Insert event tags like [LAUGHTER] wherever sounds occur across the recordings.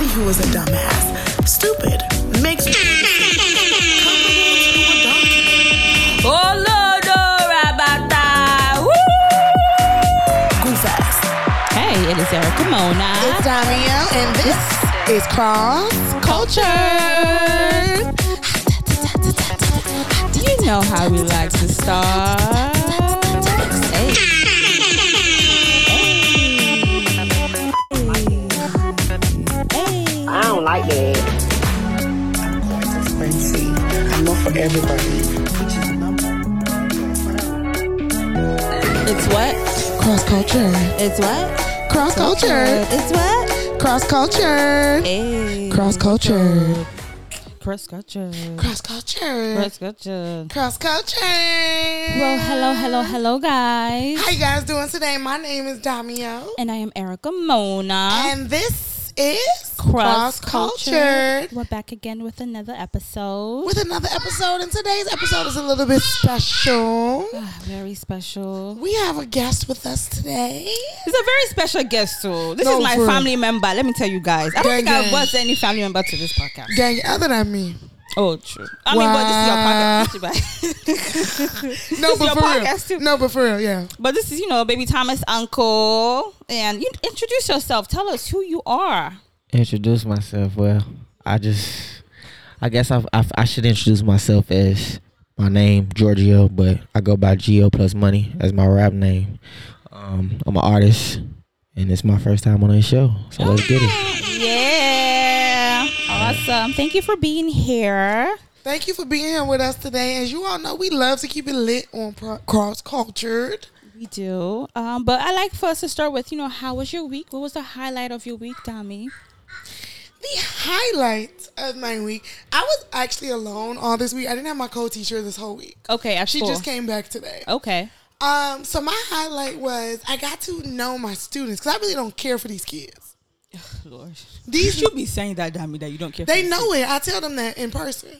Anybody who is a dumbass, stupid, makes me comparable a. Oh Lord, Rabata. Woo! Goof ass. Hey, it is Erica Mona. It's Damiel, and this is Cross Culture. You know how we like to start. Hey. Like that. Transparency. I know for everybody. It's what? Cross Culture. It's what? Cross Culture. It's what? Cross Culture. Hey. Cross Culture. Cross culture. Cross Culture. Cross culture. Cross Culture. Well, hello, hello, hello, guys. How you guys doing today? My name is Damio. And I am Erica Mona. And this is Cross Culture. We're back again with another episode. With another episode, and today's episode is a little bit special. Ah, very special. We have a guest with us today. It's a very special guest too. This No, is my for family member. Let me tell you guys. I don't think I gang. was any family member to this podcast. Gang, other than me. Oh, true. I mean, but this is your podcast. [LAUGHS] No, is but your for podcast real. too. No, but for real, yeah. But this is, you know, baby Thomas' uncle. And you introduce yourself. Tell us who you are. Introduce myself. Well, I just, I guess I, I, I should introduce myself as my name Giorgio, but I go by Geo plus Money as my rap name. Um, I'm an artist, and it's my first time on a show, so let's get it. Yeah. Awesome. Thank you for being here. Thank you for being here with us today. As you all know, we love to keep it lit on Pro- Cross Cultured. We do. Um, but I like for us to start with, you know, how was your week? What was the highlight of your week, Dami? The highlight of my week, I was actually alone all this week. I didn't have my co-teacher this whole week. Okay, at She school. just came back today. Okay. Um, so my highlight was I got to know my students because I really don't care for these kids. [LAUGHS] Lord. These should be saying that, Dami, that you don't care they know it. I tell them that in person.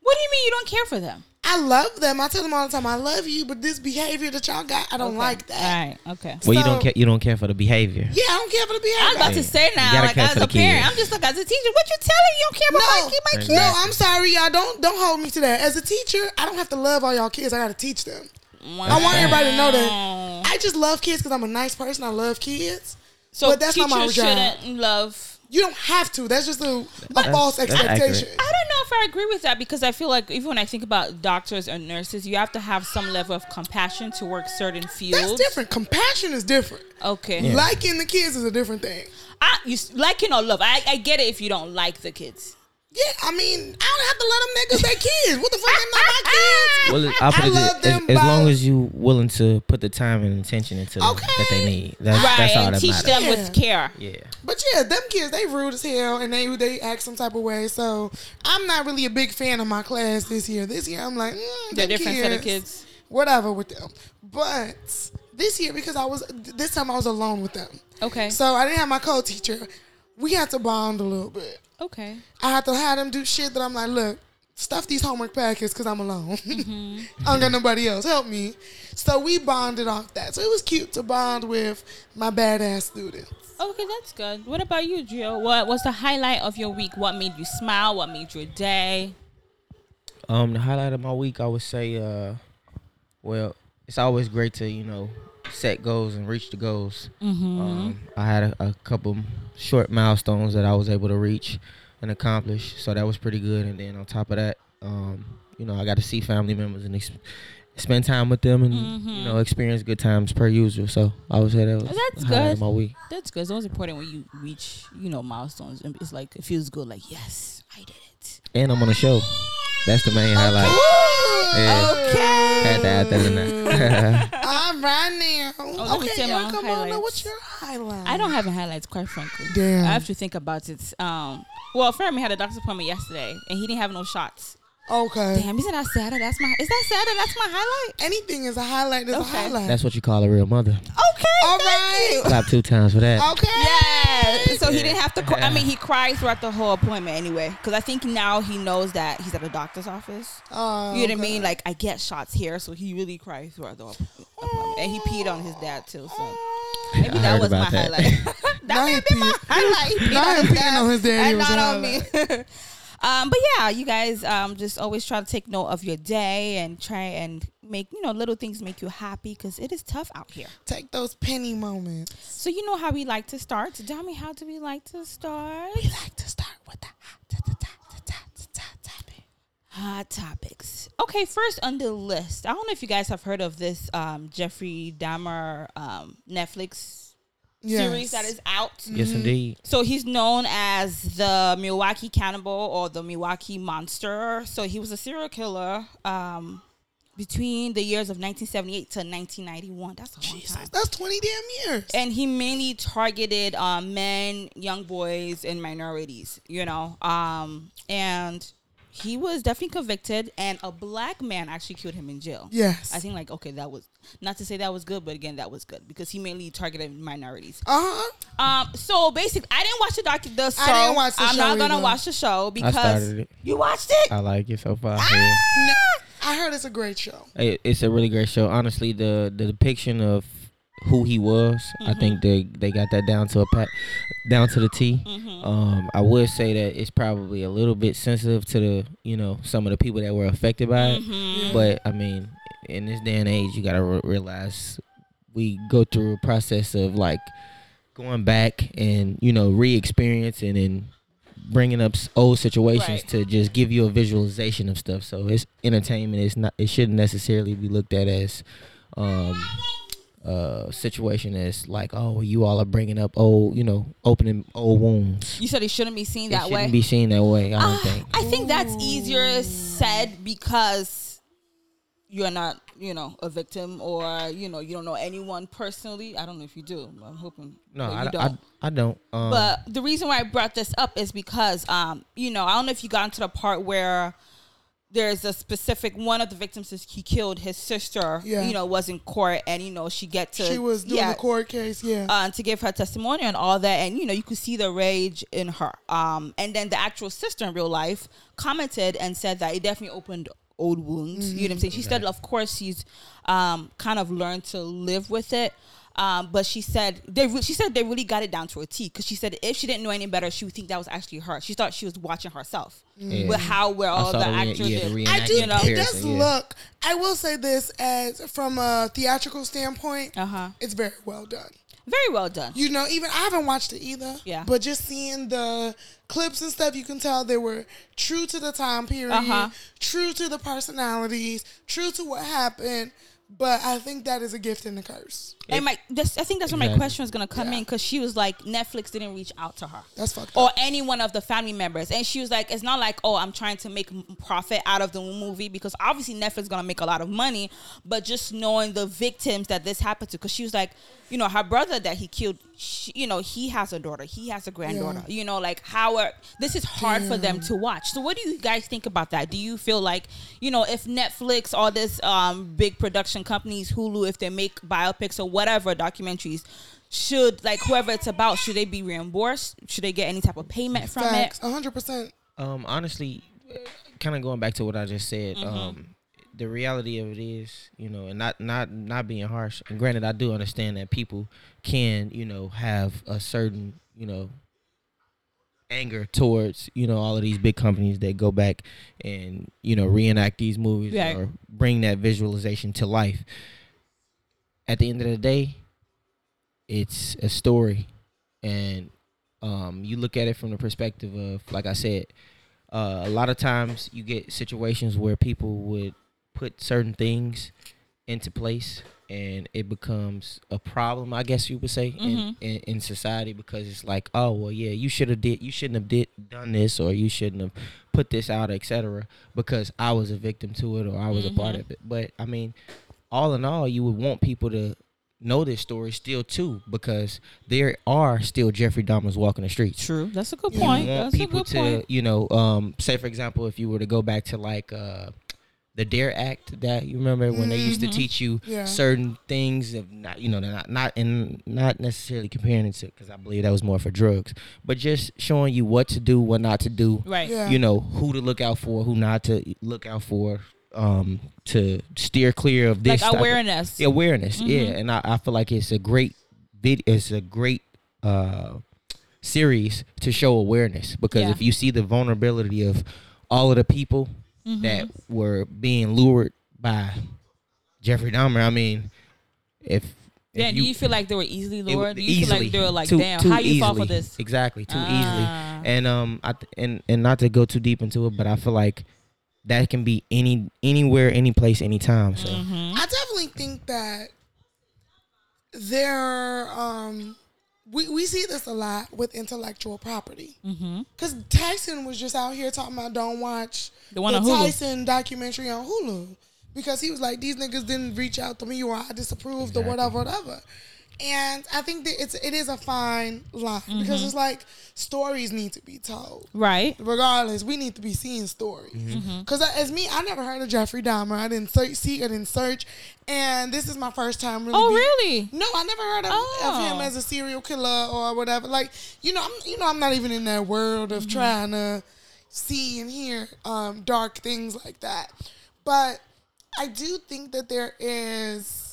What do you mean you don't care for them? I love them. I tell them all the time, I love you, but this behavior that y'all got, I don't like that. All right. Okay. Well, you don't care. You don't care for the behavior. Yeah, I don't care for the behavior. I was about to say You now, gotta like care as for a the parent, kids. I'm just like as a teacher. What you telling you don't care about no, my kid? My kid. no, I'm sorry, y'all. Don't don't hold me to that. As a teacher, I don't have to love all y'all kids. I got to teach them. I want everybody to know that I just love kids because I'm a nice person. I love kids. So but that's not my teachers job. shouldn't love. You don't have to. That's just a, a false expectation. I don't know if I agree with that because I feel like even when I think about doctors and nurses, you have to have some level of compassion to work certain fields. That's different. Compassion is different. Okay. Yeah. Liking the kids is a different thing. I, you liking or love. I, I get it if you don't like the kids. Yeah, I mean, I don't have to let them niggas their kids. What the fuck? They're not my kids. [LAUGHS] Well, I'll put I it love this- them as, as long as you willing to put the time and attention into them that they need. That's, right. that's all and that teach matters. them Yeah. with care. Yeah. But yeah, them kids, they rude as hell and they they act some type of way. So I'm not really a big fan of my class this year. This year I'm like, mm, They're them different set of kids. Whatever with them. But this year, because I was this time I was alone with them. Okay. So I didn't have my co-teacher. We had to bond a little bit. Okay. I had to have them do shit that I'm like, look, stuff these homework packets because I'm alone. Mm-hmm. [LAUGHS] I don't got nobody else. Help me. So we bonded off that. So it was cute to bond with my badass students. Okay, that's good. What about you, Gio? What was the highlight of your week? What made you smile? What made your day? Um, the highlight of my week, I would say, uh, well, it's always great to you know set goals and reach the goals. Mm-hmm. Um, I had a, a couple short milestones that I was able to reach and accomplish, so that was pretty good. And then on top of that, um, you know, I got to see family members and ex- spend time with them, and you know, experience good times per usual. So I would say that was Mm-hmm. That's good. my week. That's good. It's always important when you reach, you know, milestones. And It's like it feels good. Like yes, I did it. And I'm on a show. That's the main highlight. Yeah. Okay. Had to add that in there. [LAUGHS] All right now. Oh, let okay, tell my Erica, own Mona, highlights. what's your highlight? I don't have any highlights, quite frankly. Damn. I have to think about it. Um, well, a friend of mine had a doctor's appointment yesterday, and he didn't have no shots. Okay. Damn, isn't that sad? That's my. Is that sad? That's my highlight. Anything is a highlight. Is a highlight. That's what you call a real mother. Okay. All thank right. you. Clap two times for that. okay. Yeah. So he didn't have to. Cry. I mean, he cried throughout the whole appointment anyway. Because I think now he knows that he's at a doctor's office. Oh, You know what I mean? Like I get shots here, so he really cried throughout the appointment, and he peed on his dad too. So maybe I that was my about that. highlight. [LAUGHS] Not may him have been my peeing- highlight. He peed not on his peeing dad on his daddy and not on me. Um, but yeah, you guys um, just always try to take note of your day and try and make you know little things make you happy because it is tough out here. Take those penny moments. So you know how we like to start. Tell me how do we like to start? We like to start with the hot, topics. Okay, first on the list. I don't know if you guys have heard of this um, Jeffrey Dahmer um, Netflix series that is out. Yes, indeed. So he's known as the Milwaukee Cannibal or the Milwaukee Monster. So he was a serial killer um, between the years of 1978 to 1991. That's a long time. That's 20 damn years. And he mainly targeted um, men, young boys, and minorities. You know, um, and he was definitely convicted, and a black man actually killed him in jail. Yes. I think like okay, that was not to say that was good, but again, that was good because he mainly targeted minorities. Uh huh. Um. So basically, I didn't watch the doc. The show. didn't watch the I'm show not gonna either. watch the show because started it. you watched it. I like it so far. Ah! yeah. I heard it's a great show. It- It's a really great show. Honestly, the the depiction of who he was, I think they they got that down to a pat, down to the T. Um, I would say that it's probably a little bit sensitive to the you know some of the people that were affected by it. Mm-hmm. But I mean, in this day and age, you gotta re- realize we go through a process of like going back and you know re-experiencing and bringing up old situations Right. to just give you a visualization of stuff. So it's entertainment. It's not. It shouldn't necessarily be looked at as um uh situation is like oh you all are bringing up old you know opening old wounds. You said it shouldn't be seen It that shouldn't way. be seen that way. I don't Ah, think. I think that's easier said because you're not, you know, a victim or you know you don't know anyone personally. I don't know if you do. I'm hoping. No, I, you I, don't. I don't. Um, But the reason why I brought this up is because, um, you know, I don't know if you got into the part where there's a specific one of the victims is he killed his sister. Yeah. You know, was in court, and you know she get to She was doing yeah, the court case. Yeah. uh, to give her testimony and all that, and you know you could see the rage in her. Um, and then the actual sister in real life commented and said that it definitely opened old wounds. You know what I'm saying? She said, of course, she's um, kind of learned to live with it. Um, but she said they re- she said they really got it down to a T because she said if she didn't know any better, she would think that was actually her. She thought she was watching herself Yeah. with how where all saw the the rea- actors yeah, the I do. you know. it does yeah. look. I will say this as from a theatrical standpoint, Uh huh. it's very well done. Very well done. You know, even I haven't watched it either. Yeah. But just seeing the clips and stuff, you can tell they were true to the time period, Uh-huh. true to the personalities, true to what happened. But I think that is a gift and a curse. and my, this, I think that's where my Exactly. question was gonna come in because she was like, Netflix didn't reach out to her. That's fucked or up. any one of the family members. And she was like, it's not like, oh, I'm trying to make m- profit out of the movie because obviously Netflix gonna make a lot of money, but just knowing the victims that this happened to, because she was like, you know, her brother that he killed, she, you know, he has a daughter, he has a granddaughter, you know, like how are, this is hard for them to watch. So what do you guys think about that? Do you feel like, you know, if Netflix, all this um, big production companies, Hulu, if they make biopics or whatever documentaries, should like whoever it's about should they be reimbursed should they get any type of payment from Facts. it hundred percent. Um, honestly, kind of going back to what I just said. Mm-hmm. Um, the reality of it is, you know, and not not not being harsh. And granted, I do understand that people can, you know, have a certain, you know, anger towards, you know, all of these big companies that go back and you know reenact these movies Right. or bring that visualization to life. At the end of the day, it's a story, and um, you look at it from the perspective of, like I said, uh, a lot of times you get situations where people would put certain things into place and it becomes a problem i guess you would say in, in, in society because it's like oh well yeah you should have did you shouldn't have did done this or you shouldn't have put this out etc because i was a victim to it or i was a part of it. But i mean all in all you would want people to know this story still too because there are still jeffrey dahmers walking the streets. True. That's a good point. you want that's a people good to point. you know um say for example if you were to go back to like uh the dare act that you remember when they used to Mm-hmm. teach you Yeah. certain things of not you know not not and not necessarily comparing it to because i believe that was more for drugs but just showing you what to do what not to do right Yeah. you know who to look out for who not to look out for um to steer clear of this like type of- awareness awareness yeah and I, I feel like it's a great vid it's a great uh, series to show awareness because Yeah. if you see the vulnerability of all of the people Mm-hmm. that were being lured by Jeffrey Dahmer, I mean, if, if Yeah, do you feel like they were easily lured? would- Do you feel like they were like, too- damn, too how you fall for this? Exactly, too Ah. easily. And um, I th- and and not to go too deep into it, but I feel like that can be any anywhere, any place, anytime. So Mm-hmm. I definitely think that there, um, we, we see this a lot with intellectual property. Mm-hmm. Because Tyson was just out here talking about don't watch The one on Hulu. Tyson documentary on Hulu. Because he was like, these niggas didn't reach out to me or I disapproved or whatever, whatever. And I think that it's it is a fine line Mm-hmm. because it's like stories need to be told. Right. regardless, we need to be seeing stories. Mm-hmm. Because as me, I never heard of Jeffrey Dahmer. I didn't search, see, I didn't search, and this is my first time really. Oh, be- really? No, I never heard of, Oh. of him as a serial killer or whatever. Like you know, I'm you know I'm not even in that world of trying to see and hear um, dark things like that. But I do think that there is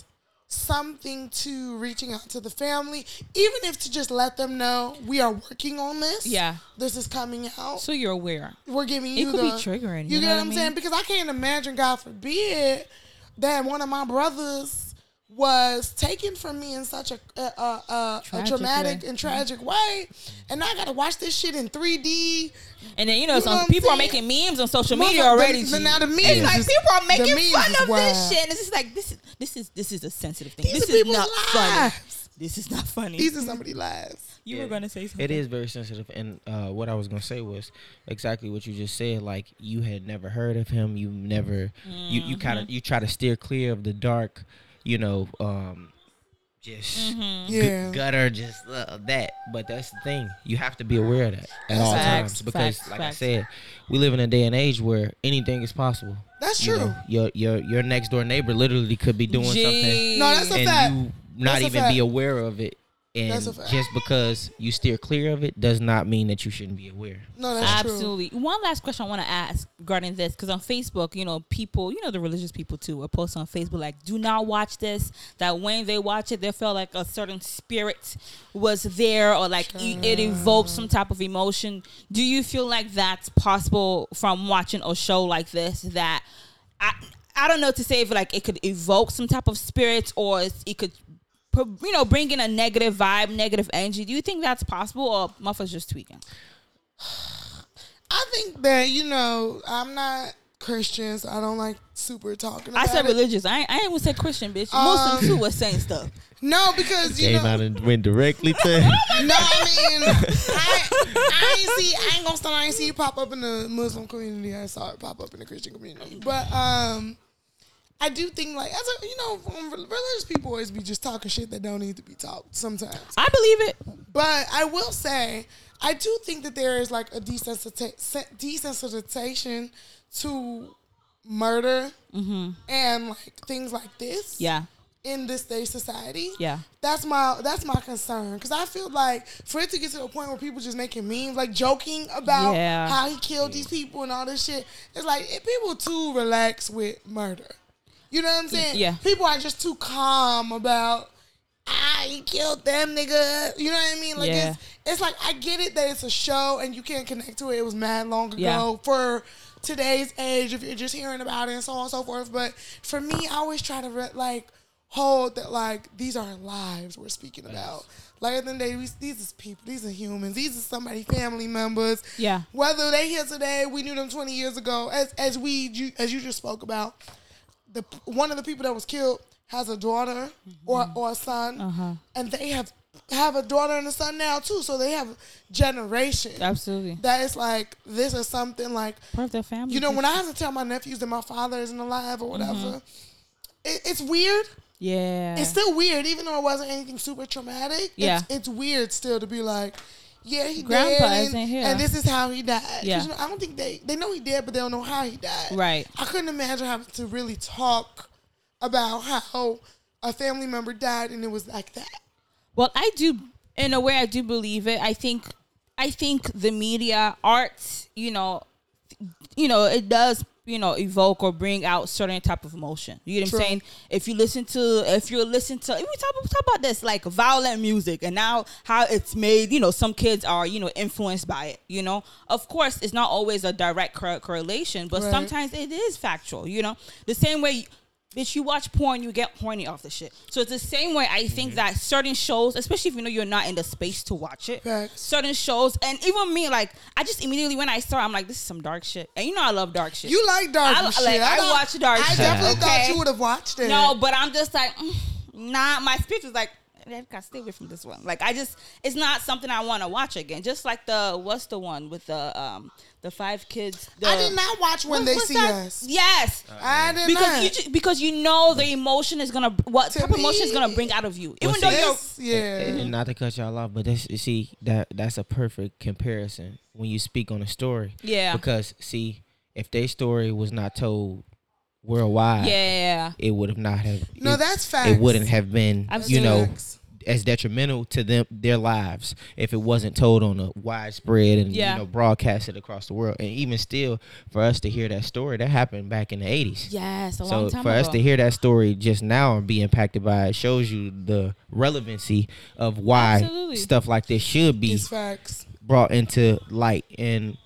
something to reaching out to the family, even if to just let them know we are working on this. Yeah. This is coming out So you're aware. we're giving you. It you could the be triggering, You, you get know what what I'm I saying? Because I can't imagine, God forbid, that one of my brothers was taken from me in such a a, a, a, a Tragic traumatic way. and mm-hmm. tragic way, and I got to watch this shit in 3D. And then you know, You some know what I'm people are making memes on social media Motherfucker, already. the- the- now the it's memes like people are making memes fun is of this shit, and it's just like this is this is this is a sensitive thing. These this are is people's not funny. lives. This is not funny. These are somebody's lives. you Yeah. were gonna say something. it is very sensitive. And uh, what I was gonna say was exactly what you just said. Like you had never heard of him. You never you you kind Mm-hmm. of you try to steer clear of the dark. You know, um, just Mm-hmm. gu- Yeah. gutter, just uh, that. But that's the thing. You have to be aware of that at all Facts, times because, facts, like facts. I said, we live in a day and age where anything is possible. That's You true. know, your your your next door neighbor literally could be doing something No, that's a and fact. you not That's even be aware of it. And That's a fact. just because you steer clear of it does not mean that you shouldn't be aware. No, that's true. Absolutely. One last question I want to ask regarding this, because on Facebook, you know, people, you know, the religious people too, are posting on Facebook like, "Do not watch this." That when they watch it, they felt like a certain spirit was there, or like e- it evokes some type of emotion. Do you feel like that's possible from watching a show like this? That I, I don't know to say if like it could evoke some type of spirit, or it could. Pro- You know, bring in a negative vibe, negative energy. Do you think that's possible, or Muffa's just tweaking? I think that you know I'm not Christian, so I don't like super talking. About I said it. religious. I ain't, I ain't even say Christian, bitch. Um, Muslim too was saying stuff. No, because you came know. and went directly to. [LAUGHS] No, I mean, I, I ain't see. I ain't gonna start. I ain't see it pop up in the Muslim community. I saw it pop up in the Christian community. But um, I do think like as a you know, religious people always be just talking shit that don't need to be talked sometimes. I believe it. But I will say, I do think that there is like a desensita- desensitization to murder and like things like this Mm-hmm. Yeah. in this day society. Yeah. That's my that's my concern because I feel like for it to get to the point where people just making memes, like joking about Yeah. how he killed these people and all this shit, it's like if people too relax with murder. You know what I'm saying? yeah. People are just too calm about I killed them nigga. You know what I mean? Like Yeah. it's it's like I get it that it's a show and you can't connect to it. It was mad long ago Yeah. for today's age if you're just hearing about it and so on and so forth. But for me, I always try to re- like hold that like these are lives we're speaking about. Like at the end of the day, we, these is people, these are humans, these are somebody family members. Yeah. Whether they here today, we knew them twenty years ago. As as we you, as you just spoke about, the one of the people that was killed has a daughter or mm-hmm. or a son, uh-huh. and they have have a daughter and a son now too. So they have generations. Absolutely. That is like this is something like Part of their family. you know when I have to tell my nephews that my father isn't alive or whatever. Mm-hmm. It, it's weird. Yeah. It's still weird, even though it wasn't anything super traumatic. Yeah. It's, it's weird still to be like, yeah, he Grandpa dead, and, isn't here. and this is how he died. Yeah. you know, I don't think they they know he dead, but they don't know how he died. Right. I couldn't imagine having to really talk about how a family member died and it was like that. Well, I do in a way I do believe it. I think I think the media, art, you know, you know, it does you know evoke or bring out certain type of emotion. You know what True. I'm saying? If you listen to if you listen to we talk, we talk about this like violent music and now how it's made. You know, some kids are you know influenced by it. You know, of course, it's not always a direct correlation, but Right. sometimes it is factual. You know, the same way. Bitch, you watch porn, you get horny off the shit. So it's the same way I think Mm-hmm. that certain shows, especially if you know you're not in the space to watch it, Facts. certain shows, and even me, like I just immediately when I saw, I'm like, this is some dark shit, and you know I love dark shit. You like dark I- shit. like, I thought- watch dark I shit, definitely thought you would have watched it. no, but I'm just like, mm, nah. My speech was like, I gotta stay away from this one. Like I just, it's not something I want to watch again. Just like the what's the one with the um the five kids. The, I did not watch when what- they what's see that? us. Yes. I did because not. you just, because you know the emotion is gonna what To type of emotion is gonna bring out of you, Well, even though see- you're This- yeah. And not to cut y'all off, but that's you see that that's a perfect comparison when you speak on a story. Yeah. Because see, if their story was not told worldwide, yeah. it would have not have. No, it, that's facts. It wouldn't have been, That's you know, Facts. as detrimental to them their lives if it wasn't told on a widespread and Yeah. you know broadcasted across the world. And even still, for us to hear that story, that happened back in the eighties. Yes, a So long time for ago. us to hear that story just now and be impacted by it shows you the relevancy of why Absolutely. stuff like this should be facts. brought into light and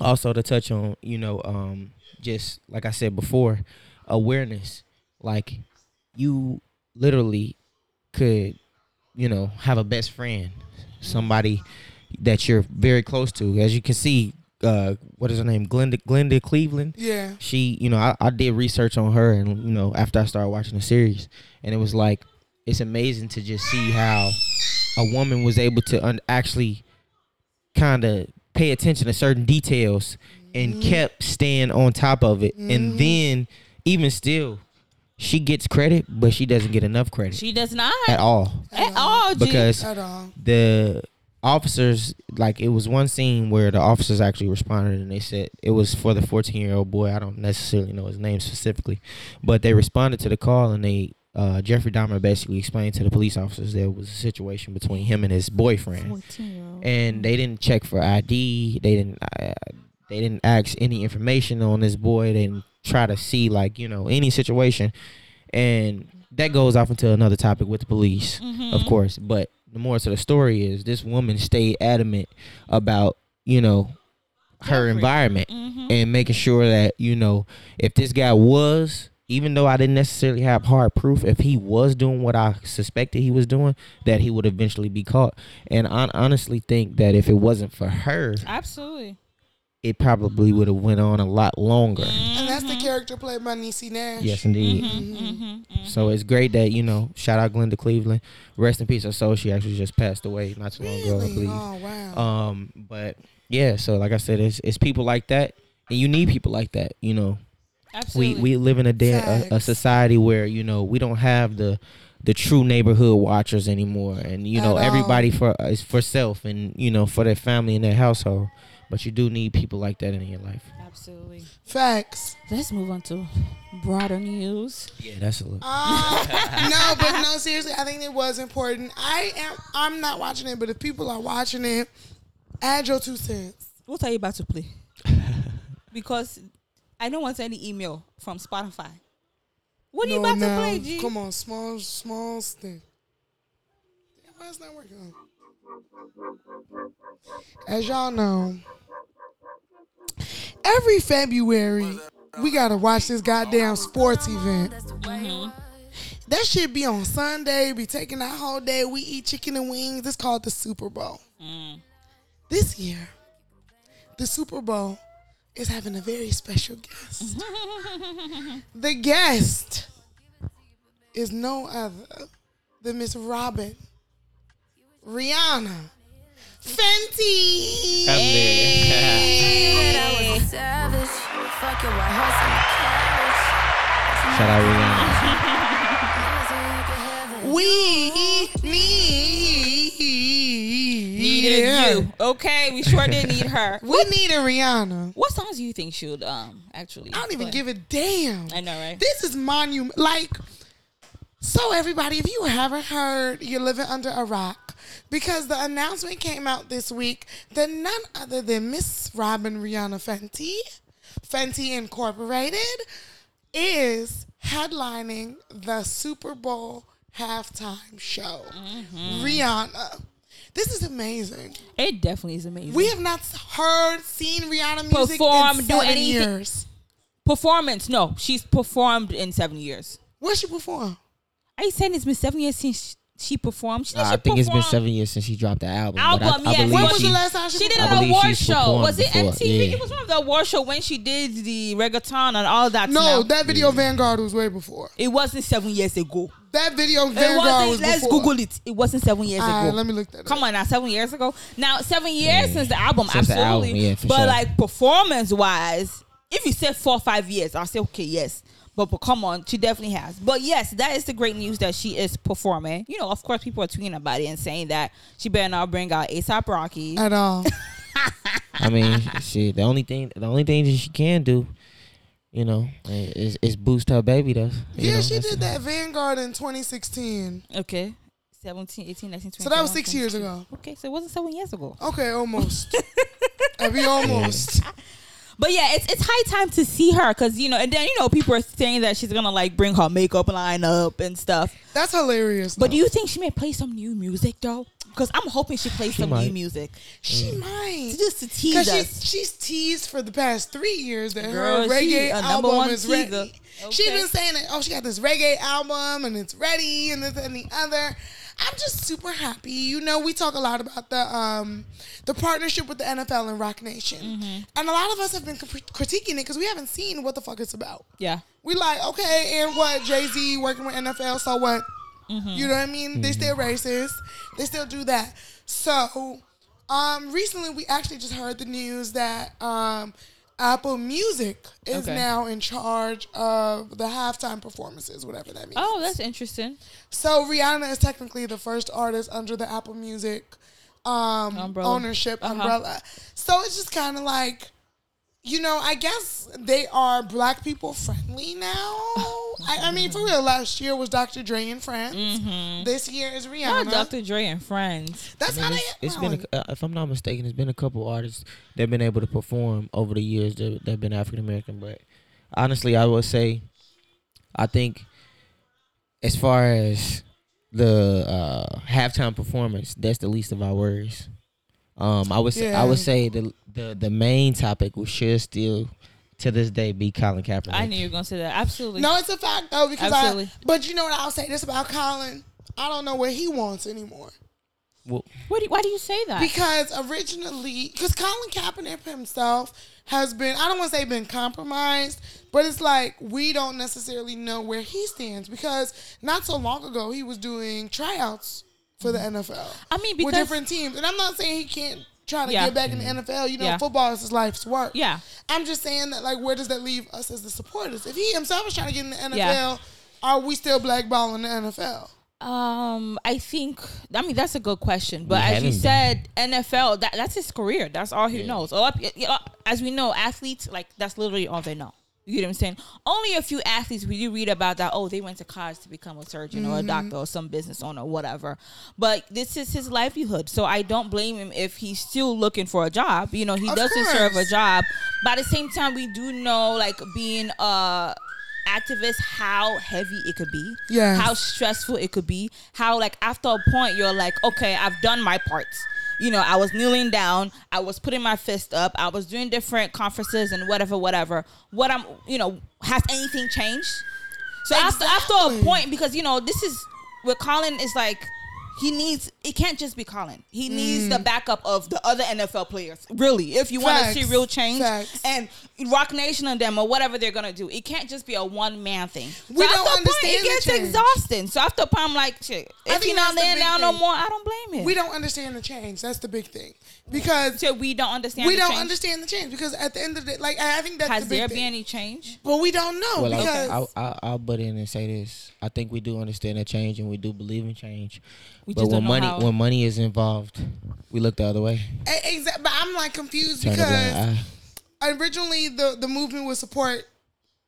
also to touch on you know um just like i said before awareness. Like you literally could you know have a best friend somebody that you're very close to. As you can see uh what is her name? Glenda glenda cleveland. Yeah. she you know I, I did research on her and you know after i started watching the series. And it was like it's amazing to just see how a woman was able to un- actually kind of pay attention to certain details and kept staying on top of it. And then even still she gets credit but she doesn't get enough credit she does not? at all. At all. Because At all. the officers like it was one scene where the officers actually responded and they said it was for the 14 year old boy. I don't necessarily know his name specifically but they responded to the call and they uh, jeffrey dahmer basically explained to the police officers there was a situation between him and his boyfriend. 14 year old. and they didn't check for id they didn't uh, they didn't ask any information on this boy they didn't try to see like you know any situation and that goes off into another topic with the police Mm-hmm. of course. But the more to the story is this woman stayed adamant about, you know, her Jeffrey. environment Mm-hmm. and making sure that, you know, if this guy was, even though I didn't necessarily have hard proof, if he was doing what I suspected he was doing, that he would eventually be caught. And I honestly think that if it wasn't for her, Absolutely. It probably would have went on a lot longer. And that's the character played by Niecy Nash. Yes, indeed. Mm-hmm. So it's great that you know. Shout out Glenda Cleveland. Rest in peace. Her soul. She actually just passed away not too long ago, I believe. Oh wow. Um, but yeah. So like I said, it's it's people like that, and you need people like that. You know, Absolutely. we we live in a day a, a society where you know we don't have the the true neighborhood watchers anymore, and you know At all. everybody for is for self and you know for their family and their household. But you do need people like that in your life. Absolutely. Facts. Let's move on to broader news. Yeah, that's a little. Uh, [LAUGHS] no, but no, seriously, I think it was important. I am. I'm not watching it, but if people are watching it, add your two cents. What are you about to play? [LAUGHS] because I don't want any email from Spotify. What are you about no. to play, G? Come on, small, small thing. Damn, why it's not working? As y'all know, every February we gotta watch this goddamn sports event. Mm-hmm. That should be on Sunday. Be taking that whole day. We eat chicken and wings. It's called the Super Bowl. Mm. This year, the Super Bowl is having a very special guest. [LAUGHS] the guest is no other than Miss Robyn Rihanna Fenty. that I was a savage. Fuck your white horse and a Shout out Rihanna. carriage. Never you could have it. We need Needed you. Okay, we sure did need her. [LAUGHS] We need a Rihanna. What songs do you think should um actually? I don't even play? give a damn. I know, right? This is monument. Like, so everybody, if you haven't heard, you're living under a rock because the announcement came out this week that none other than Miss Robyn Rihanna Fenty Fenty Incorporated, is headlining the Super Bowl halftime show. Mm-hmm. Rihanna. This is amazing. It definitely is amazing. We have not heard, seen Rihanna music Perform, in do seven anything. years. performance. No, she's performed in seven years. Where she perform? Are you saying it's been seven years since she performed? She, Nah, she I think it's been seven years since she dropped the album. but Album, I, I yes. When was she, the last time she, She did performed? an I believe award show. Was it before, MTV? yeah. It was one of the award show when she did the reggaeton and all that. No, now. that video Vanguard was way before. it wasn't seven years ago. That video Vanguard wasn't. let's before. Google it. It wasn't seven years All right, ago. let me look that Up. Come up. on now, seven years ago. Now seven years Yeah. since the album, Since the absolutely. album, yeah, for but sure. like performance wise, if you said four or five years, I'll say okay, yes. But, but come on, she definitely has. But yes, that is the great news that she is performing. You know, of course, people are tweeting about it and saying that she better not bring out ASAP Rocky. At all. [LAUGHS] I mean, shit. The only thing, the only thing that she can do, you know, is, is boost her baby. Though. Yeah, know, she that's- did that Vanguard in 2016. Okay. 17, 18, 19, 20. So that was six years ago. Okay, so it wasn't seven years ago. Okay, almost. [LAUGHS] I be almost. [LAUGHS] But yeah, it's it's high time to see her because you know, and then you know, people are saying that she's gonna like bring her makeup line up and stuff. That's hilarious. But though. do you think she may play some new music though? Because I'm hoping she plays She some new music she might. just to tease Because us. she's, she's teased for the past three years that Girl, her reggae a number album one is teaser. ready. She's Okay. been saying that, oh, she got this reggae album and it's ready and this and the other. I'm just super happy. You know, we talk a lot about the um the partnership with the NFL and Roc Nation. Mm-hmm. And a lot of us have been critiquing it because we haven't seen what the fuck it's about. yeah, We like, okay, and what Jay Z working with NFL, so what? Mm-hmm. You know what I mean? They still racist. They still do that. So, um, recently we actually just heard the news that um, Apple Music is Okay. now in charge of the halftime performances, whatever that means. Oh, that's interesting. So Rihanna is technically the first artist under the Apple Music um, Umbrella. ownership Uh-huh. umbrella. So it's just kind of like, you know, I guess they are black people friendly now. I, I mean, for real, last year was Dr. Dre and Friends. This year is Not Rihanna. Dr. Dre and friends. That's I how mean, they it's, it's been, a, uh, if I'm not mistaken, it's been a couple artists that've been able to perform over the years that that've been African American. But honestly, I would say, I think, as far as the uh, halftime performance, that's the least of our worries. Um, I would say, I would say the the the main topic would should still to this day be Colin Kaepernick. I knew you were gonna say that. Absolutely. No, it's a fact though because Absolutely. I. But you know what I'll say this about Colin. I don't know what he wants anymore. Well, What do, why do you say that? Because originally, because Colin Kaepernick himself has been, I don't want to say been compromised, but it's like we don't necessarily know where he stands because not so long ago he was doing tryouts for the NFL. I mean, with different teams. And I'm not saying he can't try to Yeah. get back in the NFL. You know, Yeah. football is his life's work. yeah, I'm just saying that, like, where does that leave us as the supporters? If he himself is trying to get in the NFL, Yeah. are we still blackballing the NFL? Um, I think I mean that's a good question, but We as you haven't said, NFL that that's his career. That's all he knows. A lot, you as we know, athletes like that's literally all they know. You get what I'm saying? Only a few athletes we do read about that. Oh, they went to college to become a surgeon or a mm-hmm. doctor or some business owner or whatever. But this is his livelihood, so I don't blame him if he's still looking for a job. You know, he Of does deserve a job, but at the same time, we do know like being a activist how heavy it could be Yes. how stressful it could be. How like after a point you're like, okay, I've done my part. You know, I was kneeling down, I was putting my fist up, I was doing different conferences and whatever, whatever. What I'm, you know, has anything changed? So after after a point, because you know this is with Colin is like. He needs. It can't just be Colin. He needs the backup of the other NFL players. Really, if you want to see Mm. Real change, Facts. and Roc Nation and them or whatever they're gonna do, it can't just be a one man thing. We so don't after a point, understand it the gets change. exhausting. So after a point, I'm like, shit. If think he's not that's the laying big down no more, I don't blame him. We don't understand the change. That's the big thing. Because So we don't understand. we the don't change? understand the change. Because at the end of the day, like, I think that's Has the big there thing. been any change? but we don't know Well, because I'll, I'll, I'll butt in and say this. I think we do understand that change, and we do believe in change. We but just when don't know money how. when money is involved, we look the other way. exactly. But I'm like confused Turn because originally the the movement would support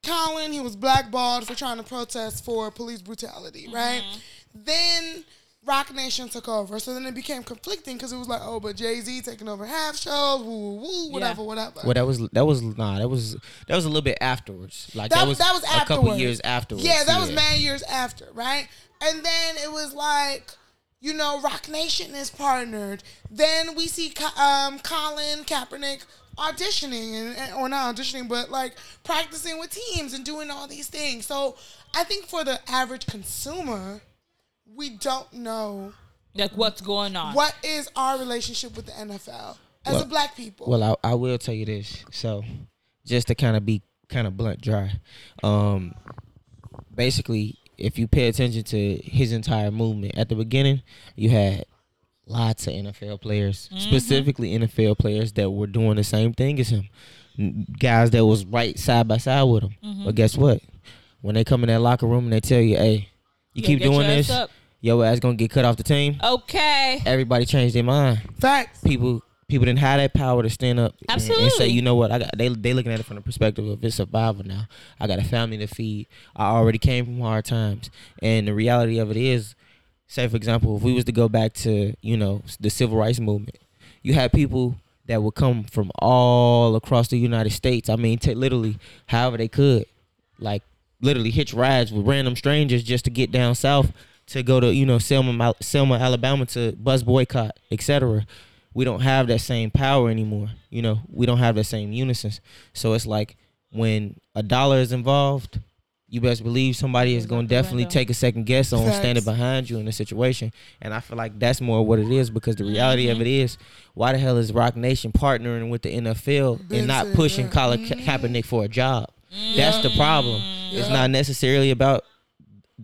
Colin. He was blackballed for trying to protest for police brutality, right? Mm-hmm. Then Roc Nation took over. So then it became conflicting because it was like, oh, but Jay Z taking over half shows, woo, woo, woo, whatever, whatever. Well, that was that was nah, that was that was a little bit afterwards. Like That- that, was that was a couple years afterwards. Yeah, that was many years after, right? And then it was like, you know, Roc Nation is partnered. Then we see um, Colin Kaepernick auditioning, and, and- or not auditioning, but like practicing with teams and doing all these things. So I think for the average consumer, we don't know Like what's going on? what is our relationship with the NFL as Well- a black people. Well, I, I will tell you this. So, just to kind of be kind of blunt, dry. Um, basically, if you pay attention to his entire movement at the beginning, you had lots of NFL players, specifically NFL players that were doing the same thing as him. Guys that was right side by side with him. But guess what? When they come in that locker room and they tell you, "Hey, you Yeah, keep doing this, up. your ass gonna get cut off the team." Okay. Everybody changed their mind Facts. people people didn't have that power to stand up and- and, say, you know what, I got they they looking at it from the perspective of it's survival now. I got a family to feed. I already came from hard times. And the reality of it is, say for example, if we was to go back to, you know, the civil rights movement, you had people that would come from all across the United States. I mean, t- literally, however they could, like literally hitch rides with random strangers just to get down south to go to you know Selma, Selma, Alabama to bus boycott, etc. We don't have that same power anymore. You know, we don't have that same unison. So it's like when a dollar is involved, you best believe somebody is going to definitely take a second guess on Facts. standing behind you in the situation. And I feel like that's more what it is because the reality of it is, why the hell is Roc Nation partnering with the NFL and not pushing. Colin Ka- Kaepernick for a job? That's the problem. It's not necessarily about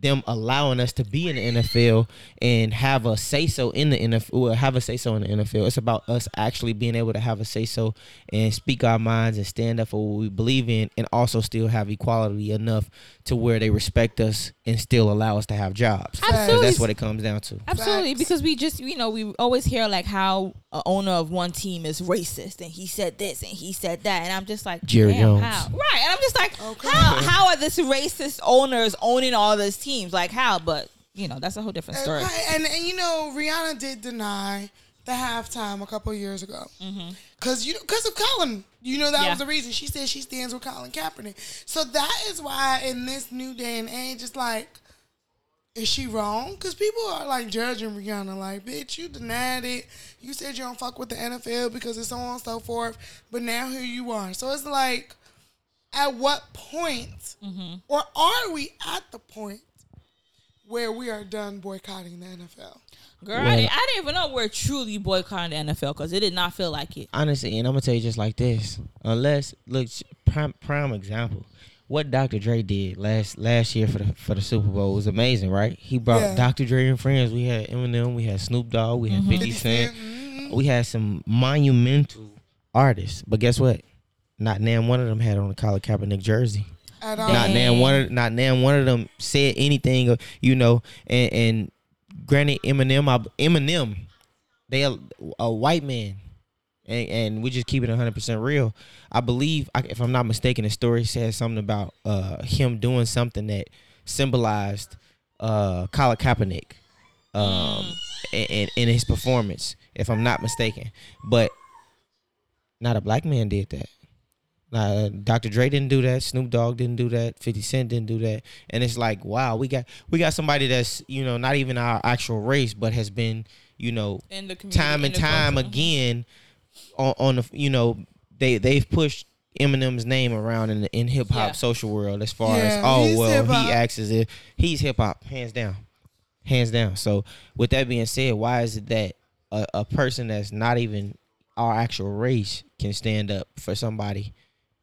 them allowing us to be in the NFL and have a say so in the NFL, or have a say so in the NFL. It's about us actually being able to have a say so and speak our minds and stand up for what we believe in, and also still have equality enough to where they respect us and still allow us to have jobs. Absolutely. that's what it comes down to. Absolutely, Facts. because we just you know we always hear like how a owner of one team is racist and he said this and he said that and I'm just like Jerry Jones. how? right and I'm just like oh, Okay. how how are this racist owners owning all these teams like how but you know that's a whole different story. And, right, and, and you know, Rihanna did deny the halftime a couple of years ago, mm-hmm. because you because of Colin. You know that Yeah. was the reason she said she stands with Colin Kaepernick. So that is why in this new day and age, it's like, is she wrong? Because people are like judging Rihanna, like, bitch, you denied it. You said you don't fuck with the NFL because it's so on and so forth, but now here you are. So it's like, at what point, mm-hmm. or are we at the point where we are done boycotting the NFL? Girl, I, didn't, I didn't even know we're truly boycotting the NFL because it did not feel like it. Honestly, and I'm gonna tell you just like this. Unless look, prime prime example. What Dr. Dre did last last year for the for the Super Bowl was amazing, right? He brought Yeah. Dr. Dre and friends. We had Eminem, we had Snoop Dogg, we had 50 Cent. Mhm. We had some monumental artists. But guess what? Not name one of them had on a Colin Kaepernick jersey. At all. Not name one of not name one of them said anything, you know. And, and granted, Eminem, I- Eminem, they a, a white man, and and we just keep it hundred percent real. I believe, if I'm not mistaken, the story says something about uh, him doing something that symbolized uh, Colin Kaepernick, um, in, in, in his performance, if I'm not mistaken. But not a black man did that. Nah, Dr. Dre didn't do that. Snoop Dogg didn't do that. Fifty Cent didn't do that. And it's like, wow, we got we got somebody that's you know not even our actual race, but has been you know In the community, time in and the time culture. Mm-hmm. again on, on the you know they they've pushed Eminem's name around in the in hip hop Yeah. social world as far Yeah, as oh well hip-hop. he acts as if he's hip hop hands down, hands down. So with that being said, why is it that a, a person that's not even our actual race can stand up for somebody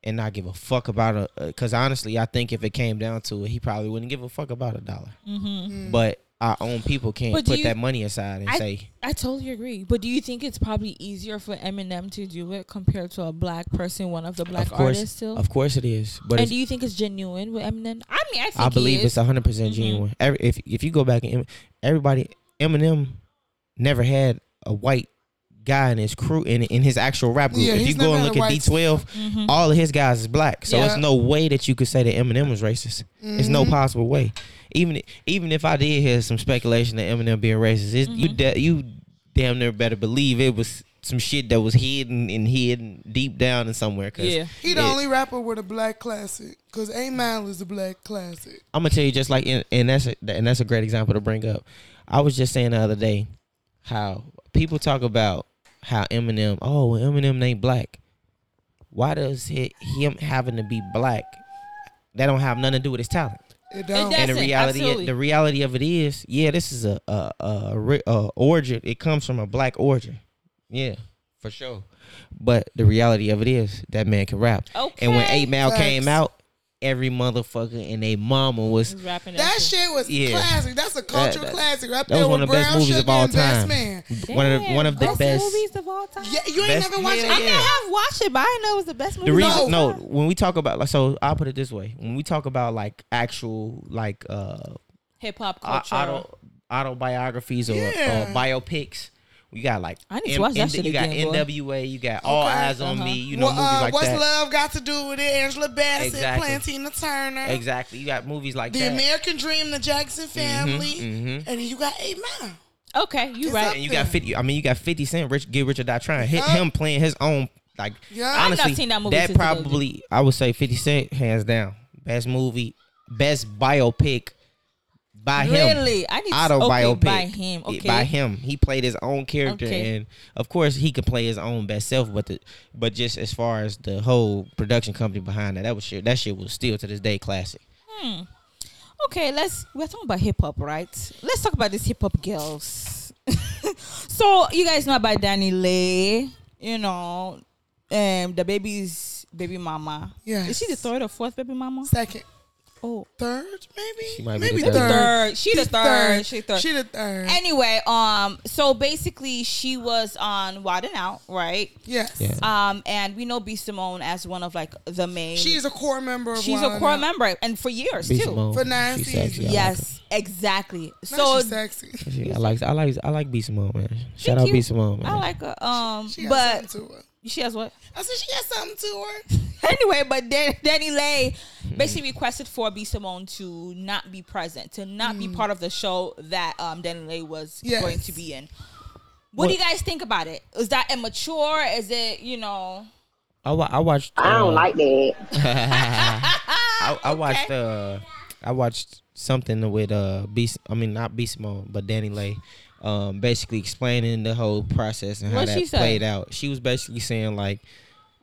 and not give a fuck about a? Because honestly, I think if it came down to it, he probably wouldn't give a fuck about a dollar. Mm-hmm. But our own people can't But put you- that money aside and I- say. I totally agree. But do you think it's probably easier for Eminem to do it compared to a black person, one of the black of course, artists still? Of course it is. But and do you think it's genuine with Eminem? I mean, I think I believe it's is. hundred percent Mhm. genuine. Every, if if you go back and everybody Eminem never had a white guy in his crew in in his actual rap group. Yeah, if you go and look at D 12 Mhm. all of his guys is black. So Yeah. it's no way that you could say that Eminem was racist. It's no Mhm. possible way. even even if I did hear some speculation that Eminem being racist, you Mm-hmm. da- you damn near better believe it was some shit that was hidden and hidden deep down in somewhere. Cause Yeah. He the it- only rapper with a black classic. Cause 8 Mile is a black classic. I'm gonna tell you just like and, and that's a, and that's a great example to bring up. I was just saying the other day how people talk about how Eminem, oh, well, Eminem ain't black. Why does he, him having to be black? That don't have nothing to do with his talent. It don't. does. and the reality, absolutely. the reality of it is, yeah, this is a a, a, ri- a origin. It comes from a black origin. Yeah, for sure. But the reality of it is that man can rap. Okay. And when Eight Mile Facts. came out, every motherfucker and they mama was rapping that shit. shit was Yeah. classic. That's a cultural that- classic. Right that was one of the best movies of all time. Man. one of the, one of the Best best. movies of all time. Yeah, you ain't Best- never watched yeah, it. I yeah. may have watched it, but I didn't know it was the best movie. The reason, no, time. when we talk about like, so I'll put it this way: when we talk about like actual like uh hip hop culture. auto autobiographies or, Yeah. or biopics, we got like I need to watch that shit you got again, boy. NWA, you got All Okay. Eyes on Uh-huh. Me, you know well, movies uh, like what's that. love got to do with it? Angela Bassett Exactly. playing Tina Turner. Exactly, you got movies like The that. American Dream, the Jackson Family, mhm. and then you got Eight Mile. okay, you It's right. up and you got fifty. I mean, you got Fifty Cent, Rich, Get Rich or Die Trying. Hit Yeah. him playing his own. Like Yeah. I've not honestly, seen that movie that since the day. probably I would say Fifty Cent hands down best movie, best biopic by him. Really? I need to Auto okay, by him. Okay. by him. He played his own character, Okay. and of course he could play his own best self. But the but just as far as the whole production company behind that, that was shit. That shit was still to this day classic. Okay, let's we're talking about hip hop, right? Let's talk about these hip hop girls. [LAUGHS] so you guys know about DaniLeigh, you know, um DaBaby's baby mama. Yeah, Is she the third or fourth baby mama? Second, Oh. third, maybe. She might be maybe the third. third. She the She's third. She the third. She the third. Anyway, um, so basically she was on Wild 'N Out, right? yes. Yeah. Um, and we know B Simone as one of like the main. She's a core member of she's Wild a 'N core Out. member, and for years Be too. Simone. For nine She's sexy. I seasons. like Yes, exactly. Now So she's sexy. She- I like I like I like B Simone man. Shout Thank out you. B Simone man. I like her. Um, She got but something to her. She has what? I said she got something to her. [LAUGHS] anyway, but Dan- DaniLeigh basically requested for B Simone to not be present, to not be part of the show that um DaniLeigh was Yes. going to be in. What, do you guys think about it? Is that immature? Is it you know? I, wa- I watched. I don't uh, like that. [LAUGHS] I, I [LAUGHS] watched uh I watched something with uh B I mean not B Simone but DaniLeigh um basically explaining the whole process and how that say? played out. She was basically saying like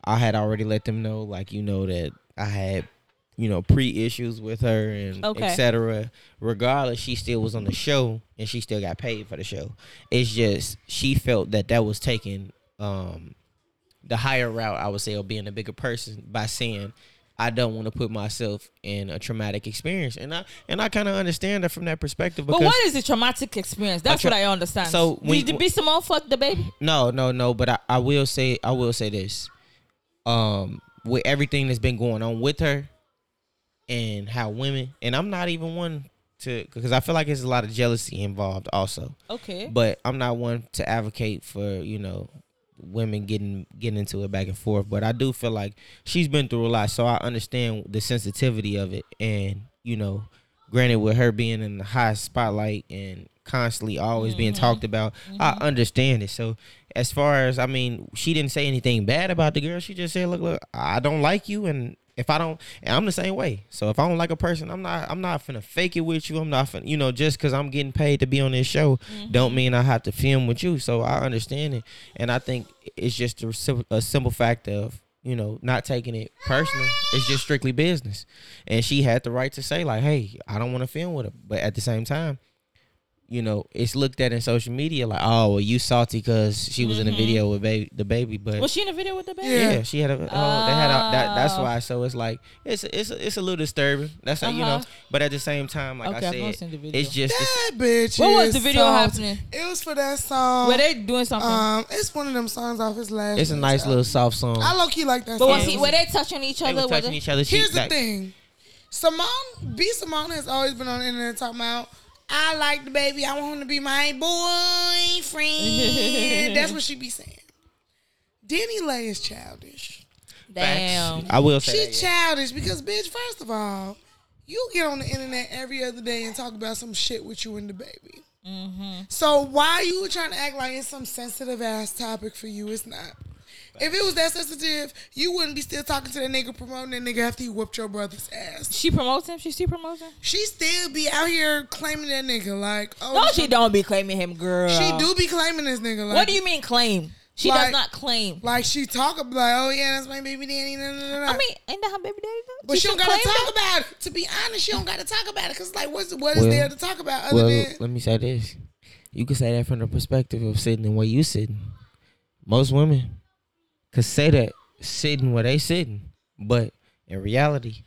I had already let them know like you know that I had you know pre issues with her and Okay. etc. Regardless, she still was on the show and she still got paid for the show. It's just she felt that that was taking um the higher route, I would say, of being a bigger person by saying, I don't want to put myself in a traumatic experience, and I and I kind of understand that from that perspective. But what is the traumatic experience? That's tra- what I understand. So when- did B Simone fuck DaBaby? no, no, no. But I, I will say, I will say this, um, with everything that's been going on with her, and how women, and I'm not even one to, because I feel like there's a lot of jealousy involved also. Okay. but I'm not one to advocate for you know women getting getting into it back and forth. But I do feel like she's been through a lot, so I understand the sensitivity of it. And you know, granted, with her being in the high spotlight and constantly always being mm-hmm. talked about, I mm-hmm. understand it. So as far as I mean, she didn't say anything bad about the girl. She just said, "Look, look, I don't like you, and if I don't, and I'm the same way. So if I don't like a person, I'm not, I'm not finna fake it with you. I'm not finna, you know, just because I'm getting paid to be on this show, mm-hmm. don't mean I have to film with you. So I understand it, and I think it's just a, a simple fact of you know not taking it personal. It's just strictly business, and she had the right to say like, hey, I don't want to film with her, but at the same time you know, it's looked at in social media like, oh, well, you salty because she was in a video with baby, DaBaby, but Was she in a video with DaBaby? Yeah. yeah, she had a. Oh, they had a that, that's Oh. why. So it's like it's it's it's a little disturbing. That's how you know. Uh-huh. But at the same time, like Okay, I've I not said, seen the video. it's just it's, That bitch. What was is the video soft. happening? It was for that song. Were they doing something? um, it's one of them songs off his last. it's a nice little soft song. I low key like that. but song. was he, were they touching each they other? were Were touching they- each other. She, Here's the like, thing. Simone, B. Simone has always been on the internet talking about, I like DaBaby. I want him to be my boyfriend. That's what she be saying. DaniLeigh is childish. Damn. I will say She that, yeah. childish because, bitch, first of all, you get on the internet every other day and talk about some shit with you and DaBaby. Mm-hmm. So why you trying to act like it's some sensitive ass topic for you? It's not. If it was that sensitive, you wouldn't be still talking to that nigga promoting that nigga after he whooped your brother's ass. She promotes him. She still promotes him. She still be out here claiming that nigga like oh No, this she don't be claiming him, girl. She do be claiming this nigga like What do you mean claim? She Like- does not claim. like she talk about like oh yeah that's my baby daddy nah, nah, nah, nah. I mean, ain't that her baby daddy? though? but she, don't gotta talk it. about it. To be honest, she don't gotta talk about it because like what's what is Well- there to talk about other Well, than let me say this. You can say that from the perspective of sitting the way you sitting. Most women could say that sitting where they sitting, but in reality,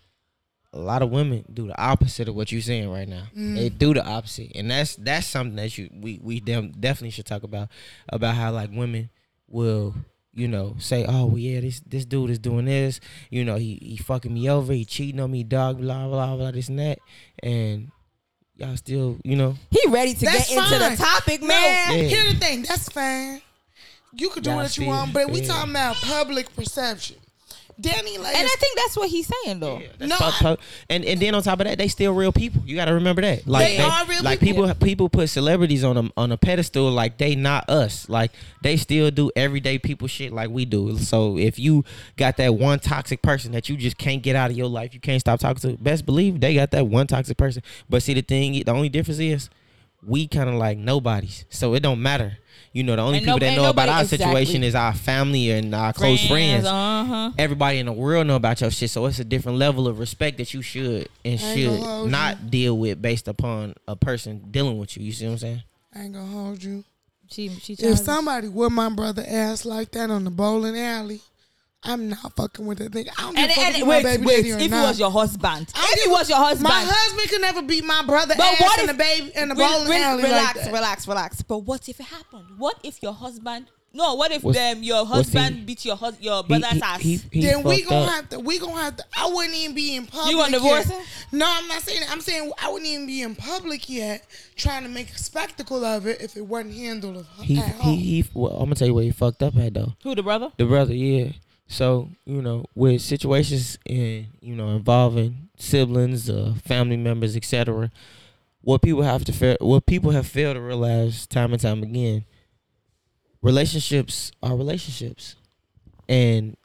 a lot of women do the opposite of what you're saying right now. Mm. They do the opposite, and that's that's something that you we we dem- definitely should talk about about how like women will you know say oh well yeah this this dude is doing this you know he he fucking me over he cheating on me dog blah blah blah this and that and y'all still you know He ready to That's get into the topic, No, man. Yeah. here's the thing. That's fine. You could do Y'all what you want, but we talking about public perception. Danny, like, And I think that's what he's saying, though. That's No, pop- I- pop- and and then on top of that, they still real people. You got to remember that. Like They are real like people. people. People put celebrities on a on a pedestal like they not us. Like they still do everyday people shit like we do. So if you got that one toxic person that you just can't get out of your life, you can't stop talking to. Best believe they got that one toxic person. But see the thing, the only difference is we kind of like nobodies. So it don't matter. You know, the only Ain't people no- that ain't know about nobody- our situation is our family and our close friends Uh huh. everybody in the world know about your shit, so it's a different level of respect that you should and I should gonna hold not deal with based upon a person dealing with you. You see what I'm saying? I ain't gonna hold you. She she. If somebody with my brother ass like that on the bowling alley, I'm not fucking with that nigga. I don't give and, a fuck and if wait, my baby wait. daddy or If it was your husband, I if give it was your husband, my husband could never beat my brother But ass what in if- DaBaby in the Re- bowling re- alley relax, like that. relax, relax. But what if it happened? What if your husband? No, what if What's- um, your husband he- beat your hus- your brother's he- ass? he- he then we fucked gonna up. have to. We gonna have to. I wouldn't even be in public. You wanna divorce yet. him? No, I'm not saying. that. I'm saying I wouldn't even be in public yet, trying to make a spectacle of it if it wasn't handled He at he home. he. Well, I'm gonna tell you where he fucked up at though. Who the brother? The brother, yeah. So you know, with situations in you know involving siblings, uh, family members, etc. What people have to fail, what people have failed to realize time and time again, relationships are relationships, and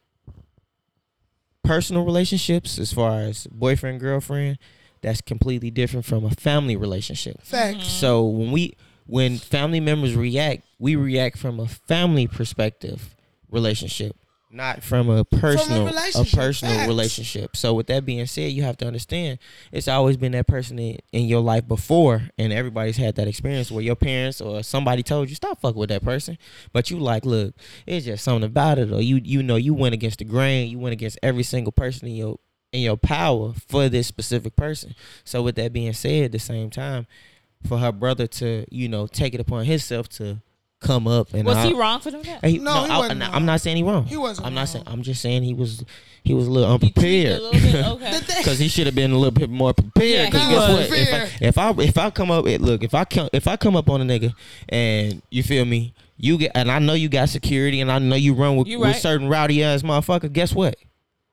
personal relationships, as far as boyfriend girlfriend, that's completely different from a family relationship. Facts. So when we when family members react, we react from a family perspective relationship, not from a personal a, relationship, personal facts. relationship. So with that being said, you have to understand it's always been that person in, in your life before and everybody's had that experience where your parents or somebody told you stop fucking with that person. But you like, look, it's just something about it or you you know you went against the grain, you went against every single person in your in your power for this specific person. So with that being said, at the same time, for her brother to you know take it upon himself to come up and Was I- he wrong for doing that? He, No, he I, wasn't I'm not saying he wrong. He wasn't I'm not saying. I'm just saying he was. He was a little unprepared. a little bit, Okay. [LAUGHS] Because he should have been a little bit more prepared. Yeah, Because he guess was. what? If I, if I if I come up, look, if I come if I come up on a nigga and you feel me, you get and I know you got security and I know you run with, You with certain rowdy ass motherfucker. Guess what?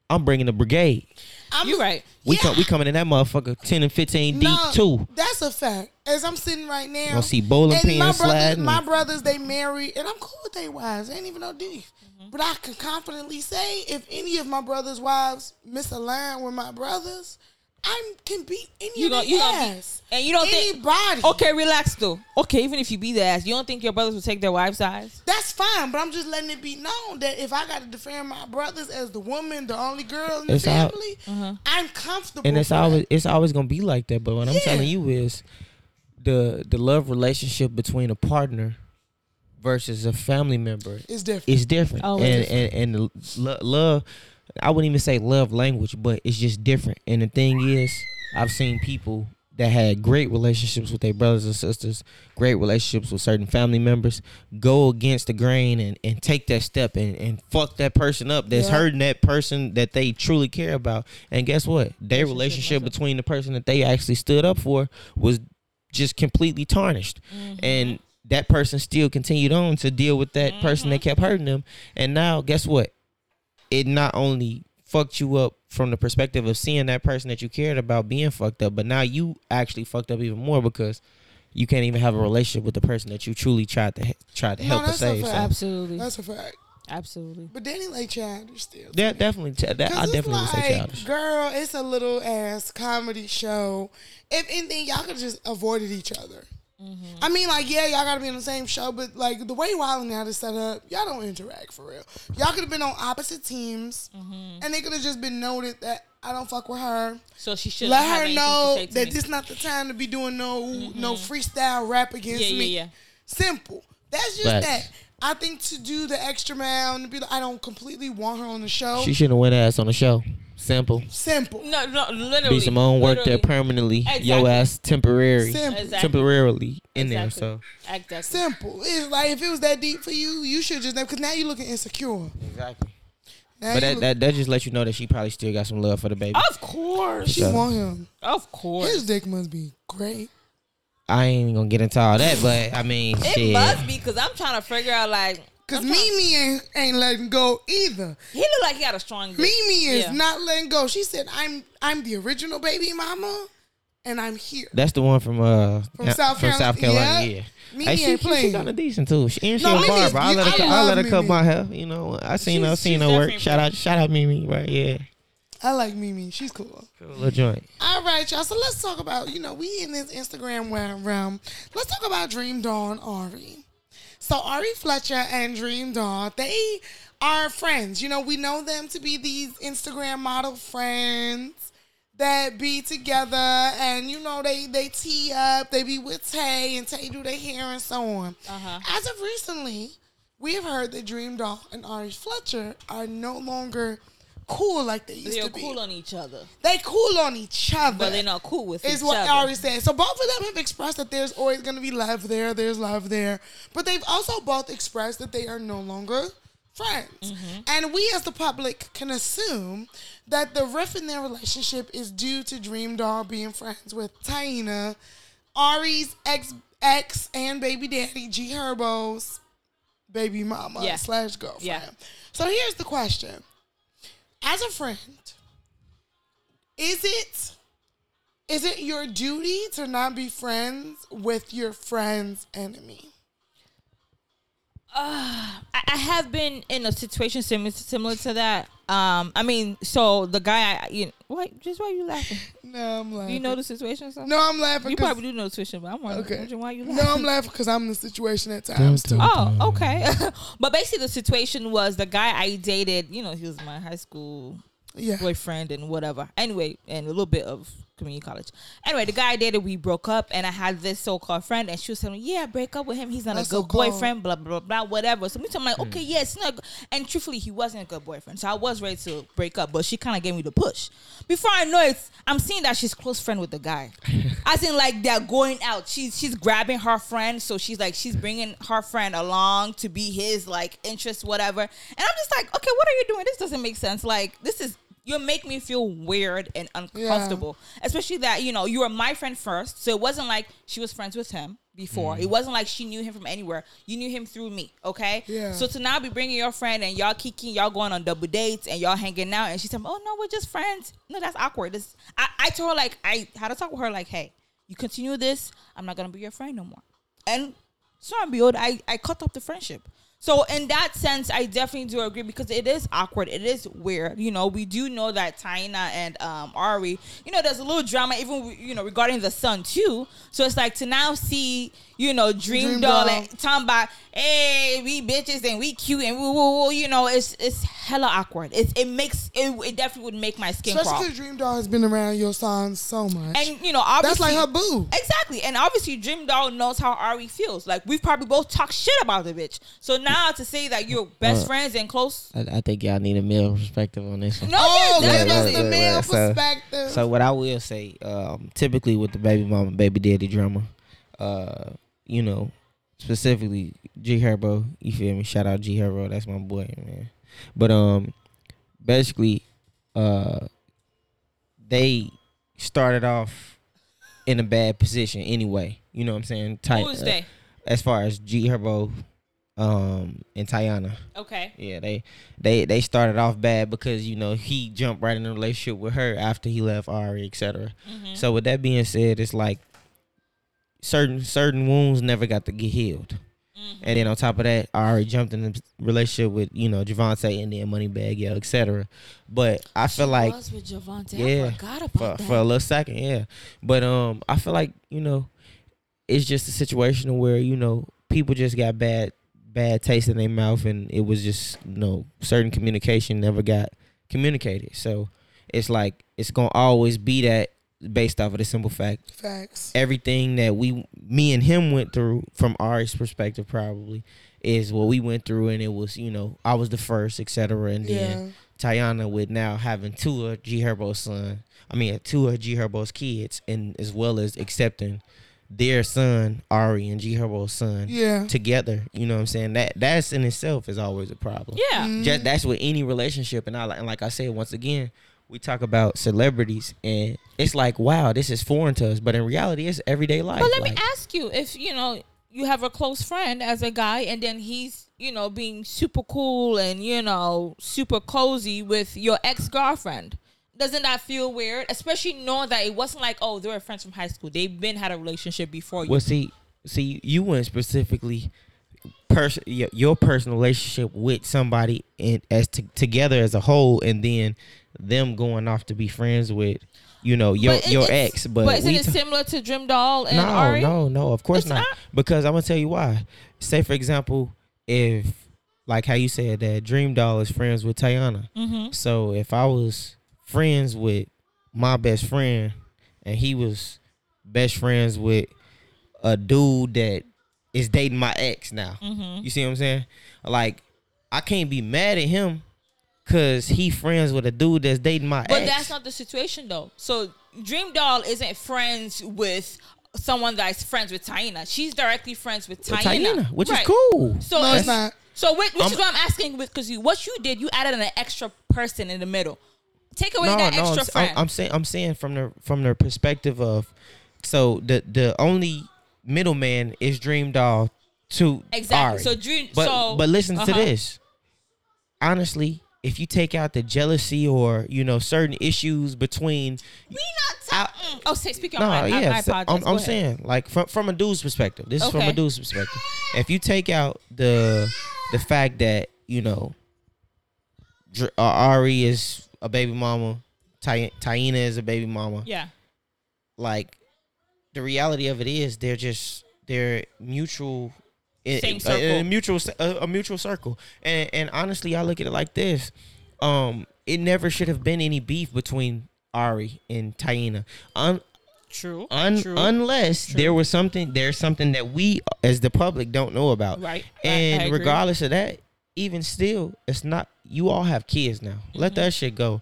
I'm bringing the brigade. I'm, You right. We Yeah. come we coming in that motherfucker ten and fifteen deep No, too. That's a fact. As I'm sitting right now, Gonna see bowling and pins my brothers, my brothers, they married, and I'm cool with their wives. Ain't even no beef. Mm-hmm. But I can confidently say, if any of my brothers' wives misalign with my brothers, I can beat any You of gonna- their you gonna beat- ass. And you don't think? Anybody. Okay, relax though. Okay, even if you be the ass, you don't think your brothers will take their wives' sides? That's fine, but I'm just letting it be known that if I got to defend my brothers as the woman, the only girl in the It's all- family, Uh-huh. I'm comfortable. and it's for always that. it's always gonna be like that. But what I'm telling you is the the love relationship between a partner versus a family member it's different. It's different. Oh, and, it's and and the lo- love, I wouldn't even say love language, but it's just different. And the thing is, I've seen people that had great relationships with their brothers and sisters, great relationships with certain family members, go against the grain and, and take that step and, and fuck that person up that's Yeah. hurting that person that they truly care about. And guess what? Their relationship between the person that they actually stood up for was just completely tarnished. And that person still continued on to deal with that person that kept hurting them. And now guess what? It not only fucked you up from the perspective of seeing that person that you cared about being fucked up, but now you actually fucked up even more because you can't even have a relationship with the person that you truly tried to he- tried to No, help or that's a save. fact. So Absolutely. That's a fact. Absolutely. But DaniLeigh childish still. that definitely t- that I Cause definitely would say like, childish. girl, it's a little ass comedy show. If anything, y'all could just avoided each other. Mm-hmm. I mean, like, yeah, y'all gotta be on the same show, but like the way Wild 'N Out is set up, y'all don't interact for real. Y'all could have been on opposite teams, Mm-hmm. and they could have just been noted that I don't fuck with her. So she should Let her know to to that me. this not the time to be doing no no freestyle rap against Yeah, yeah, me. yeah. Simple. That's just Facts. that. I think to do the extra mile and be like, I don't completely want her on the show. She shouldn't have went ass on the show. Simple. Simple. No, no, literally. B Simone work there permanently. Exactly. Yo ass temporary. Simple. Exactly. Temporarily in there. Exactly. So Exactly. Simple. It's like if it was that deep for you, you should just because now you're looking insecure. Exactly. Now But that, that that just lets you know that she probably still got some love for DaBaby. Of course. she So- want him. Of course. His dick must be great. I ain't gonna get into all that, but I mean, it shit. must be because I'm trying to figure out like. Cause I'm trying- Mimi ain't ain't letting go either. He looked like he had a strong dick. Mimi is Yeah. not letting go. She said, "I'm I'm the original baby mama, and I'm here." That's the one from uh From South from Carolina- South Carolina. yeah. Yeah. Mimi Hey, she, ain't she, she playing. kind of decent too. She, and she No, a Mimi's barber. I let her, beautiful. I I let her cut my hair. You know, I seen her, seen her work. Shout out, shout out Mimi, right? Yeah, I like Mimi. She's cool. cool little joint. All right, y'all. So let's talk about you know we in this Instagram wa- realm. Let's talk about Dream Doll Ari. So Ari Fletcher and Dream Doll, they are friends. You know, we know them to be these Instagram model friends that be together, and you know they they tee up. They be with Tay, and Tay do their hair and so on. Uh-huh. As of recently, we have heard that Dream Doll and Ari Fletcher are no longer cool like they used They're to be. They cool on each other, they cool on each other but they're not cool with each other. is each what other. Ari said. So both of them have expressed that there's always going to be love there. There's love there, but they've also both expressed that they are no longer friends. Mm-hmm. And we, as the public, can assume that the rift in their relationship is due to Dream Doll being friends with Taina, Ari's ex ex and baby daddy G Herbo's baby mama Yeah. slash girlfriend. Yeah. So here's the question: As a friend, is it is it your duty to not be friends with your friend's enemy? Uh, I, I have been in a situation similar similar to that. Um, I mean, so the guy, I, you what? Just why you laughing? [LAUGHS] No, I'm laughing. You know the situation, so? No, I'm laughing. You probably do know the situation, but I'm wondering Okay. why you laughing. No, I'm laughing because I'm in the situation at times too. Oh, okay. [LAUGHS] but basically, the situation was the guy I dated. You know, he was my high school Yeah. boyfriend and whatever. Anyway, and a little bit of community college. Anyway, the guy I dated, we broke up, and I had this so-called friend, and she was telling me, "Yeah, break up with him. He's not That's a good so-called. boyfriend." Blah blah blah, whatever. So me, I'm like, hmm. okay, yeah, it's not. good." And truthfully, he wasn't a good boyfriend, so I was ready to break up, but she kind of gave me the push. Before I know it, I'm seeing that she's close friend with the guy. [LAUGHS] As in, like they're going out. She's she's grabbing her friend, so she's like she's bringing her friend along to be his like interest, whatever. And I'm just like, okay, what are you doing? This doesn't make sense. Like this is you make me feel weird and uncomfortable, especially that you know you were my friend first, so it wasn't like she was friends with him before. Mm. It wasn't like she knew him from anywhere. You knew him through me, okay? Yeah. So to now be bringing your friend and y'all kicking, y'all going on double dates and y'all hanging out, and she said, "Oh no, we're just friends." No, that's awkward. This I, I told her like I had to talk with her like, "Hey, you continue this, I'm not gonna be your friend no more." And so I'm old. I I cut off the friendship. So in that sense, I definitely do agree because it is awkward. It is weird. You know, we do know that Taina and um, Ari, you know, there's a little drama even you know regarding the son too. So it's like to now see you know Dream, Dream Doll Doll. and talking about hey we bitches and we cute and woo woo woo. You know, it's it's hella awkward. It's it makes it, it definitely would make my skin Especially because Dream Doll has been around your son so much. And you know, obviously That's like her boo. Exactly. And obviously Dream Doll knows how Ari feels. Like we've probably both talked shit about the bitch. So now to say that you're best Uh, friends and close I, I think y'all need a male perspective on this one. No, Oh, yeah, give us the Look, look, male so- perspective. So what I will say, um, typically with the baby mama, baby daddy drama, uh, you know, specifically G Herbo, you feel me? Shout out G Herbo, that's my boy, man. But um, basically, uh, they started off in a bad position anyway. You know what I'm saying? Tight. Who is uh, they? as far as G Herbo um and Taina. Okay. Yeah, they they they started off bad because you know he jumped right in a relationship with her after he left Ari, etc. Mm-hmm. So with that being said, it's like certain certain wounds never got to get healed. Mm-hmm. And then on top of that, I already jumped in a relationship with you know Javante and then Moneybagg, yeah, etc. But I feel like was with Javante. Yeah, I forgot for about that. for a little second, yeah. But um, I feel like you know, it's just a situation where you know people just got bad bad taste in their mouth, and it was just you know certain communication never got communicated. So it's like it's gonna always be that based off of the simple fact Facts. everything that we me and him went through from Ari's perspective probably is what we went through and it was you know I was the first etc and then Yeah. Taina with now having two of G Herbo's son I mean two of G Herbo's kids and as well as accepting their son Ari and G Herbo's son Yeah. together you know what I'm saying that that's in itself is always a problem yeah. Mm-hmm. just, that's with any relationship and I and like I said once again we talk about celebrities and it's like wow this is foreign to us but in reality it's everyday life But let me ask you, if you know you have a close friend as a guy, and then he's you know being super cool and you know super cozy with your ex girlfriend, doesn't that feel weird? Especially knowing that it wasn't like oh they were friends from high school, they've been had a relationship before you. Well, see, see, you went specifically pers- your, your personal relationship with somebody and as t- together as a whole, and then them going off to be friends with, you know, your But your ex. But, but isn't it ta- similar to Dream Doll and no, Ari? no, no. Of course not. not? Because I'm gonna tell you why. Say for example, if like how you said that Dream Doll is friends with Taina. Mm-hmm. So if I was friends with my best friend and he was best friends with a dude that is dating my ex now. Mm-hmm. You see what I'm saying? Like I can't be mad at him cuz he friends with a dude that's dating my ex But ex. that's not the situation though. So Dream Doll isn't friends with someone that's friends with Taina. She's directly friends with With Taina, Taina, which Right. is cool. So No, it's it's not. So which, which is what I'm asking with because you, what you did, you added an extra person in the middle. Take away no, that no, extra I'm, friend. I'm, I'm saying I'm saying from the from the perspective of so the the only middleman is Dream Doll to exactly. Ari. So Dream. But so but listen to uh-huh. this. Honestly, if you take out the jealousy or you know certain issues between We not. Ta- mm. Oh, say speak on no, my. I, yeah, I. I'm, I'm saying like from from a dude's perspective. This is from a dude's perspective. If you take out the the fact that you know Dr- uh, Ari is a baby mama, Ty- Taina is a baby mama. Yeah. Like the reality of it is they're just they're mutual. In- Same in- a mutual a, a mutual circle, and and honestly, I look at it like this: um, it never should have been any beef between Ari and Taina. Un- True. Un- True. unless True. there was something there's something that we as the public don't know about right. And I agree. regardless of that even still it's not you all have kids now let Mm-hmm. that shit go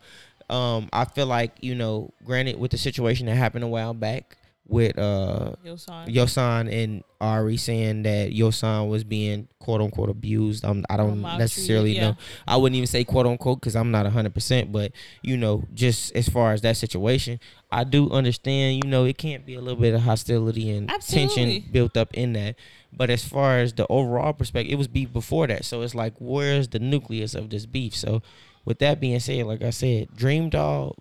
um i feel like you know granted with the situation that happened a while back with uh. Yosohn and Ari saying that Yosohn was being quote unquote abused. Um, I don't necessarily yeah. know. I wouldn't even say quote unquote because I'm not hundred percent. But you know, just as far as that situation, I do understand. You know, it can't be a little bit of hostility and Absolutely. tension built up in that. But as far as the overall perspective, it was beef before that. So it's like, where's the nucleus of this beef? So, with that being said, like I said, Dream Doll,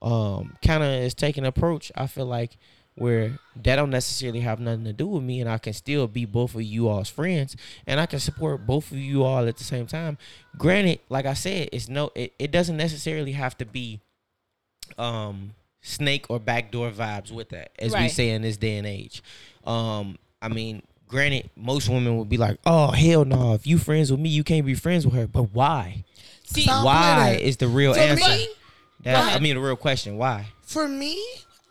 um, kind of is taking an approach. I feel like where that don't necessarily have nothing to do with me and I can still be both of you all's friends and I can support both of you all at the same time. Granted, like I said, it's no it, it doesn't necessarily have to be um snake or backdoor vibes with that, as we say in this day and age. Um, I mean, granted, most women would be like, Oh hell no, if you friends with me, you can't be friends with her. But why? See, why is the real answer. me, That, I mean the real question, why? for me,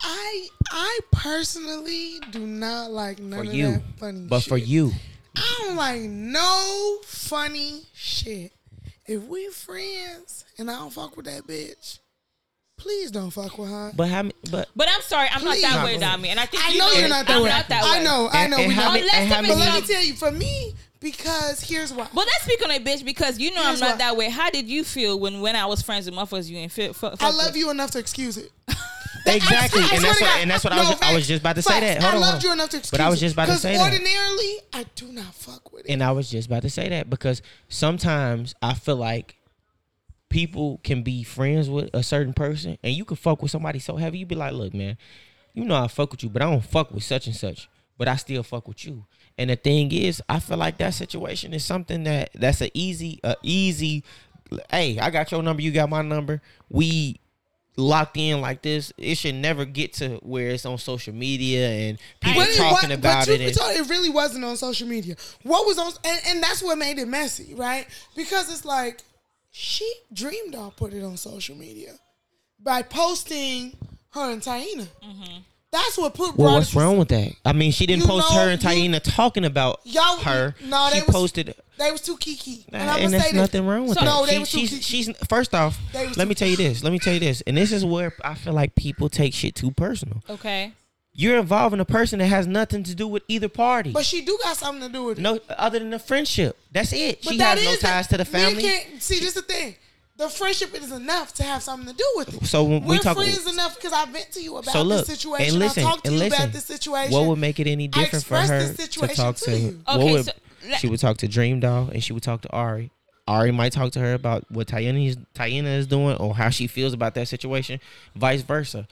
I I personally do not like none For of you. that funny But shit. for you. I don't like no funny shit. If we friends and I don't fuck with that bitch, please don't fuck with her. But how but But I'm sorry, I'm not that Nah, way, bro. Dami. And I think I you know you're not that I'm way. not that way. I know, I know. and we how not. many- Unless and But let me tell you, for me, because here's why. But let's speak on it, bitch, because you know Here's I'm not why. that way. How did you feel when when I was friends with motherfuckers you ain't fit? Fuck, I love you enough to excuse it. [LAUGHS] That- Exactly, and that's what- and that's what I was- I was just about to say that. Hold I on, loved you enough to excuse But I was just about to say that. ordinarily, I do not fuck with it. And I was just about to say that because sometimes I feel like people can be friends with a certain person and you can fuck with somebody so heavy, you be like, look, man, you know I fuck with you, but I don't fuck with such and such. But I still fuck with you. And the thing is, I feel like that situation is something that that's a easy, a easy. Hey, I got your number, you got my number. We locked in like this. It should never get to where it's on social media and people But it talking wa- about but it. and- told, it really wasn't on social media. What was on, and, and that's what made it messy, right? Because it's like she Dream Doll put it on social media by posting her and Taina. Mm-hmm. That's what put. Well, what's wrong with that? I mean, she didn't You post know, her and you- talking about Y'all- her. no, they she was- posted, They was too kiki, Nah, and I'm and there's nothing wrong with So- that. No, they She- was too she's, kiki. she's first off. Let too me tell you this. Let me tell you this, and this is where I feel like people take shit too personal. Okay. You're involving a person that has nothing to do with either party. But she do got something to do with it. no, other than the friendship. That's it. But she that has no is ties to the family. can't- see, this is the thing. The friendship is enough to have something to do with it. So when we're we talk- friends enough because I vent to you about So look, this situation. and listen, I talked to and you listen. about this situation. What would make it any different for her to talk to to? you. what Okay, would- so she would talk to Dream Doll and she would talk to Ari. Ari might talk to her about what Taina is, doing or how she feels about that situation. Vice versa.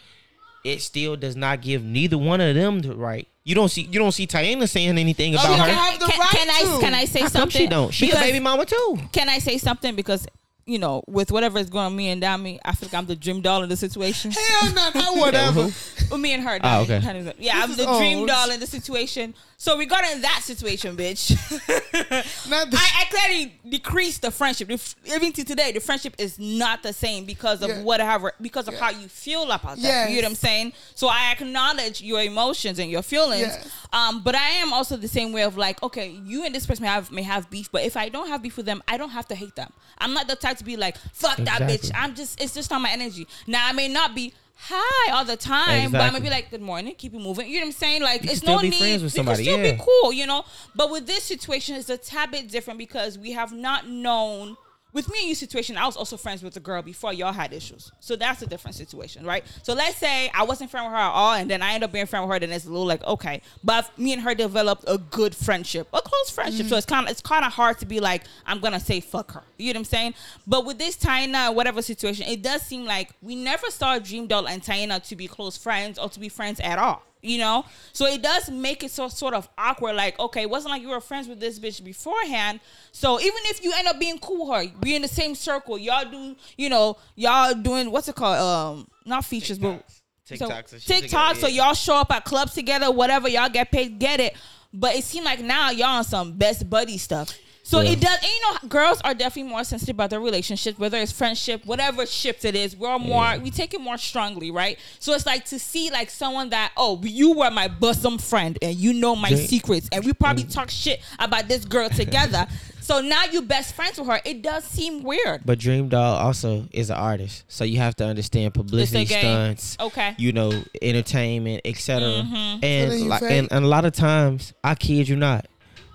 It still does not give neither one of them the right. You don't see you don't see Taina saying anything Oh, about you her. can have the can, right can I can I say How come something? she don't? She Because- a baby mama too. Can I say something? Because you know, with whatever is going on me and Dami, I feel like I'm the dream doll in the situation. Hell no, not whatever. Well, me and her. Ah, Dami. okay. Yeah, I'm the dream old. doll in the situation. So we got in that situation, bitch, [LAUGHS] the- I, I clearly decreased the friendship. The Even to today, the friendship is not the same because of Yeah. whatever, because of Yeah. how you feel about that. Yes. You know what I'm saying? So I acknowledge your emotions and your feelings. Yes. Um, but I am also the same way of like, okay, you and this person may have may have beef, but if I don't have beef with them, I don't have to hate them. I'm not the type to be like, fuck that bitch. I'm just, it's just not my energy. Now I may not be high all the time, but I'm gonna be like, good morning, keep it moving. You know what I'm saying? Like, You it's can no be need. friends with we can somebody, still yeah. be cool, you know. But with this situation, it's a tad bit different because we have not known. With me and you situation, I was also friends with the girl before y'all had issues. So that's a different situation, right? So let's say I wasn't friend with her at all, and then I end up being friend with her. Then it's a little like okay, but me and her developed a good friendship, a close friendship. So mm. it's kind of it's kind of hard to be like I'm gonna say fuck her. You know what I'm saying? But with this Taina, whatever situation, it does seem like we never saw Dream Doll and Taina to be close friends or to be friends at all you know? So it does make it so sort of awkward like okay it wasn't like you were friends with this bitch beforehand. So even if you end up being cool with her be in the same circle y'all do you know y'all doing what's it called? Um not features but TikToks. so, TikTok, so y'all show up at clubs together, whatever, y'all get paid, get it. But it seemed like now y'all on some best buddy stuff. So Yeah. it does, and you know, girls are definitely more sensitive about their relationships, whether it's friendship, whatever ships it is. We're more, Yeah. we take it more strongly, right? So it's like to see like someone that, oh, you were my bosom friend and you know my Jay- secrets, and we probably talk shit about this girl [LAUGHS] together. so now you best friends with her. It does seem weird. But Dream Doll also is an artist, so you have to understand publicity stunts. Okay. You know, entertainment, etc. Mm-hmm. So And like, and, and a lot of times, I kid you not,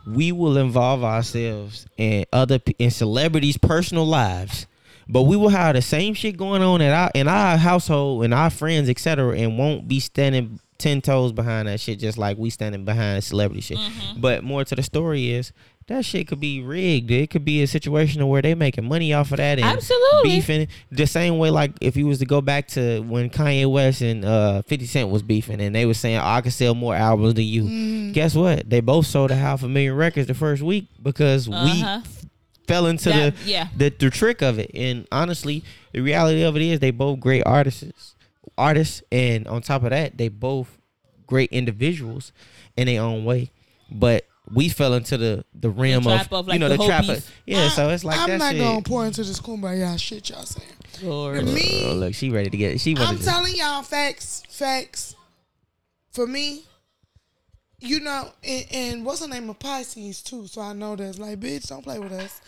we will involve ourselves in other in celebrities' personal lives, but we will have the same shit going on in our in our household and our friends, etc. And won't be standing ten toes behind that shit, just like we standing behind celebrity shit. Mm-hmm. But more to the story is. That shit could be rigged. It could be a situation where they making money off of that and Absolutely. beefing the same way. Like if you was to go back to when Kanye West and uh, Fifty Cent was beefing, and they was saying, "I can sell more albums than you." Mm-hmm. Guess what? They both sold a half a million records the first week because Uh-huh. we fell into That- the, yeah. the the trick of it. And honestly, the reality of it is they both great artists, artists, and on top of that, they both great individuals in their own way. But we fell into the the realm trap of, of, you know the the, trap. Of, yeah, so it's like I'm that not shit. gonna pour into this kumbaya shit y'all saying. Lord. Me, Oh, look, she ready to get. She I'm wanted to. telling y'all facts, facts. For me, you know, and, and what's the name of Pisces too? So I know that's like, bitch, don't play with us.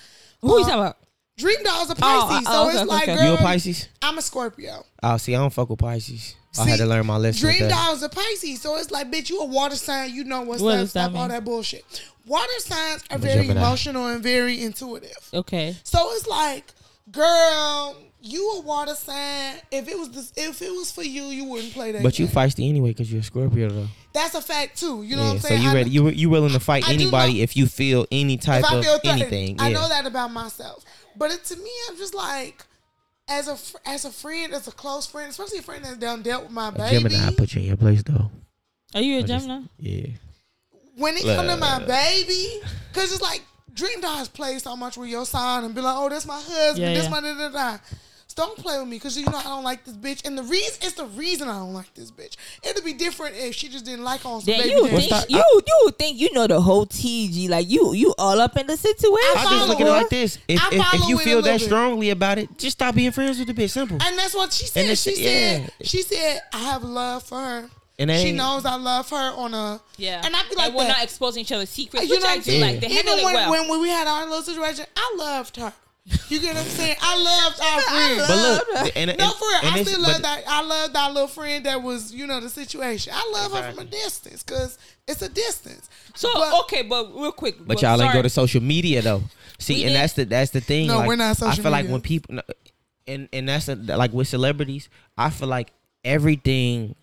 Who you Uh, talking about? Dream Doll's a Oh, Pisces, uh, so okay, it's like, okay. girl, You a Pisces? I'm a Scorpio. Oh, see, I don't fuck with Pisces. I had to learn my lesson. Dream with that. Doll's a Pisces, so it's like, bitch, you a water sign. You know what's What up, does that stop all that bullshit. Water signs are very Gemini. emotional and very intuitive. Okay. So it's like, girl, you a water sign. If it was this, if it was for you, you wouldn't play that. But you feisty anyway because you're a Scorpio though. That's a fact too. You know what I'm so saying? you I- ready? You you willing to fight I anybody know- if you feel any type if I of feel threatened, anything? I know that about myself. But it, to me, I'm just like, as a fr- as a friend, as a close friend, especially a friend that's down dealt with my A baby. Gemini put you in your place though. Are you a I just- Gemini? Yeah. when it come to my baby, because it's like Dream Dogs play so much with your sign and be like, oh, that's my husband, Yeah, this yeah. my da da da. So don't play with me because you know I don't like this bitch, and the reason it's the reason I don't like this bitch. It'd be different if she just didn't like on some Then baby you think that- you you think you know the whole TG like you you all up in the situation. I I just look at it like this: if, if, if you feel that strongly about it, just stop being friends with the bitch. Simple. And that's what she said. it's- She yeah. said she said I have love for her. And she knows I love her on a Yeah, And I be like we're that. not exposing each other's secrets, uh, You which know I what do I'm like. saying? They Even handle it when, well. when when we had our little situation, I loved her. You get what I'm saying? I loved our [LAUGHS] friend. But look, and, and, no, for real. and I it's- still but- love that. I love that little friend that was, you know, the situation. I love her from a distance because it's a distance. so But- okay, but real quick, But y'all ain't go to social media though. See, We and did. that's the that's the thing. No, like, we're not social. I social feel like when people, and and that's a, like with celebrities, I feel like everything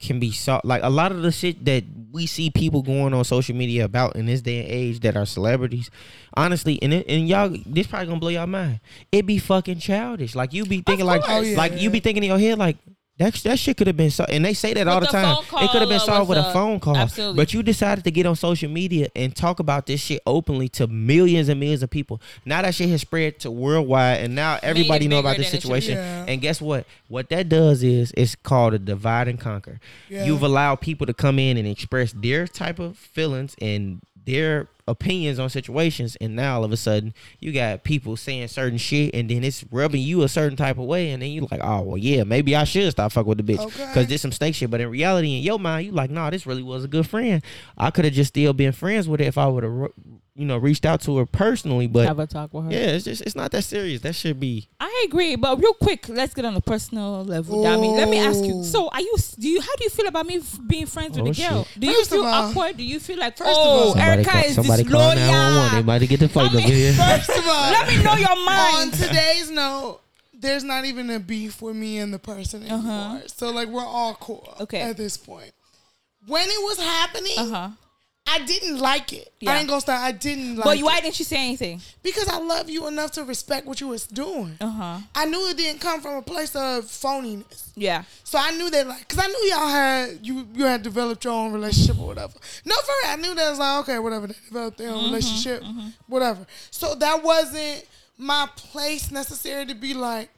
can be so like a lot of the shit that we see people going on social media about in this day and age that are celebrities. Honestly, and it, and y'all, this probably gonna blow y'all mind. It be fucking childish. Like you be thinking like. Oh, like you be thinking in your head like. That, that shit could have been so, and they say that all the the time. It could have been solved with a a- phone call. absolutely. But you decided to get on social media and talk about this shit openly to millions and millions of people. Now that shit has spread to worldwide, and now everybody know about this than it should situation. Yeah. And guess what? What that does is it's called a divide and conquer. Yeah. You've allowed people to come in and express their type of feelings and their opinions on situations, and now all of a sudden you got people saying certain shit, and then it's rubbing you a certain type of way, and then you like, oh well, yeah, maybe I should stop fucking with the bitch Okay. because this some snake shit. But in reality, in your mind, you like, nah, this really was a good friend. I could have just still been friends with her if I would have, you know, reached out to her personally. But have a talk with her. yeah, it's just it's not that serious. That should be. I agree, but real quick, let's get on a personal level. Dami. Let me ask you. So, are you? Do you? How do you feel about me f- being friends with Oh, a girl? shit. Do you First of feel all- awkward? Do you feel like, First of oh, all- Somebody Erica call, is somebody call 911. They disloyal? might get the fight I mean, over here. First of all, Let me know your [LAUGHS] mind. on today's note, there's not even a beef with me and the person anymore. Uh-huh. So like we're all cool Okay. at this point. When it was happening, Uh huh. I didn't like it. Yeah. I ain't gonna start. I didn't like it. But you, it. why didn't you say anything? because I love you enough to respect what you was doing. Uh huh. I knew it didn't come from a place of phoniness. Yeah. So I knew that, like, cause I knew y'all had you you had developed your own relationship or whatever. No, for real, I knew that was like okay, whatever. They developed their Mm-hmm, own relationship, whatever. So that wasn't my place necessary to be like,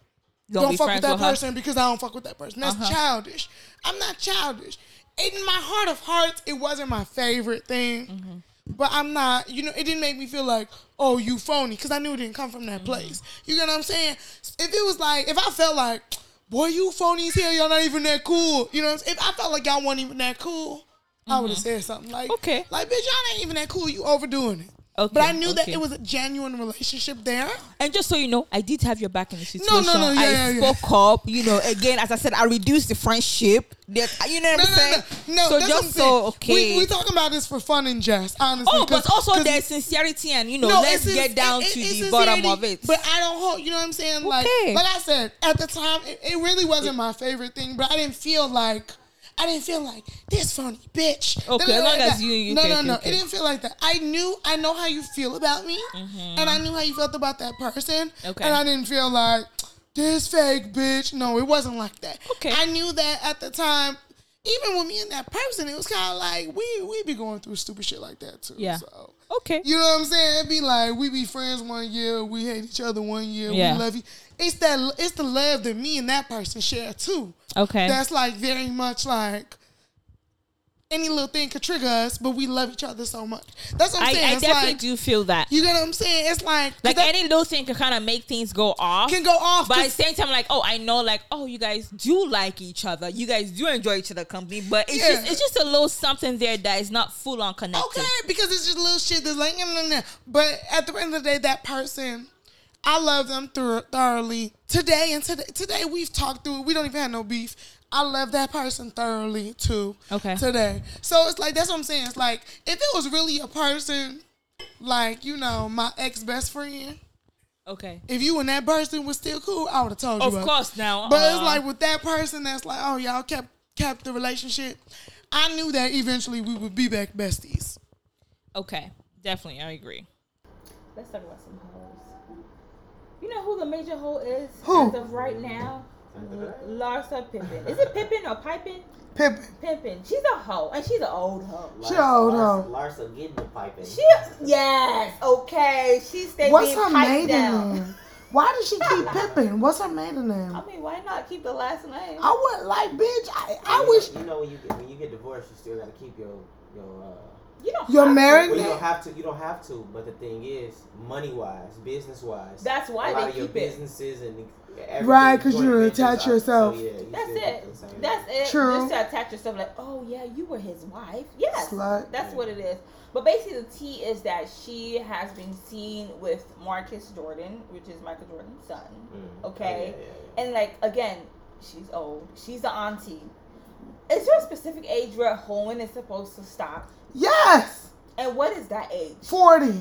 Don't don't, be fuck with that with her? person because I don't fuck with that person. That's Uh-huh. childish. I'm not childish. In my heart of hearts, it wasn't my favorite thing. Mm-hmm. But I'm not, you know, it didn't make me feel like, oh, you phony, because I knew it didn't come from Mm-hmm. that place. You get what I'm saying? If it was like, if I felt like, boy, you phony here, y'all not even that cool. You know what I'm saying? If I felt like y'all weren't even that cool, I would have said something like, Mm-hmm. Okay. like, bitch, y'all ain't even that cool. You overdoing it. Okay, But I knew that it was a genuine relationship there. And just so you know, I did have your back in the situation. no, no, no, yeah, I yeah, yeah. spoke up. You know, again, as I said, I reduced the friendship. That uh, you know what No, I'm saying? no, no. So just so okay. We, we talking about this for fun and jest, honestly. oh, but also there's sincerity and you know, No, let's get down it- to the bottom of it. But I don't hold. You know what I'm saying? Like, Okay. like I said at the time, it, it really wasn't my favorite thing. But I didn't feel like. I didn't feel like this funny bitch. Okay, Da- da- as long as you- you- no, okay, no, no. okay. It didn't feel like that. I knew. I know how you feel about me, Mm-hmm. and I knew how you felt about that person. Okay. And I didn't feel like this fake bitch. No, it wasn't like that. Okay. I knew that at the time. Even with me and that person, it was kind of like we we be going through stupid shit like that too. Yeah. So okay. you know what I'm saying? It'd be like we be friends one year, we hate each other one year, Yeah. we love you. It's that it's the love that me and that person share too. Okay. That's like very much like any little thing could trigger us, but we love each other so much. That's what I'm I, saying. I it's definitely like do feel that. you get what I'm saying? It's like Like that any little thing can kind of make things go off. can go off. But at the same time, like, oh, I know, like, oh, you guys do like each other. You guys do enjoy each other company, but it's Yeah. just it's just a little something there that is not full on connected. Okay, because it's just a little shit that's like, but at the end of the day, that person, I love them through thoroughly. Today and today, today we've talked through. it. We don't even have no beef. I love that person thoroughly too. Okay. Today, so it's like that's what I'm saying. It's like if it was really a person, like you know, my ex best friend, Okay. If you and that person was still cool, I would have told you. Of course now. But it's uh, like with that person that's like, oh y'all kept kept the relationship. I knew that eventually we would be back besties. Okay, definitely, I agree. Let's talk about some hoes. You know who the major hoe is Who? as of right now? Larsa Pippen. Is it Pippen or Pippen? Pippin. Pippen. She's a hoe, and she's an old hoe. She a old hoe. Larsa getting the piping. She, yes, okay. She stayed What's being her maiden down. name? Why does she keep [LAUGHS] Pippin? What's her maiden name? I mean, why not keep the last name? I would like, bitch. I, I You know- wish you know when you get when you get divorced, you still gotta keep your your. Uh, You don't. you're have to. married. well, you don't have to. You don't have to. But the thing is, money wise, business wise, That's why a lot they of your keep it. businesses and everything, Right, 'cause joint you ventures attach yourself. So, yeah, you That's it. get the same- That's it. True. Just to attach yourself, like, oh yeah, you were his wife. Yes, Slut. that's what it is. But basically, the tea is that she has been seen with Marcus Jordan, which is Michael Jordan's son. Mm. Okay, Yeah, yeah, yeah. and like again, she's old. She's the auntie. Is there a specific age where hoeing is supposed to stop? Yes, And what is that age? forty.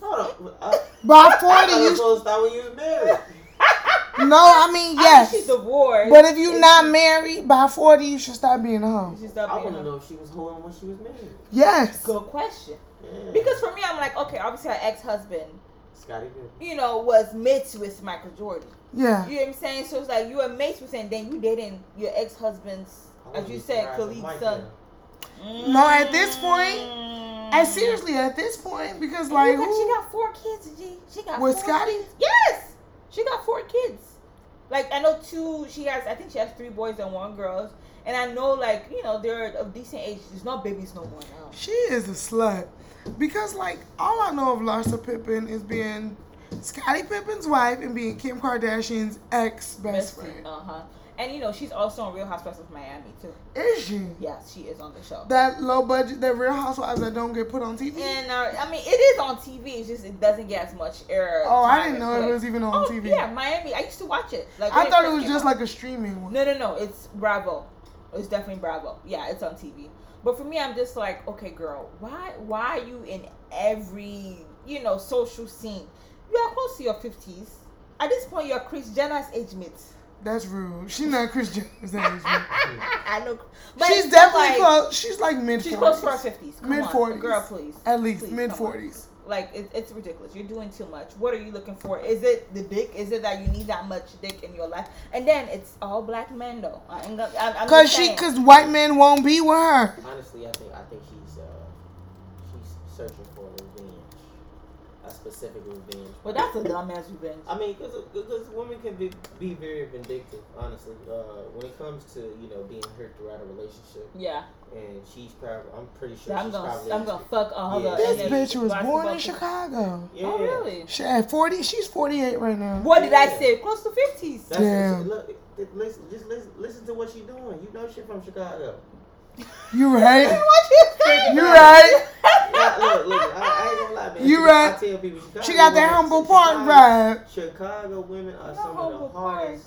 Hold on. [LAUGHS] Uh, By forty, thought you supposed to start when you was married. [LAUGHS] no. I mean I yes. mean, she's divorced. But if you're not married by forty, you should stop being a hoe. I want to know if she was hoeing when she was married. Yes. Good question. Yeah. Because for me, I'm like, okay, obviously her ex-husband, Scottie you know, was mates with Michael Jordan. Yeah. You know what I'm saying? So it's like you were mates with him, then you dating your ex-husband's, I as wouldn't you be said, surprised if Khalid's son. did. No, at this point, Mm. and seriously, at this point, because like got- who? she got four kids, G. She got With Scottie? kids. Yes, she got four kids. Like I know two. She has. I think she has three boys and one girl. And I know, like you know, they're of decent age. There's no babies no more now. She is a slut. Because like all I know of Larsa Pippen is being Scottie Pippen's wife and being Kim Kardashian's ex best friend. Uh huh. And you know, she's also on Real Housewives of Miami too. Is she? Yes, she is on the show. That low budget, that Real Housewives that don't get put on TV. And uh, I mean, it is on TV. It's just it doesn't get as much air. oh, I didn't know it was even on Oh TV. yeah, Miami. I used to watch it. Like I thought it was just out. like a streaming one. No, no, no. It's Bravo. It's definitely Bravo. Yeah, it's on TV. But for me, I'm just like, okay, girl, why, why are you in every, you know, social scene? You are close to your fifties. At this point, you're Kris Jenner's age mate. That's rude. She's not Kris Jenner's age. [LAUGHS] I know. But She's definitely like, close. She's like mid She's close to her 40s. fifties. Mid 40s. girl, please. At least mid forties. Like it, it's ridiculous. You're doing too much. What are you looking for? Is it the dick? Is it that you need that much dick in your life? And then it's all black men though. I'm, I'm, I'm Cause she, cause white men won't be with her. Honestly, I think I think she's uh she's searching for revenge, a specific revenge. Well, that's a dumbass revenge. I mean, because women can be, be very vindictive, honestly. Uh, when it comes to you know being hurt throughout a relationship, Yeah, and she's probably I'm pretty sure I'm she's gonna probably I'm gonna fuck all Yeah. the. This and then bitch was born in. Chicago. yeah. Oh really? She at 40, she's 48 right now. What did I say? Close to fifties. That's Damn. Look, listen, just listen, listen to what she's doing. You know, she from Chicago. You right. [LAUGHS] You say? Right. Look, look, I, I ain't gonna lie, man. You I right. tell people, Chicago She got that humble Chicago- park vibe. Chicago women are some of the hardest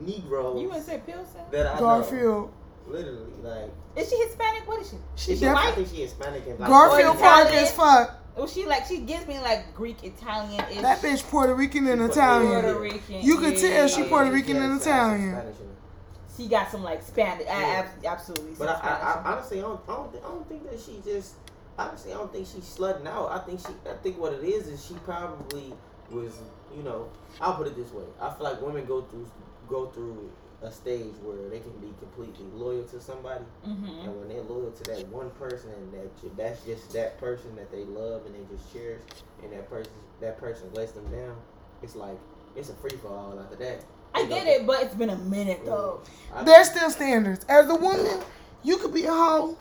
Negroes You wouldn't say Pilsen? that I know. Garfield. Literally, like Is she Hispanic? What is she? She is she I definitely white? think she Hispanic and like Garfield Or Park Italian. is fuck. Well, she like she gives me like Greek Italian ish. That bitch Puerto Rican and Puerto Italian. Puerto Rican. You could tell she yeah. Puerto Rican Yeah, and it sounds Italian. Spanish in her. She got some like Spanish. I Yeah. ab- absolutely. But I, I, I honestly, I don't, I don't, think, I don't think that she just. Honestly, I don't think she's slutting out. I think she. I think what it is is she probably was. You know, I'll put it this way. I feel like women go through go through a stage where they can be completely loyal to somebody, Mhm. and when they're loyal to that one person, and that that's just that person that they love and they just cherish, and that person that person lets them down. It's like it's a free for all after that. I get it, but it's been a minute though. I- There's still standards. As a woman, you could be a hoe,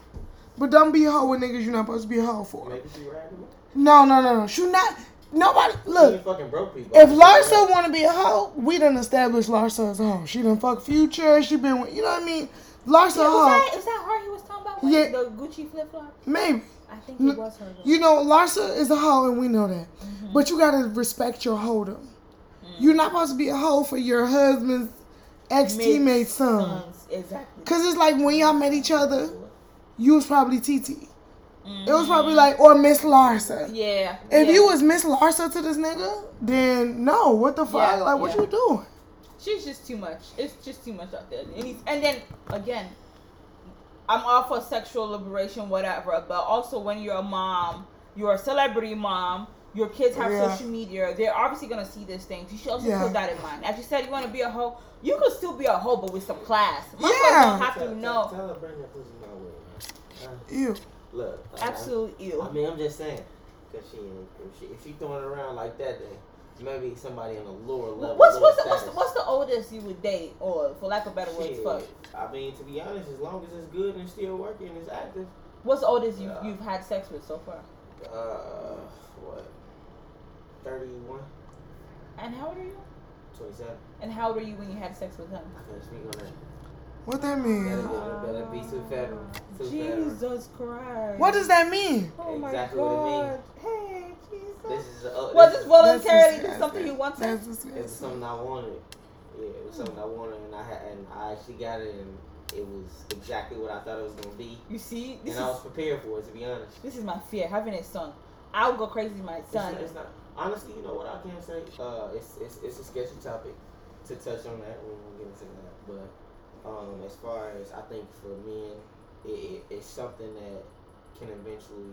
but don't be a hoe with niggas you're not supposed to be a hoe for. Maybe she riding. No, no, no, no. She not. Nobody. Look, fucking broke people. if Larsa want to be a hoe, we done established Larsa as a hoe. She done fuck Future. She been with. You know what I mean? Larsa a Was hoe. that, was that her he was talking about? With Yeah. The Gucci flip flop? Maybe. I think it was her. Though. You know, Larsa is a hoe, and we know that. Mm-hmm. But you gotta respect your hold'em. You're not supposed to be a hoe for your husband's ex teammate's son. Sons, Exactly. Cause it's like when y'all met each other, you was probably TT. It was mm-hmm. probably like, or Miss Larsa. Yeah. If yeah. you was Miss Larsa to this nigga, then no, what the fuck? Yeah, like, what yeah. you doing? She's just too much. It's just too much out there. And, and then again, I'm all for sexual liberation, whatever. But also, when you're a mom, you're a celebrity mom. Your kids have Yeah. social media. They're obviously gonna see these things. You should also Yeah. put that in mind. As you said, you want to be a hoe. You could still be a hoe, but with some class. Yeah. Don't have Tell, to tell, know. tell her bring that pussy my way, man. Uh, You. look, I- I- ew. I mean, I'm just saying, cause she, if she, if she throwing it around like that, then maybe somebody on a lower level. What's lower what's the, what's the what's the oldest you would date, or for lack of better words, fuck? I mean, to be honest, as long as it's good and still working, and it's active. What's the oldest you Uh, you've had sex with so far? Uh, what? Thirty-one, And how old are you? twenty-seven. And how old are you when you had sex with him? I can't speak on that. What that mean? better, better be too federal. Too federal. Jesus Christ. What does that mean? Oh my Exactly what it God. Hey, Jesus. This is a, uh, Was this this is- voluntarily just something you wanted? That's It was something I wanted. Yeah, it was something I wanted, and I had, and I actually got it, and it was exactly what I thought it was gonna be, You see, this and I was prepared for it. To be honest, this is my fear having a son. I would go crazy with my It's son. not, it's not. Honestly, you know what I can say? Uh, it's, it's it's a sketchy topic to touch on that. We won't get into that, but um, as far as I think for men, it, it, it's something that can eventually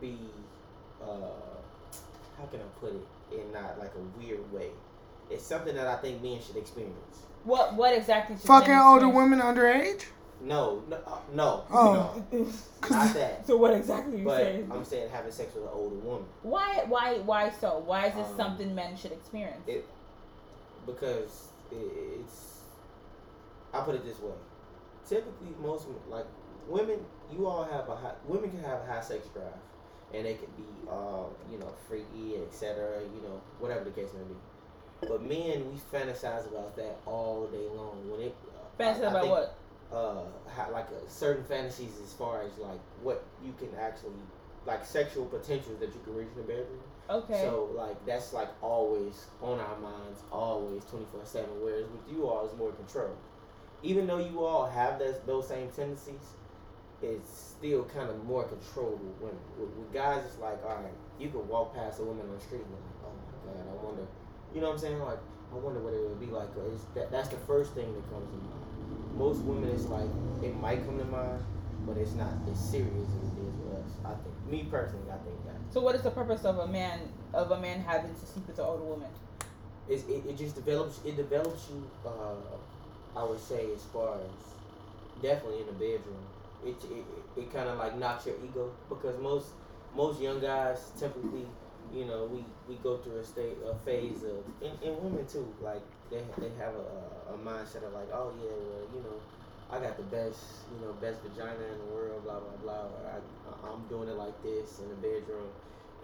be uh, how can I put it in not like a weird way. It's something that I think men should experience. What what exactly? should Fucking men older women underage? No, no, uh, no, Oh. no, [LAUGHS] not that. so what exactly you But saying? I'm saying having sex with an older woman. Why why why so? Why is this Um, something men should experience? It because it, it's. I put it this way. Typically, most like women, you all have a high, women can have a high sex drive, and they can be, uh, you know, freaky, etc. You know, whatever the case may be. But men, we fantasize about that all day long. When it uh, Fantasy I- I about think, what? Uh, how, like uh, certain fantasies as far as like what you can actually like sexual potentials that you can reach in the bedroom. Okay. So like that's like always on our minds, always twenty four seven. Whereas with you all, it's more control. Even though you all have those those same tendencies, it's still kind of more controlled with women. With, with guys, it's like all right, you can walk past a woman on the street and like, oh my god, I wonder. You know what I'm saying? Like I wonder what it would be like. It's that that's the first thing that comes to mind. Most women, it's like it might come to mind, but it's not as serious as it is with us. I think. Me personally, I think that. So what is the purpose of a man of a man having to sleep with an older woman? It's, it, it just develops it develops you uh, I would say as far as definitely in the bedroom it it, it, it kind of like knocks your ego because most most young guys typically you know we, we go through a state a phase of and, and women too like they they have a, a mindset of like oh yeah well you know I got the best you know best vagina in the world blah blah blah. I, I'm doing it like this in the bedroom.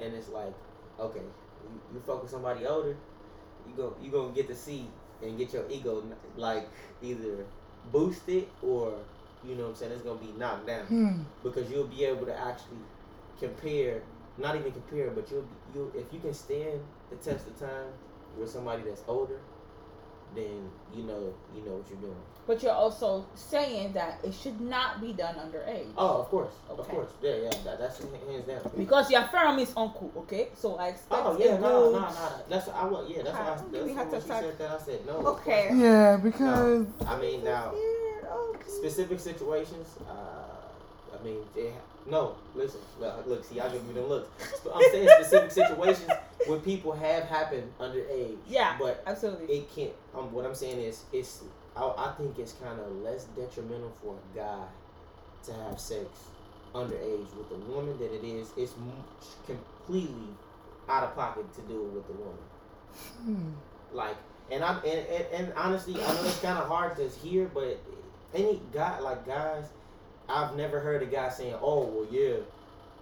And it's like okay you, you fuck with somebody older you go you gonna get to see and get your ego like either boosted or you know what I'm saying it's gonna be knocked down. Hmm. because you'll be able to actually compare not even compare but you'll you if you can stand the test of time with somebody that's older then you know you know what you're doing But you're also saying that it should not be done underage. oh of course of course yeah yeah that, that's hands down Because your firm is uncle, okay? So I expect oh yeah a no no no that's what I want yeah that's why I, that's we have to she talk- said that I said no Okay. Yeah, because I mean now Okay. specific situations. Uh, I mean, it, no. Listen, look, look, see, I give me them looks. But I'm saying specific situations where people have happened underage. Yeah, but absolutely. it can't. Um, what I'm saying is, it's. I, I think it's kind of less detrimental for a guy to have sex underage with a woman than it is. It's m- completely out of pocket to do it with a woman. hmm. Like, and I'm and, and, and honestly, I know it's kind of hard to hear, but any guy like guys, I've never heard a guy saying, "Oh, well, yeah,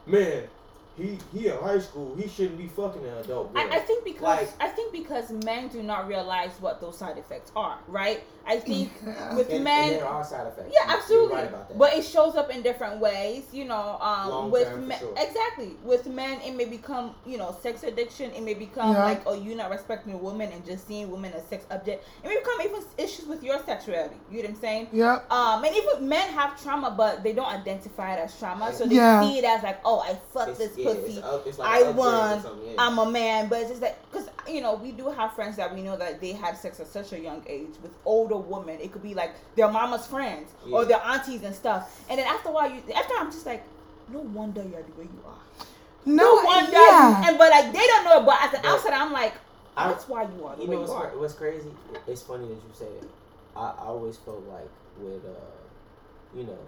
man, he he in high school. He shouldn't be fucking an adult girl. I, I think because Like- I think because men do not realize what those side effects are, right? I [LAUGHS] think Yeah. with and, men, and there are side effects. yeah, absolutely. You're right about that. But it shows up in different ways, you know. Um, with men, sure. exactly. With men, it may become, you know, sex addiction. It may become Yeah. like, oh, you not respecting a woman and just seeing women as sex object. It may become even issues with your sexuality. You know what I'm saying? Yep. Um, and even men have trauma, but they don't identify it as trauma, so they Yeah. see it as like, oh, I fucked It's- this yeah, it's pussy. up- it's like I an upgrade or won. yeah. I'm a man, but it's just that because you know we do have friends that we know that they had sex at such a young age with older women. It could be like their mama's friends or their aunties and stuff. And then after a while, you after I'm just like, no wonder you're the way you are. No, No wonder. yeah. And but like they don't know it. But as an But outsider, I'm like, I- that's why you are the You way know you what's, are. what's crazy? It's funny that you say it. I, I always felt like with uh, you know,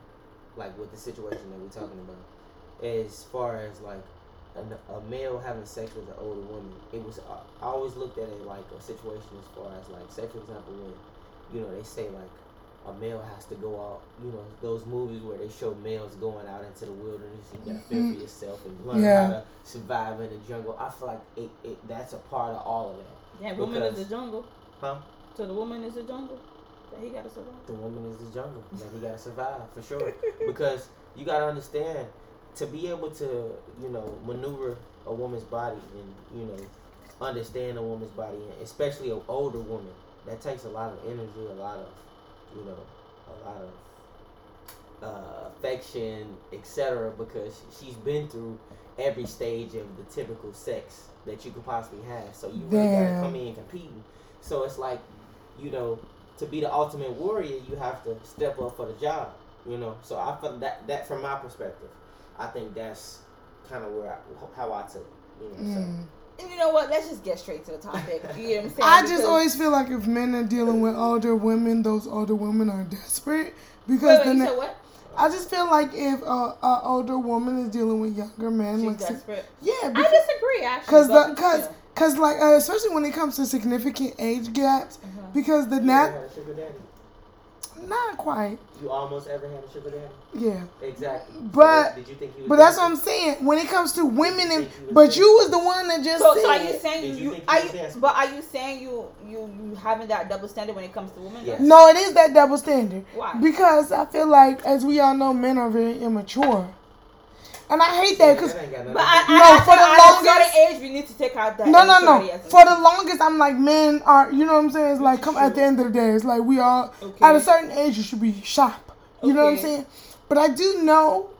like with the situation that we're talking about, as far as like a, a male having sex with an older woman, it was I, I always looked at it like a situation as far as like, say for example, when you know they say like a male has to go out, you know, those movies where they show males going out into the wilderness and you gotta fend for mm-hmm. yourself and learn Yeah. how to survive in the jungle. I feel like it, it that's a part of all of that. yeah, woman is because- the jungle. Huh? So the woman is the jungle. That he gotta survive. the woman is the jungle that he gotta survive for sure because you gotta understand to be able to you know maneuver a woman's body and you know understand a woman's body and especially an older woman that takes a lot of energy a lot of you know a lot of uh, affection etc because she's been through every stage of the typical sex that you could possibly have. So you really gotta come in competing. So it's like you know to be the ultimate warrior, you have to step up for the job. You know, so I feel that that from my perspective, I think that's kind of where I, how I took. it, You know, Mm. And you know what? Let's just get straight to the topic. You know what I'm saying? I just always feel like if men are dealing with older women, those older women are [LAUGHS] desperate because Wait, wait, then you said what? I just feel like if a, a older woman is dealing with younger men, She's like desperate. yeah, I disagree actually. because the because because like uh, especially when it comes to significant age gaps, Uh-huh. because the so. Nat ever had a sugar daddy? Not quite You almost ever had a sugar daddy? yeah. Exactly. So But- did you think he was? But that's what? I'm saying. When it comes to women, and think he was but dancing? you was the one that just So, said. so are you saying Did you you, think are you but are you saying you you you having that double standard when it comes to women? Yeah. no, it is that double standard. Why? Because I feel like, as we all know, men are very immature, and I hate that because That ain't But to I, do- I, No, I for feel the at a longest- certain age we need to take out that. no, no, no. immaturity as a- For the longest, I'm like, men are. You know what I'm saying? It's like, come at the end of the day, it's like we all Okay. at a certain age you should be sharp. You know what I'm saying? But I do know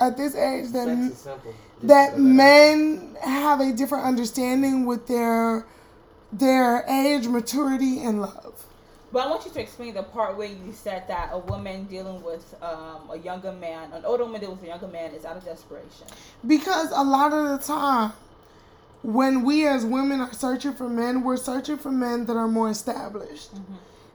at this age that Sex is simple. Just that men have a different understanding with their their age, maturity, and love. But I want you to explain the part where you said that a woman dealing with um, a younger man, an older woman dealing with a younger man, is out of desperation. Because a lot of the time, when we as women are searching for men, we're searching for men that are more established.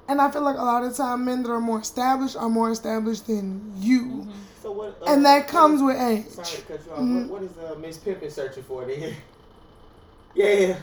And I feel like a lot of the time, men that are more established are more established than you. So what? Uh, And that comes is- with age. Sorry to cut you off. Mhm. What, what is uh, Miss Pimpin searching for then? [LAUGHS] yeah.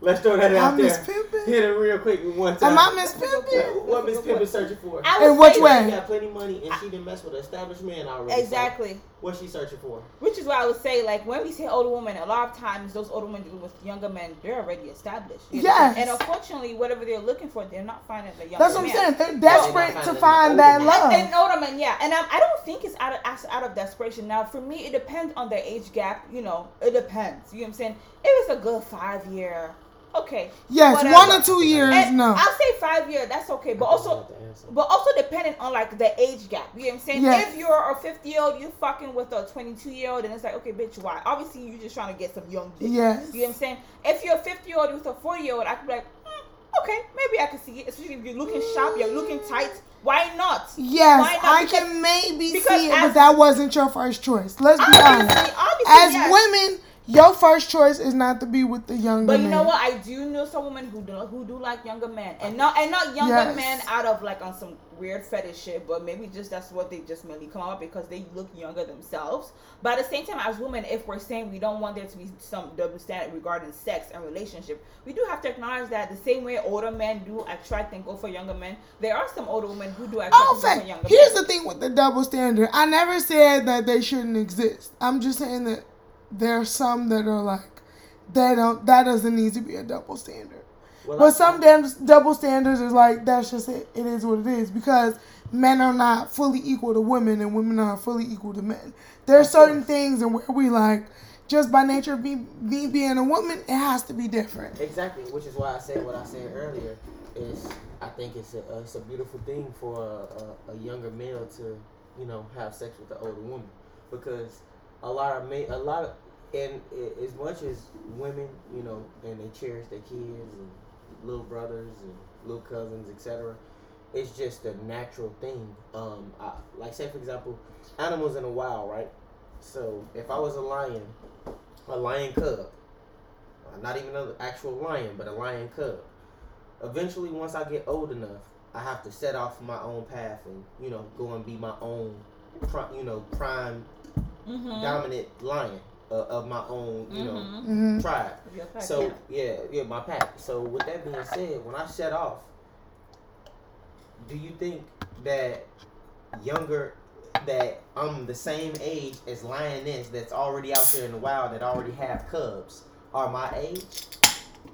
Let's throw that out I'm there. Miss Pimpin? Hit it real quick with one time. Am I Miss Pimpin? What Miss Pimpin searching for? I In which way? She got plenty money and she didn't mess with an established man already. so Exactly. What's she searching for? Which is why I would say, like, when we say older women, a lot of times those older women dealing with younger men, they're already established. you know? Yes. And unfortunately, whatever they're looking for, they're not finding the younger That's what I'm man. saying. They're not desperate to finding find an that older love. And older men, yeah, and um, I don't think it's out of out of desperation. Now, for me, it depends on the age gap. You know, it depends. You know what I'm saying? If it's a good five year, okay. Yes, whatever. one or two years, And no. I'll say five year. That's okay, but also. know the answer. But also dependent on like the age gap. You know what I'm saying? Yes. If you're a 50 year old, you fucking with a 22 year old, and it's like, okay, bitch, why? Obviously, you're just trying to get some young dick. Yes. You know what I'm saying? If you're a 50 year old with a 40 year old, I could be like, mm, okay, maybe I can see it. Especially if you're looking sharp, you're looking tight. Why not? Yes, Why not? I Because- can maybe see it, as- but that wasn't your first choice. Let's be honest. obviously, As yes. women, your first choice is not to be with the younger But you man. know what? I do know some women who do who do like younger men, and not and not younger Yes. men out of like on some weird fetish shit, but maybe just that's what they just mainly come up because they look younger themselves. But at the same time, as women, if we're saying we don't want there to be some double standard regarding sex and relationship, we do have to acknowledge that the same way older men do attract and go for younger men, there are some older women who do attract Oh, and go for younger men. Here's men. the thing with the double standard. I never said that they shouldn't exist. I'm just saying that there are some that are like, they don't. That doesn't need to be a double standard. Well, But I- some damn double standards is like that's just it. It is what it is because men are not fully equal to women and women are not fully equal to men. There are certain things and where we like just by nature of me, me being a woman, it has to be different. Exactly, which is why I said what I said earlier. Is I think it's a it's a beautiful thing for a, a, a younger male to you know have sex with an older woman because a lot of ma- a lot of and as much as women you know and they cherish their kids and little brothers and little cousins etc. It's just a natural thing. Um, I, like say for example, animals in the wild, right? So if I was a lion, a lion cub, uh, not even an actual lion, but a lion cub. Eventually, once I get old enough, I have to set off my own path and you know go and be my own, you know, prime Mm-hmm. dominant lion uh, of my own, you know, hmm tribe. So So yeah, yeah, my pack. So with that being said, when I set off, do you think that younger that I'm the same age as lioness that's already out there in the wild that already have cubs are my age?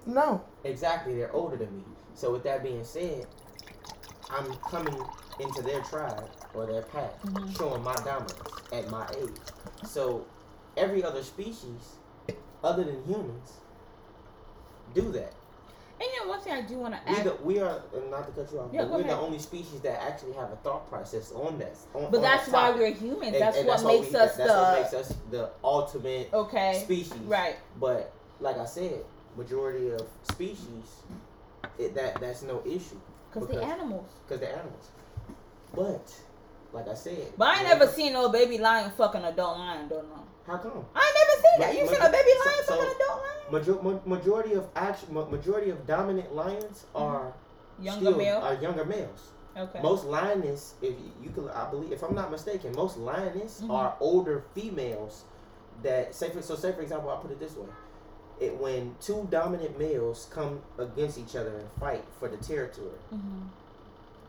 No. Exactly, they're older than me. So with that being said, I'm coming into their tribe or their pack, mm-hmm. showing my dominance at my age. So every other species, other than humans, do that. And you know, one thing I do want to add, the, we are, not to cut you off, Yeah, but we're the only species that actually have a thought process on that. On, but on that's that why we're humans. And- that's and what why makes we- us that's the what makes us the ultimate okay, species. right? But like I said, majority of species, it, that that's no issue Because they're animals. because they're animals. But like I said, But I ain't never seen no baby lion fucking adult lion. Don't know. How come? I ain't never seen that. You seen a baby lion so- fucking adult lion? Major- ma- majority of act- ma- majority of dominant lions are Mm-hmm. Younger still, male. are younger males. Okay. Most lioness, if you, can, I believe, if I'm not mistaken, most lioness Mhm. are older females. That say for so say for example, I'll put it this way: it when two dominant males come against each other and fight for the territory. Mhm.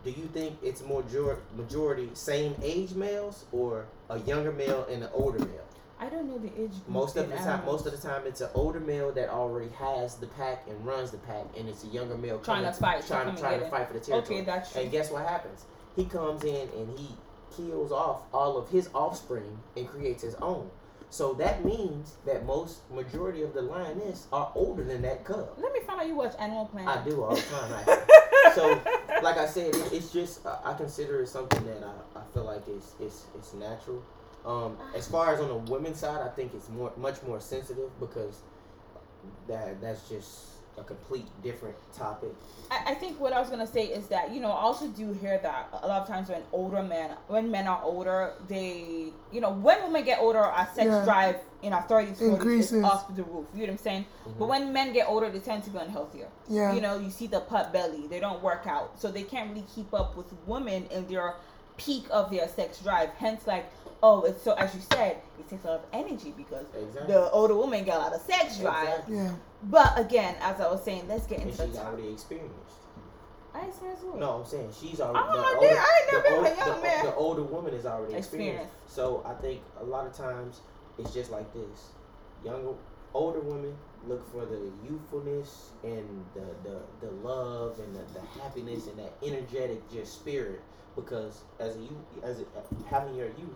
Do you think it's more major- majority same age males or a younger male and an older male? I don't know the age. Most of the time, most of the time, it's an older male that already has the pack and runs the pack, and it's a younger male Trying coming to fight, trying, get to fight for the territory. Okay, that's true. And guess what happens? He comes in and he kills off all of his offspring and creates his own. So that means that most majority of the lioness are older than that cub. Let me find out you watch Animal Planet. I do all the time. [LAUGHS] So, like I said, it, it's just uh, I consider it something that I, I feel like it's it's it's natural. Um, as far as on the women's side, I think it's more much more sensitive because that that's just a complete different topic. I, I think what I was gonna say is that you know I also do hear that a lot of times when older men when men are older they you know when women get older our sex Yeah. drive in our thirties forties is Increases. off the roof you know what I'm saying but mm-hmm. when men get older they tend to be unhealthier Yeah. you know you see the pot belly they don't work out so they can't really keep up with women in their peak of their sex drive hence like oh it's so as you said it takes a lot of energy because Exactly. the older woman got a lot of sex drive Exactly. Yeah. but again as I was saying let's get into the she's topic already experienced. I experienced what? No, I'm saying she's already. Oh, the I older, did. I ain't never the, been old- a young the, man. the older woman is already Experienced. experienced. So I think a lot of times it's just like this. Younger, older women look for the youthfulness and the the, the love and the, the happiness and that energetic just spirit because as a youth, as a, having your youth.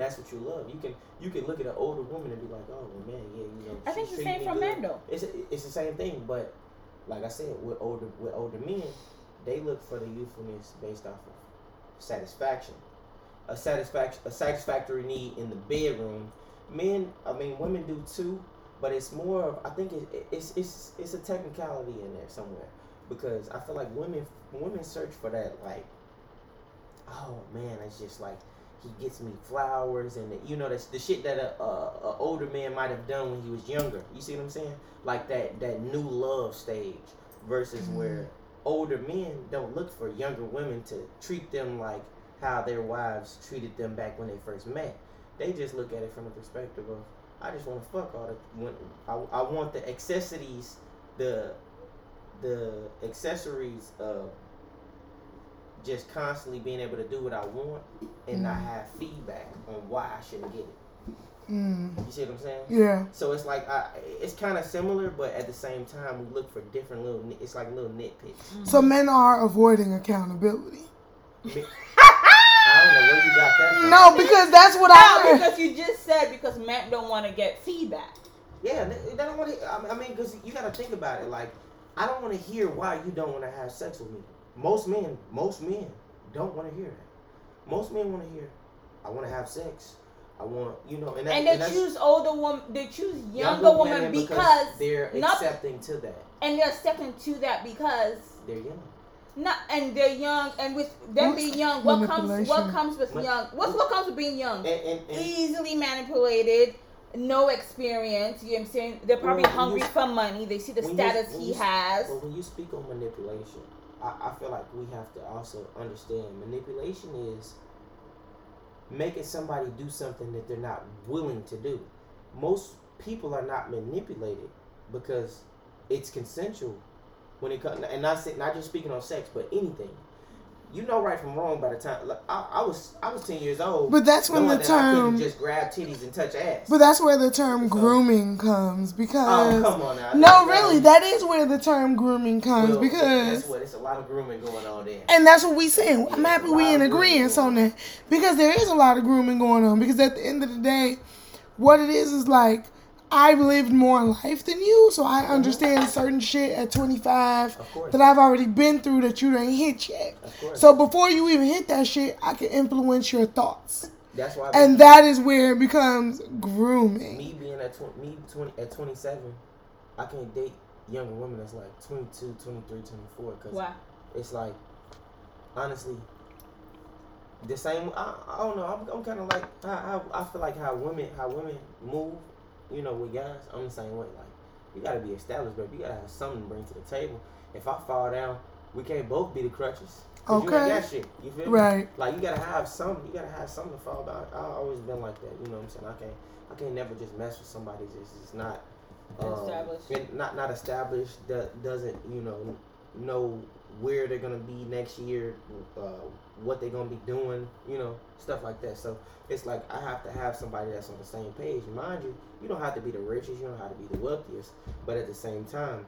That's what you love. You can you can look at an older woman and be like, oh well, man, yeah, you know. I think it's the same for me men though. It's it's the same thing, but like I said, with older with older men, they look for the youthfulness based off of satisfaction, a satisfaction a satisfactory need in the bedroom. Men, I mean, women do too, but it's more of I think it, it's it's it's a technicality in there somewhere because I feel like women women search for that like, oh man, it's just like he gets me flowers and you know that's the shit that a, a, a older man might have done when he was younger. You see what I'm saying? Like that that new love stage versus mm-hmm. where older men don't look for younger women to treat them like how their wives treated them back when they first met. They just look at it from the perspective of I just want to fuck all the when I, I want the accessories the the accessories of just constantly being able to do what I want and not have feedback on why I shouldn't get it. Mm. You see what I'm saying? Yeah. So it's like I, it's kind of similar, but at the same time, we look for different little. It's like little nitpicks. So men are avoiding accountability. [LAUGHS] I don't know where you got that. No, because that's what No, I heard. because you just said because men don't want to get feedback. Yeah, they, they don't want to. I mean, because you got to think about it. Like, I don't want to hear why you don't want to have sex with me. Most men, most men don't want to hear that. Most men want to hear, I want to have sex. I want, you know, and, that, And they that's choose older woman. They choose younger, women women because they're not, accepting to that. and they're accepting to that because They're young. not and they're young and with them being young, what comes what comes with Ma- young? What's what comes with being young? And, and, and Easily manipulated. No experience, you know what I'm saying? They're probably Well, hungry you- for money. They see the when you- status he you- has. But when you speak on manipulation, I, I feel like we have to also understand manipulation is making somebody do something that they're not willing to do. Most people are not manipulated because it's consensual when it comes, and not not just speaking on sex, but anything. You know right from wrong by the time. Like, I, I was I was ten years old. But that's when the that term. just grab titties and touch ass. But that's where the term So- grooming comes because. oh come on now. No, really, that is where the term grooming comes Well, because. guess what? It's a lot of grooming going on there. And that's what we saying. I'm happy we in agreement on that because there is a lot of grooming going on. Because at the end of the day, what it is is like I've lived more life than you, so I understand certain shit at 25 that I've already been through that you ain't hit yet. So before you even hit that shit, I can influence your thoughts, That's why. and that is where it becomes grooming. me being at tw- me 20 at 27, I can't date younger women that's like 22, 23, 24 because Wow. it's like honestly the same. I, I don't know. I'm, I'm kind of like I, I I feel like how women how women move, you know, with guys. I'm the same way. Like you gotta be established, but you gotta have something to bring to the table. If I fall down, we can't both be the crutches. You Okay. ain't got shit. You feel me? Right. Like you gotta have some. You gotta have something to fall back. I've always been like that. You know what I'm saying? I can't. I can't never just mess with somebody that's just not um, Established. not not established. That doesn't you know know where they're gonna be next year, uh, what they're gonna be doing. You know stuff like that. So it's like I have to have somebody that's on the same page. Mind you, you don't have to be the richest. You don't have to be the wealthiest. But at the same time,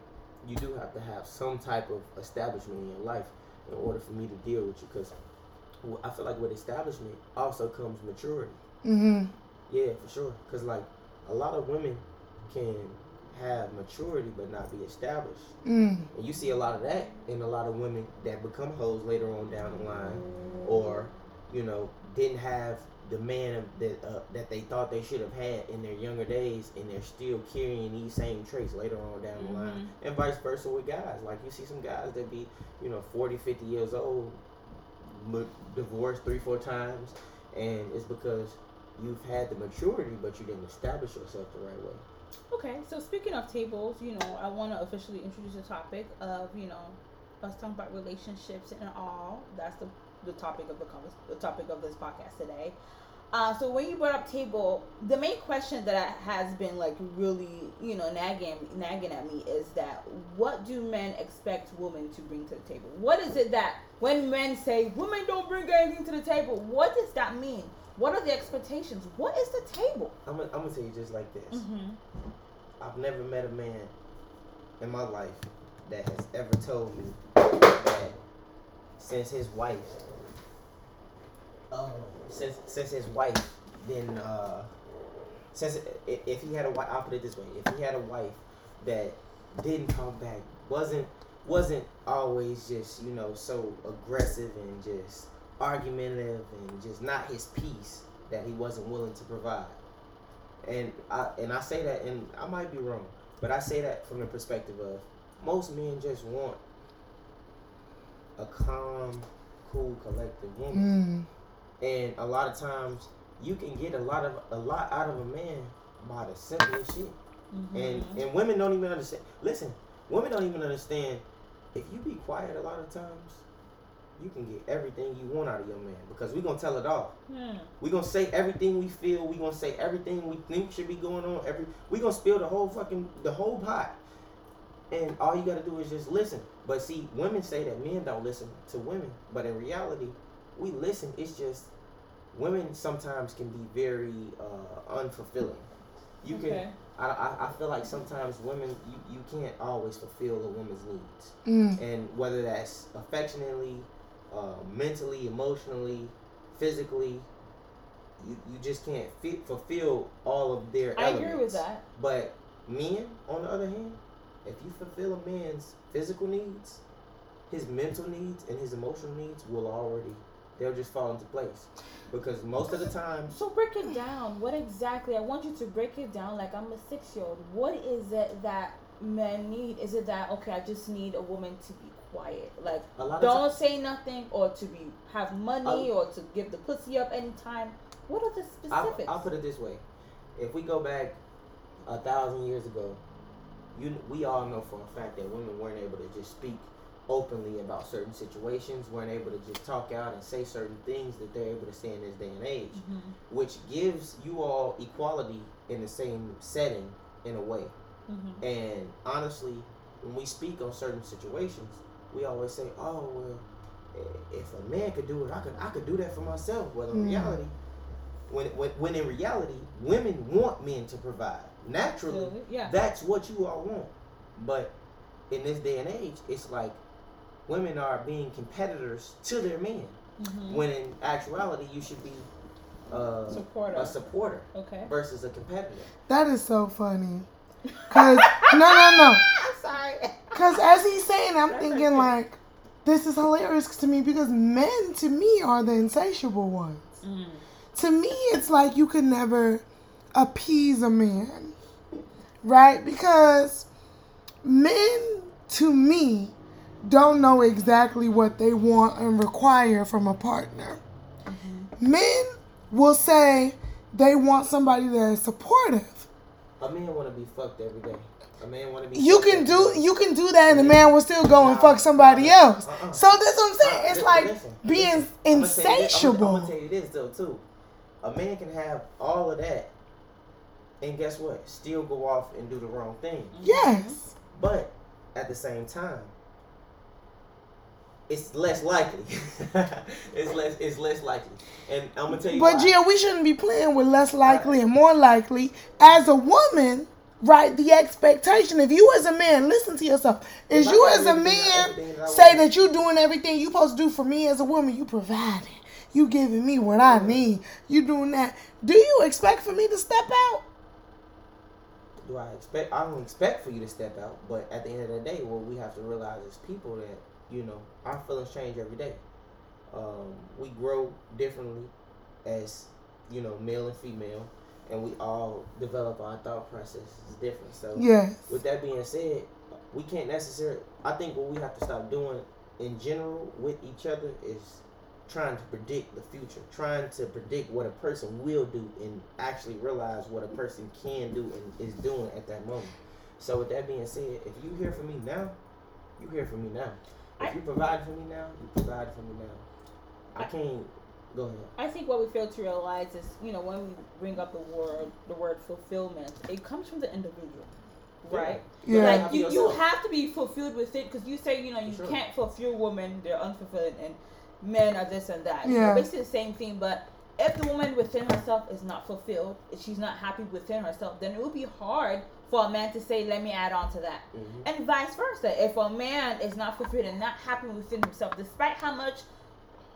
you do have to have some type of establishment in your life in order for me to deal with you. Because I feel like with establishment also comes maturity. hmm Yeah, for sure. Because like a lot of women can have maturity but not be established. Mm. And you see a lot of that in a lot of women that become hoes later on down the line, or you know didn't have the man that uh, that they thought they should have had in their younger days, and they're still carrying these same traits later on down the line, and vice versa with guys. Like you see some guys that be you know 40, 50 years old, m- divorced three, four times, and it's because you've had the maturity, but you didn't establish yourself the right way. Okay, so speaking of tables, you know, I want to officially introduce the topic of, you know, us talking about relationships and all. That's the, the topic of the the topic of this podcast today. Uh, so when you brought up table, the main question that has been like really, you know, nagging nagging at me is that what do men expect women to bring to the table? What is it that when men say women don't bring anything to the table, what does that mean? What are the expectations? What is the table? I'm gonna, I'm gonna tell you just like this. Mm-hmm. I've never met a man in my life that has ever told me that since his wife, um, since since his wife, then uh, since if he had a wife, I'll put it this way: if he had a wife that didn't come back, wasn't wasn't always just you know so aggressive and just argumentative and just not his peace that he wasn't willing to provide and I and I say that, and I might be wrong, but I say that from the perspective of most men just want a calm, cool, collective woman, Mm. and a lot of times you can get a lot of a lot out of a man by the simplest shit, and and women don't even understand. Listen, women don't even understand if you be quiet a lot of times. You can get everything you want out of your man because we're gonna tell it all. Hmm. We gonna say everything we feel. We're gonna say everything we think should be going on. Every we gonna spill the whole fucking the whole pot. And all you gotta do is just listen. But see, women say that men don't listen to women, but in reality, we listen. It's just women sometimes can be very uh, unfulfilling. You Okay. can. I, I, I feel like sometimes women you, you can't always fulfill a woman's needs, Mm. and whether that's affectionately, uh, mentally, emotionally, physically, you, you just can't fi- fulfill all of their. I elements. agree with that. But men, on the other hand, if you fulfill a man's physical needs, his mental needs and his emotional needs will already they'll just fall into place. Because most of the time So break it down. What exactly? I want you to break it down. Like I'm a six year old. What is it that men need? Is it that okay? I just need a woman to be quiet. Like a lot of don't times say nothing, or to be have money, Uh, or to give the pussy up anytime. What are the I'll, specifics? I'll put it this way: if we go back a thousand years ago, you we all know for a fact that women weren't able to just speak openly about certain situations, weren't able to just talk out and say certain things that they're able to say in this day and age, Mhm. which gives you all equality in the same setting in a way. Mhm. And honestly, when we speak on certain situations, we always say, "Oh well, if a man could do it, I could I could do that for myself." Well, in Mm. reality, when, when when in reality, women want men to provide naturally. Yeah. That's what you all want. But in this day and age, it's like women are being competitors to their men. Mhm. When in actuality, you should be uh, Supporter. a supporter Okay. versus a competitor. That is so funny. Cause no, no, no. [LAUGHS] Sorry. Cause as he's saying, I'm That's thinking okay. like, this is hilarious to me because men to me are the insatiable ones. Mm. To me, it's like you could never appease a man, right? Because men to me don't know exactly what they want and require from a partner. Men will say they want somebody that is supportive. A man want to be fucked every day. A man want to be. You can do day. you can do that and the man will still go and fuck somebody uh-uh. else. Uh-uh. So that's what I'm saying. Uh, it's Listen, like listen, being listen. I'ma tell you this- I'm, gonna- I'm gonna tell you this though too. A man can have all of that, and guess what? Still go off and do the wrong thing. Yes. But at the same time, it's less likely. [LAUGHS] it's less. It's less likely. And I'm gonna tell you. But why. Gia, we shouldn't be playing with less likely and more likely. As a woman, right, the expectation, if you as a man, listen to yourself, is you as a man that say that you're doing everything you supposed to do for me as a woman, you providing. You giving me what I need. You doing that. Do you expect for me to step out? do I expect? I don't expect for you to step out, but at the end of the day, what we have to realize as people that you know our feelings change every day. Um, we grow differently as you know male and female, and we all develop our thought processes different. So Yes. with that being said, we can't necessarily. I think what we have to stop doing in general with each other is trying to predict the future, trying to predict what a person will do, and actually realize what a person can do and is doing at that moment. So with that being said, if you hear from me now, you hear from me now. If I- you provide for me now, you provide for me now. I can't. Go ahead. I think what we fail to realize is, you know, when we bring up the word, the word fulfillment, it comes from the individual, right? Yeah. Like you, you have to be fulfilled with it because you say, you know, you Sure. can't fulfill women; they're unfulfilled, and men are this and that. Yeah. So basically the same thing. But if the woman within herself is not fulfilled, if she's not happy within herself, then it would be hard for a man to say, "Let me add on to that," Mhm. and vice versa. If a man is not fulfilled and not happy within himself, despite how much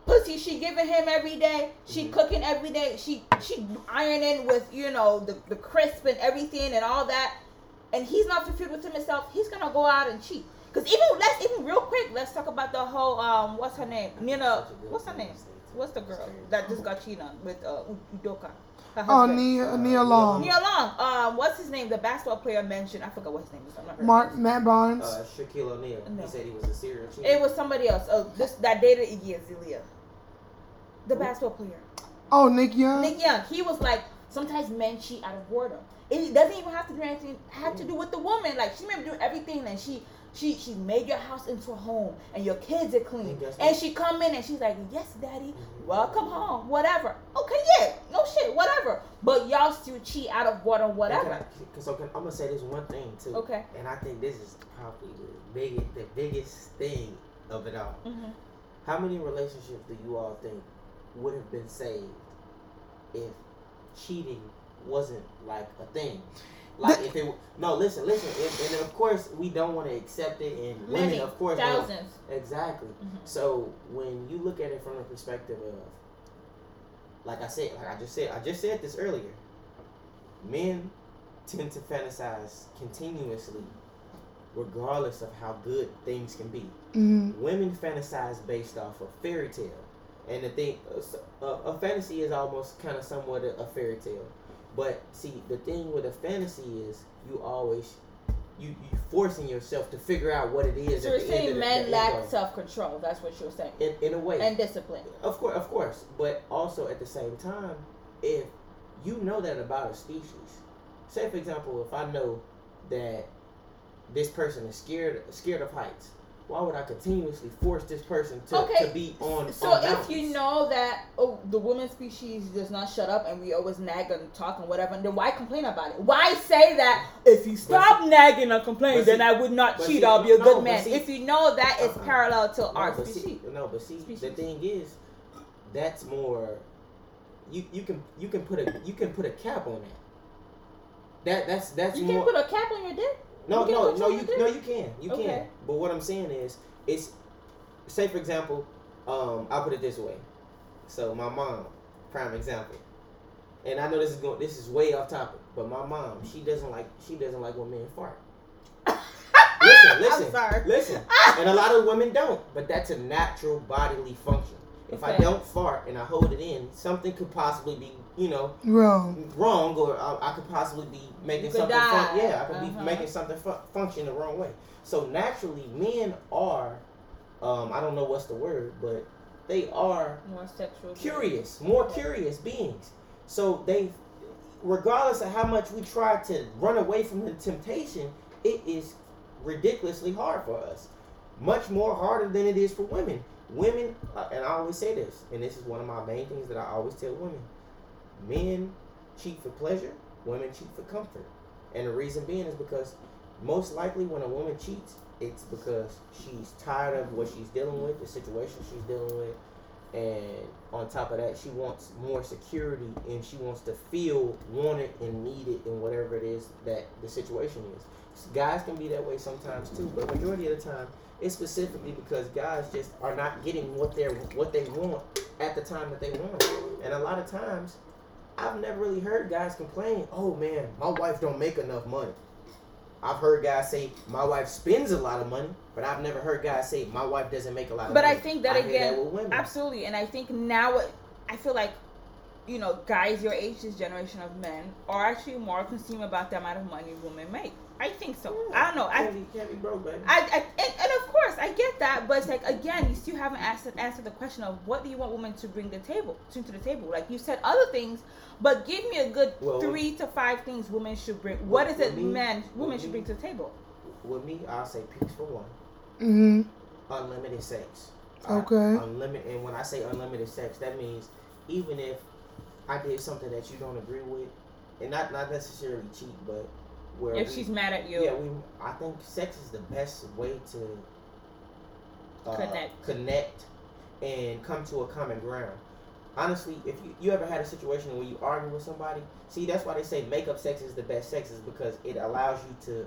pussy she giving him every day, she Mhm. cooking every day, she she ironing with you know the the crisp and everything and all that, and he's not fulfilled within himself, he's gonna go out and cheat. Cause even let's even real quick, let's talk about the whole um what's her name Nina what's her name what's the girl that just got cheated on with uh Udoka. Her Oh, husband. Nia, Nia Long. Nia Long. Um, what's his name? The basketball player mentioned. I forgot what his name is. I'm not very- Mark, Matt Barnes. Uh, Shaquille O'Neal. No. He said he was a serial cheater. It was somebody else. Oh, this that dated Iggy Azalea. The Who? basketball player. Oh, Nick Young. Nick Young, he was like, sometimes men cheat out of boredom. It doesn't even have to do anything have to do with the woman. Like she may do everything and she she she made your house into a home and your kids are clean. And And she come in and she's like, Yes, daddy, Mhm. Welcome home. Whatever. Okay, yeah, no shit, whatever. But y'all still cheat out of boredom, And whatever. Can I, can- so can, I'm gonna say this one thing too. Okay. And I think this is probably the biggest, the biggest thing of it all. Mhm. How many relationships do you all think would have been saved if cheating wasn't like a thing. Like if it no, listen, listen, if, and of course we don't want to accept it, and women, of course, thousands. Exactly. Mhm. So when you look at it from the perspective of, like I said, like I just said, I just said this earlier. Men tend to fantasize continuously, regardless of how good things can be. Mhm. Women fantasize based off of fairy tale, and the thing, a, a fantasy is almost kind of somewhat a, a fairy tale. But see, the thing with a fantasy is you always. You, you forcing yourself to figure out what it is. So you're saying men lack self control. That's what you're saying. in, in a way. And discipline. Of course, of course, but also at the same time, if you know that about a species, say for example, if I know that this person is scared scared of heights, why would I continuously force this person to, Okay, to be on? So on if you know that oh the woman species does not shut up and we always nag and talk and whatever, then why complain about it? Why say that if you stop nagging and complaining, then see- I would not cheat, see- I'll be a no, good man. see- if you know that uh, it's Uh-uh. parallel to no, our species. no, but see, the thing is, that's more. You you can you can put a you can put a cap on that. That that's that's You more. can't put a cap on your dick. No, You no, no, you dick? no, you can, you Okay. can. But what I'm saying is, it's say for example, um, I'll put it this way. So my mom, prime example, and I know this is going, this is way off topic, but my mom, she doesn't like, she doesn't like when men fart. [LAUGHS] listen, listen, sorry. listen, and a lot of women don't, but that's a natural bodily function. If I don't fart and I hold it in, something could possibly be, you know, Wrong. wrong, or I, I could possibly be making You could something. Fun- yeah, I could Uh-huh. be making something fu- function the wrong way. So naturally, men are, um, I don't know what's the word, but they are More sexual. curious, more curious beings. So they, regardless of how much we try to run away from the temptation, it is ridiculously hard for us. Much more harder than it is for women. Women, uh, and I always say this, and this is one of my main things that I always tell women: men cheat for pleasure, women cheat for comfort. And the reason being is because most likely when a woman cheats, it's because she's tired of what she's dealing with, the situation she's dealing with, and on top of that, she wants more security and she wants to feel wanted and needed in whatever it is that the situation is. Guys can be that way sometimes too, but majority of the time, it's specifically because guys just are not getting what they're what they want at the time that they want. it. And a lot of times, I've never really heard guys complain, "Oh man, my wife don't make enough money." I've heard guys say, "My wife spends a lot of money," but I've never heard guys say, "My wife doesn't make a lot of But I think that hear again, with women. absolutely, and I think now, I feel like, you know, guys your age, this generation of men, are actually more concerned about the amount of money women make. I think so. I don't know. I Can't be, can't be broke, baby. I, I and, and of course I get that, but it's like again, you still haven't asked answered the question of what do you want women to bring the table to, to the table. Like you said other things, but give me a good Well, three to five things women should bring. What is it me- men women should me- bring to the table? With me, I'll say peace for one. hmm Unlimited sex. Okay. unlimited, and when I say unlimited sex, that means even if I did something that you don't agree with, and not not necessarily cheat, but where If we- she's mad at you, yeah, we. I think sex is the best way to uh, Connect. connect, and come to a common ground. Honestly, if you, you ever had a situation where you argue with somebody, see that's why they say makeup sex is the best sex is because it allows you to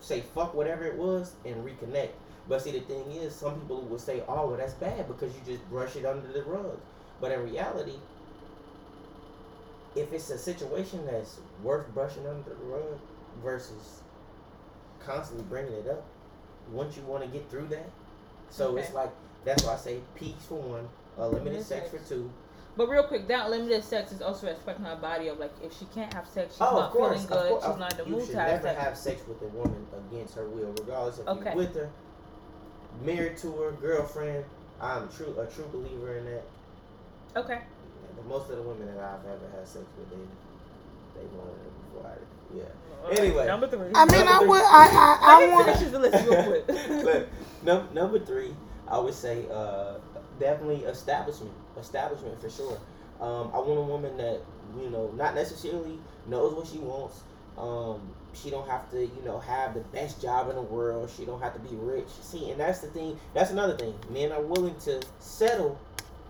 say fuck whatever it was and reconnect. But see the thing is, some people will say, "Oh, well, that's bad because you just brush it under the rug." But in reality, if it's a situation that's worth brushing under the rug versus constantly bringing it up, once you want to get through that, so it's like that's why I say peace for one, unlimited Limited sex for two. But real quick, that limited sex is also respecting her body of like if she can't have sex, she's oh, not course, feeling good, course, she's not in the you mood should to have never sex. have sex with a woman against her will, regardless if Okay. you're with her, married to her, girlfriend. I'm true a true believer in that. Okay. But most of the women that I've ever had sex with, they they wanted it before I. Yeah. Anyway. number three. I mean, I Number would. three. I. I. I want. finish the list real quick. [LAUGHS] Look, num- number three, I would say uh, definitely establishment. Establishment for sure. Um, I want a woman that you know not necessarily knows what she wants. Um, she don't have to you know have the best job in the world. She don't have to be rich. See, and that's the thing. That's another thing. Men are willing to settle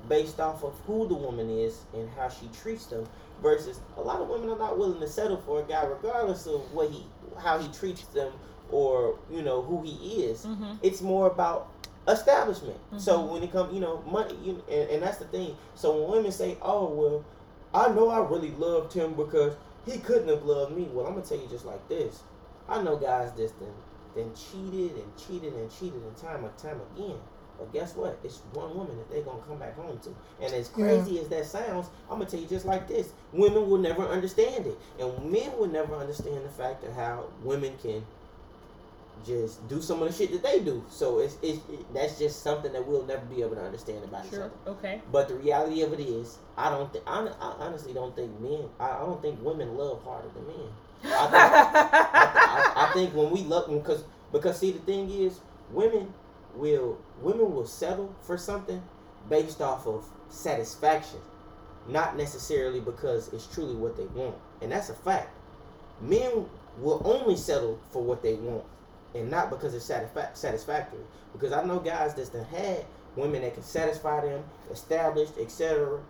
based off of who the woman is and how she treats them. Versus a lot of women are not willing to settle for a guy regardless of what he, how he treats them, or you know who he is. Mhm. It's more about establishment. So Mm-hmm. when it comes, you know, money, you, and, and that's the thing. So when women say, "Oh well," I know I really loved him because he couldn't have loved me. Well, I'm gonna tell you just like this. I know guys that's then then cheated and cheated and cheated and time and time again. But guess what? It's one woman that they're gonna come back home to. And as crazy as that sounds, I'm gonna tell you just like this: women will never understand it, and men will never understand the fact of how women can just do some of the shit that they do. So it's, it's it, that's just something that we'll never be able to understand about each other. Okay. But the reality of it is, I don't. Th- I, I honestly don't think men. I, I don't think women love harder than men. I think, I, I, I think when we love because because see the thing is, women will women will settle for something based off of satisfaction, not necessarily because it's truly what they want, and that's a fact. Men will only settle for what they want, and not because it's satisfa- satisfactory. Because I know guys that's done had women that can satisfy them, established, etc.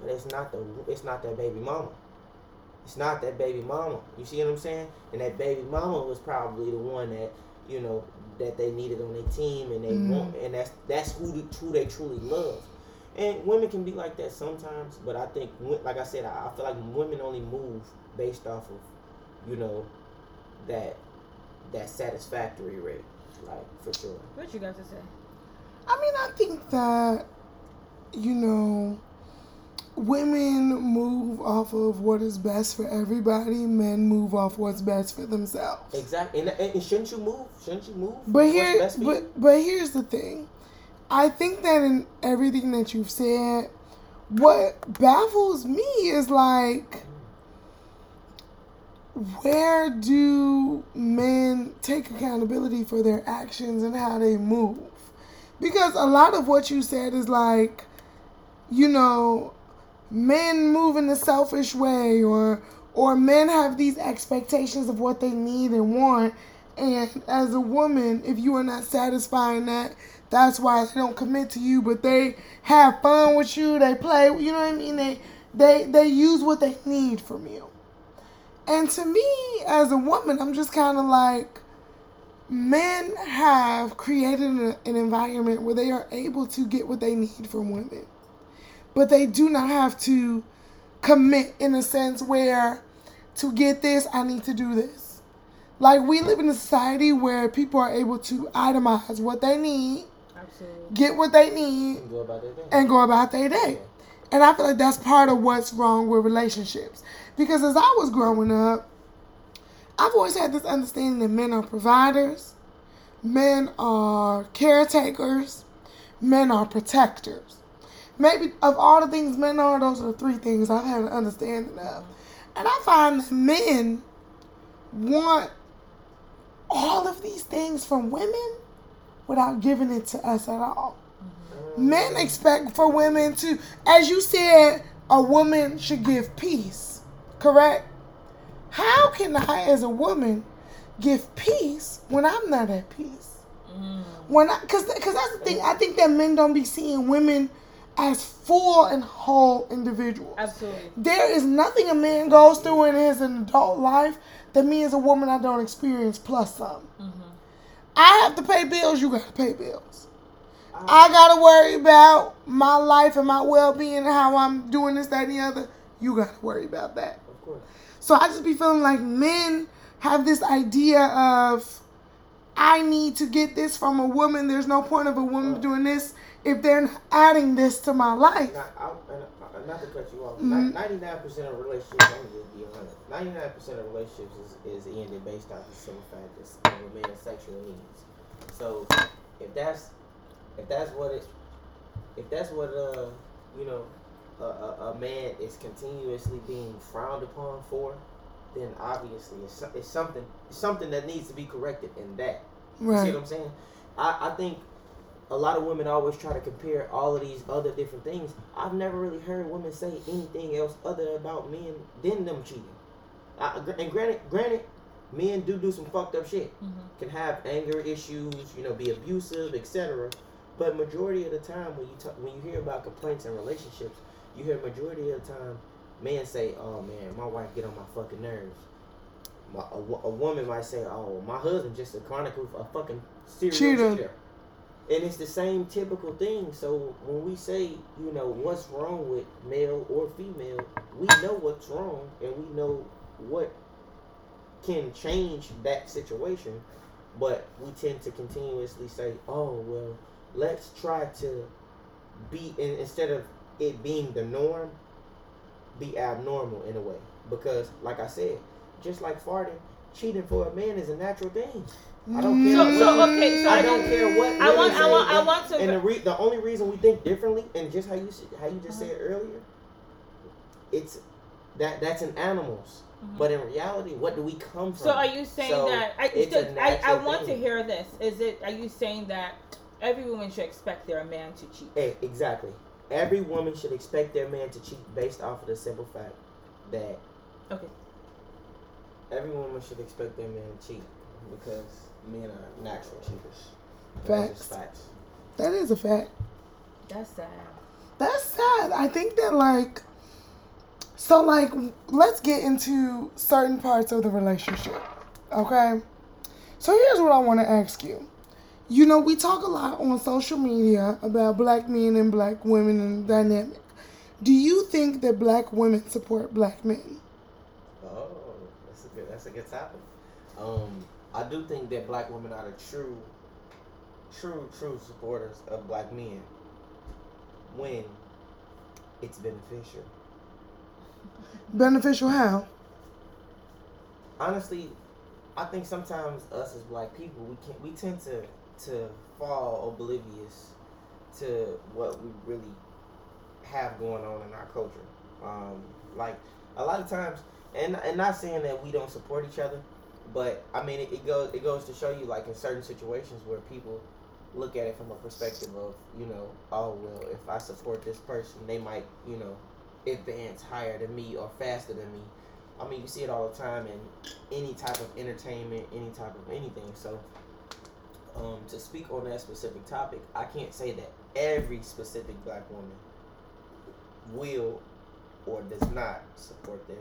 But it's not the it's not that baby mama. It's not that baby mama. You see what I'm saying? And that baby mama was probably the one that you know that they needed on their team, and they Mm. want, and that's that's who the, who they truly love. And women can be like that sometimes, but I think, like I said, I, I feel like women only move based off of, you know, that that satisfactory rate, like for sure. What you got to say? I mean, I think that, you know, women move off of what is best for everybody, men move off what's best for themselves. Exactly, and, and, shouldn't you move? Shouldn't you move? But here, best for you? but but here's the thing. I think that in everything that you've said, what baffles me is like, where do men take accountability for their actions and how they move? Because a lot of what you said is like, you know, men move in a selfish way or or men have these expectations of what they need and want. And as a woman if you are not satisfying that that's why they don't commit to you but they have fun with you they play you know what i mean? They they they use what they need from you. And to me as a woman i'm just kind of like men have created an, an environment where they are able to get what they need from women but they do not have to commit in a sense where to get this I need to do this. Like we live in a society where people are able to itemize what they need, Absolutely. get what they need, Go about their thing. and go about their day. And I feel like that's part of what's wrong with relationships. Because as I was growing up, I've always had this understanding that men are providers, men are caretakers, men are protectors. Maybe of all the things men are, those are the three things I've had an understanding of. And I find that men want all of these things from women without giving it to us at all. Mm-hmm. Men expect for women to, as you said, a woman should give peace, correct? How can I, as a woman, give peace when I'm not at peace? Mm. When I, cause, cause that's the thing. I think that men don't be seeing women as full and whole individuals. Absolutely. There is nothing a man goes through in his adult life that me as a woman I don't experience plus some. Mm-hmm. I have to pay bills. You got to pay bills. I gotta worry about my life and my well being and how I'm doing this, that, and the other. You gotta worry about that. Of course. So I just be feeling like men have this idea of I need to get this from a woman. There's no point of a woman oh. doing this if they're adding this to my life. Not, I, and, uh, not to cut you off. Mhm. Ninety-nine percent of relationships. I'm gonna just be honest. Ninety-nine percent of relationships is, is ended based off the simple fact that of a man's sexual needs. So if that's if that's what it if that's what uh you know a, a, a man is continuously being frowned upon for, then obviously it's, it's something it's something that needs to be corrected in that. You See what I'm saying? I, I think a lot of women always try to compare all of these other different things. I've never really heard women say anything else other about men than them cheating. I, and granted, granted, men do do some fucked up shit. Mm-hmm. Can have anger issues, you know, be abusive, etc. But majority of the time, when you talk, when you hear about complaints in relationships, you hear majority of the time, men say, "Oh man, my wife get on my fucking nerves." My, a, a woman might say, "Oh, my husband just a chronic a fucking serial Cheater. Cheater." And it's the same typical thing. So when we say, you know, what's wrong with male or female, we know what's wrong and we know what can change that situation. But we tend to continuously say, oh, well, let's try to be, in, instead of it being the norm, be abnormal in a way. Because, like I said, just like farting, cheating for a man is a natural thing. I don't care. So, so okay, so I I don't just- care what. I want, I want, I want to. And the re- the only reason we think differently, and just how you how you just Uh-huh. said earlier, it's that that's in animals. Mhm. But in reality, what do we come from? So are you saying So, that I, so I, I want to hear this. Is it are you saying that every woman should expect their man to cheat? Eh, exactly. Every woman should expect their man to cheat based off of the simple fact that Okay. every woman should expect their man to cheat because men are natural cheaters. That's just Facts. facts. That is a fact. That's sad. That's sad. I think that like so like let's get into certain parts of the relationship. Okay? So here's what I want to ask you. You know, we talk a lot on social media about black men and black women and dynamic. Do you think that black women support black men? Oh, that's a good. That's a good topic. Um, I do think that black women are the true, true, true supporters of black men when it's beneficial. Beneficial how? Honestly, I think sometimes us as black people we can we tend to to fall oblivious to what we really have going on in our culture. Um, like a lot of times, and and not saying that we don't support each other, but I mean it, it goes it goes to show you like in certain situations where people look at it from a perspective of you know oh well if I support this person they might you know advance higher than me or faster than me. I mean you see it all the time in any type of entertainment, any type of anything. So um, to speak on that specific topic, I can't say that every specific black woman will or does not support their,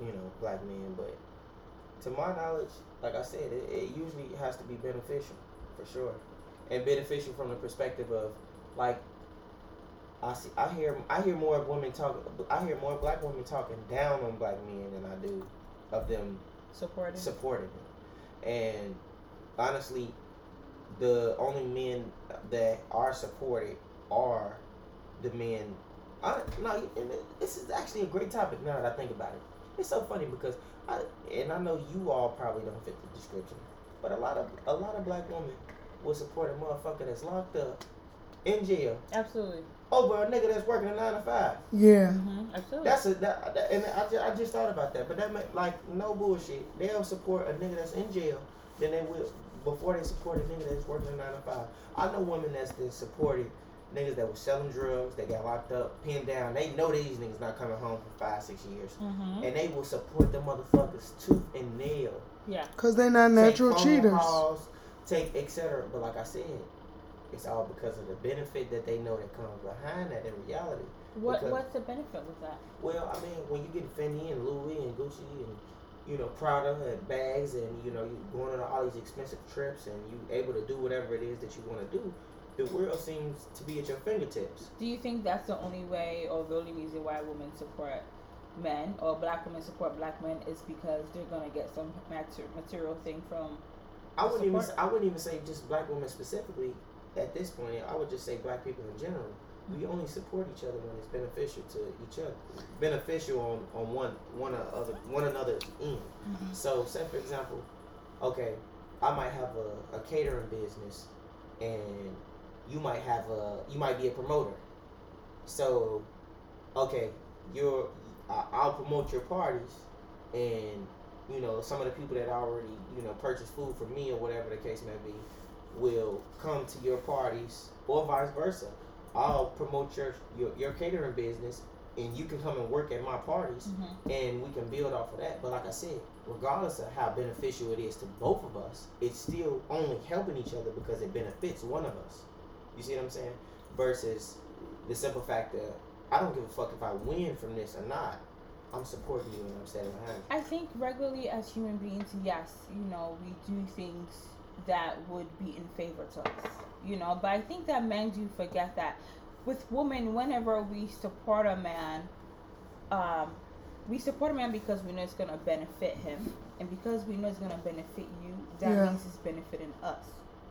you know, black men. But to my knowledge, like I said, it, it usually has to be beneficial for sure, and beneficial from the perspective of like. I see. I hear. I hear more women talk. I hear more black women talking down on black men than I do of them Supporting. supporting him. And honestly, the only men that are supported are the men. I, no, and this is actually a great topic now that I think about it. It's so funny because I and I know you all probably don't fit the description, but a lot of a lot of black women will support a motherfucker that's locked up in jail Absolutely. over a nigga that's working a nine to five. Yeah. hmm Absolutely. That's a that, that- and I just, I just thought about that, but that meant like no bullshit. They'll support a nigga that's in jail than they will before they support a nigga that's working a nine to five. I know women that's been supported niggas that was selling drugs, they got locked up, pinned down. They know these niggas not coming home for five six years, hmm and they will support the motherfuckers tooth and nail. Yeah. Because they're not natural take phone cheaters. calls, take etc. But like I said, it's all because of the benefit that they know that comes behind that in reality. What Because- What's the benefit with that? Well, I mean, when you get Fendi and Louis and Gucci and you know Prada and bags and you know you going on all these expensive trips and you able to do whatever it is that you want to do, the world seems to be at your fingertips. Do you think that's the only way or the only reason why women support men or black women support black men is because they're gonna get some mater- material thing from? I wouldn't even I wouldn't even say just black women specifically at this point. I would just say black people in general. We mm-hmm. only support each other when it's beneficial to each other, beneficial on, on one one other one another's end. Mm-hmm. So, say for example, okay, I might have a, a catering business, and you might have a you might be a promoter. So, okay, you're I, I'll promote your parties, and you know some of the people that already you know purchase food from me or whatever the case may be will come to your parties or vice versa. I'll promote your your, your catering business, and you can come and work at my parties Mm-hmm. and we can build off of that. But like I said, regardless of how beneficial it is to both of us, it's still only helping each other because it benefits one of us. You see what I'm saying? Versus the simple fact that I don't give a fuck if I win from this or not. I'm supporting you and I'm standing behind you. I think regularly as human beings, yes, you know, we do things that would be in favor to us, you know. But I think that men do forget that with women, whenever we support a man, um, we support a man because we know it's gonna benefit him, and because we know it's gonna benefit you, that Yeah. means it's benefiting us.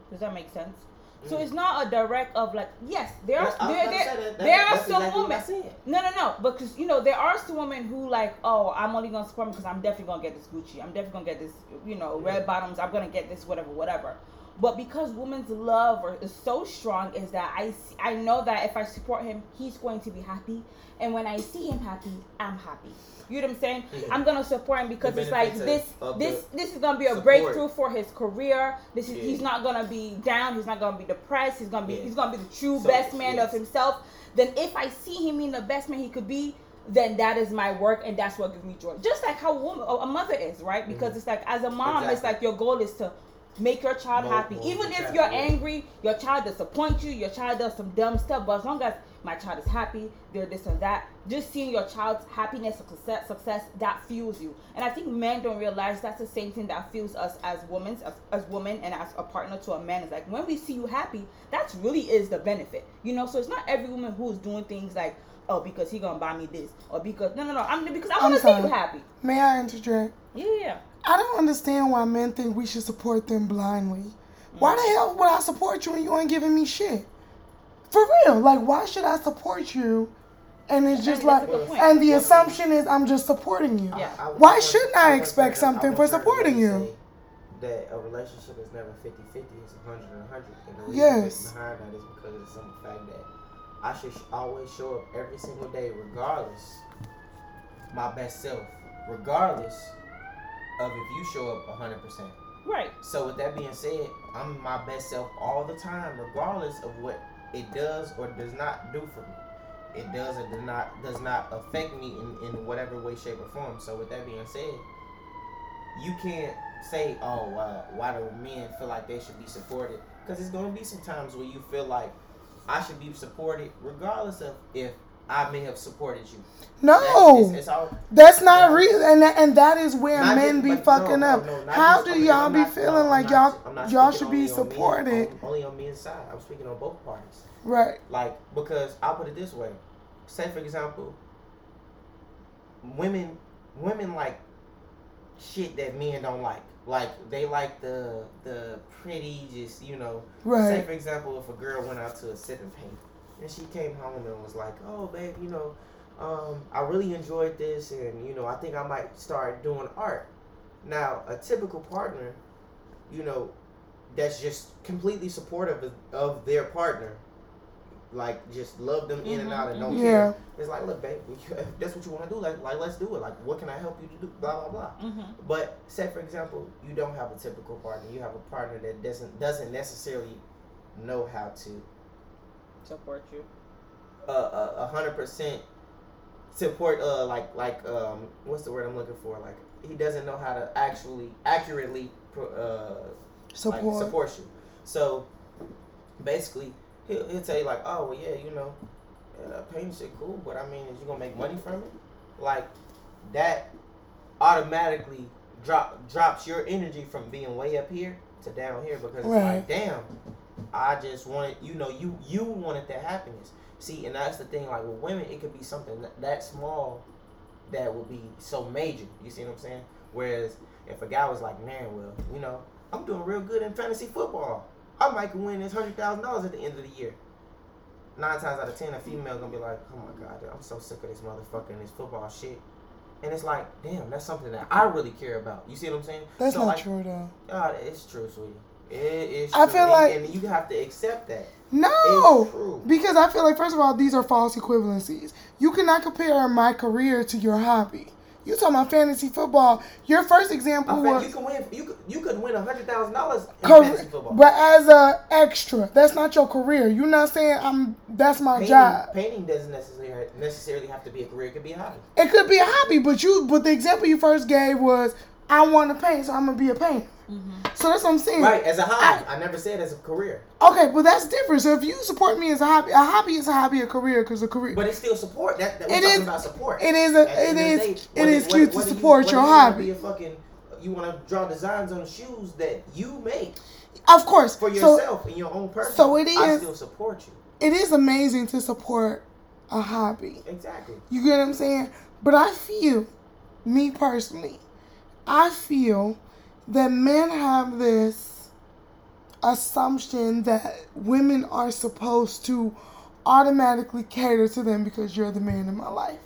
Does that make sense? So it's not a direct of like yes, there are there, there, that- that- there are some exactly women. No, no, no. Because you know there are some women who like, oh, I'm only gonna support because I'm definitely gonna get this Gucci. I'm definitely gonna get this, you know, red bottoms. I'm gonna get this whatever, whatever. But because women's love is so strong, is that I see, I know that if I support him, he's going to be happy, and when I see him happy, I'm happy. You know what I'm saying? Yeah. I'm gonna support him because it's like this, this, this is gonna be a support. breakthrough for his career. This is Yeah. he's not gonna be down. He's not gonna be depressed. He's gonna be Yeah. he's gonna be the true So, best man yes. of himself. Then if I see him being the best man he could be, then that is my work and that's what gives me joy. Just like how a woman, a mother is, right? Because it's like as a mom, it's Mm-hmm. Like your goal is to make your child Mold- happy. mold Even if you're yeah. angry, your child disappoints you, your child does some dumb stuff, but as long as my child is happy, they're this and that, just seeing your child's happiness and success, success that fuels you. And I think men don't realize that's the same thing that fuels us as women, as, as women, and as a partner to a man. It's like when we see you happy, that really is the benefit, you know. So it's not every woman who's doing things like, oh, because he gonna buy me this, or because no, no, no, I'm because I I'm want to see you happy. May I interject? Yeah, yeah. I don't understand why men think we should support them blindly. Why the hell would I support you when you ain't giving me shit? For real, like why should I support you? And it's just like, and the assumption is I'm just supporting you. Yeah. I- I Why shouldn't I expect something I for supporting you? say That a relationship is never 50 50, it's 100 and 100. And the reason Yes. behind that is because of the simple fact that I should sh- always show up every single day, regardless my best self, regardless of if you show up 100%. Right. So with that being said, I'm my best self all the time, regardless of what it does or does not do for me. It does or does not does not affect me in, in whatever way, shape, or form. So with that being said, you can't say, "Oh, uh, why do men feel like they should be supported?" Because it's going to be some times where you feel like I should be supported, regardless of if I may have supported you. No, That's, it's, it's all, that's not Yeah. real, and that, and that is where Not men be fucking no, up. no, no, How do y'all be not- feeling like y'all y'all should be only on men, supported? on- only on men's side. I'm speaking on both parties. Right. Like because I'll put it this way. Say for example, women women like shit that men don't like. Like they like the the pretty, just you know. Right. Say for example, if a girl went out to a sip and paint, and she came home and was like, "Oh, babe, you know, um, I really enjoyed this, and you know, I think I might start doing art." Now, a typical partner, you know, that's just completely supportive of, of their partner, like just love them in and out and don't Yeah. care. It's like, look, babe, if [LAUGHS] that's what you want to do, like, like let's do it. Like, what can I help you to do? Blah blah blah. Mm-hmm. But say for example, you don't have a typical partner. You have a partner that doesn't doesn't necessarily know how to Support you. uh, uh, a hundred percent support. Uh, like like um, what's the word I'm looking for? Like he doesn't know how to actually accurately uh Support. like, support you. So basically, he'll, he'll tell you like, oh well, yeah, you know, uh, painting shit cool, but I mean, is you gonna make money from it? Like that automatically drop drops your energy from being way up here to down here because it's like, damn, I just wanted, you know, you you wanted that happiness. See, and that's the thing. Like with women, it could be something that, that small that would be so major. You see what I'm saying? Whereas if a guy was like, man, well, you know, I'm doing real good in fantasy football. I might win this hundred thousand dollars at the end of the year. Nine times out of ten, a female gonna be like, "Oh my god, I'm so sick of this motherfucker and this football shit." And it's like, damn, that's something that I really care about. You see what I'm saying? That's So, not like, true though. God, it's true, sweetie. It is. I feel And- like- and you have to accept that. No, because I feel like first of all, these are false equivalencies. You cannot compare my career to your hobby. You talking about fantasy football? Your first example was you can win. You could. You could win a hundred thousand dollars in Cor- fantasy football. but as a extra, that's not your career. You're not saying I'm. That's my painting, job. painting doesn't necessarily necessarily have to be a career. It could be a hobby. It could be a hobby, but you. But the example you first gave was, I want to paint, so I'm gonna be a painter. Mm-hmm. So that's what I'm saying. Right, as a hobby. I, never said as a career. Okay, but that's different. So if you support me as a hobby, a hobby is a hobby, a career because a career. But it's still support. That, that we're It talking is- about support. it is a- At the it end of the is- day, it whether- is whether- cute to whether you- support whether your you wanna hobby. Be fucking, you want to draw designs on shoes that you make of course, for so yourself and your own person. so it is. I still support you. it is amazing to support a hobby. Exactly. You get what I'm saying? But I feel, me personally, I feel that men have this assumption that women are supposed to automatically cater to them because you're the man in my life.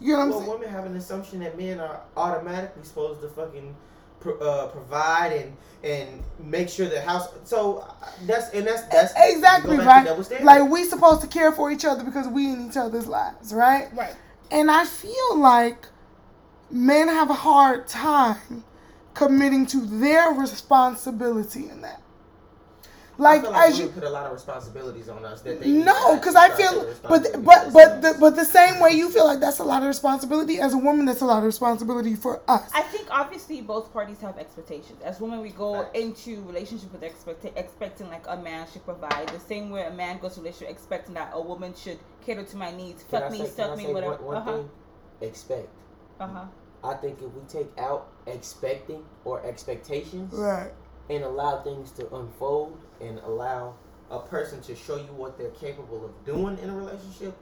You know what I'm Well, saying? women have an assumption that men are automatically supposed to fucking pro- uh, provide and and make sure the house. So that's and that's that's exactly go back to right. Like we supposed to care for each other because we in each other's lives, right? Right. And I feel like men have a hard time committing to their responsibility in that. Like, I feel like as you put a lot of responsibilities on us that they no, because I feel, but but but the, but the same way you feel like that's a lot of responsibility as a woman, that's a lot of responsibility for us. I think obviously both parties have expectations. As women, we go Facts. into relationship with expect expecting like a man should provide. The same way a man goes to relationship expecting that a woman should cater to my needs, Can fuck I me, say- can suck I me, whatever. One, one Uh huh. thing, expect. Uh huh. I think if we take out expecting or expectations right. and allow things to unfold and allow a person to show you what they're capable of doing in a relationship,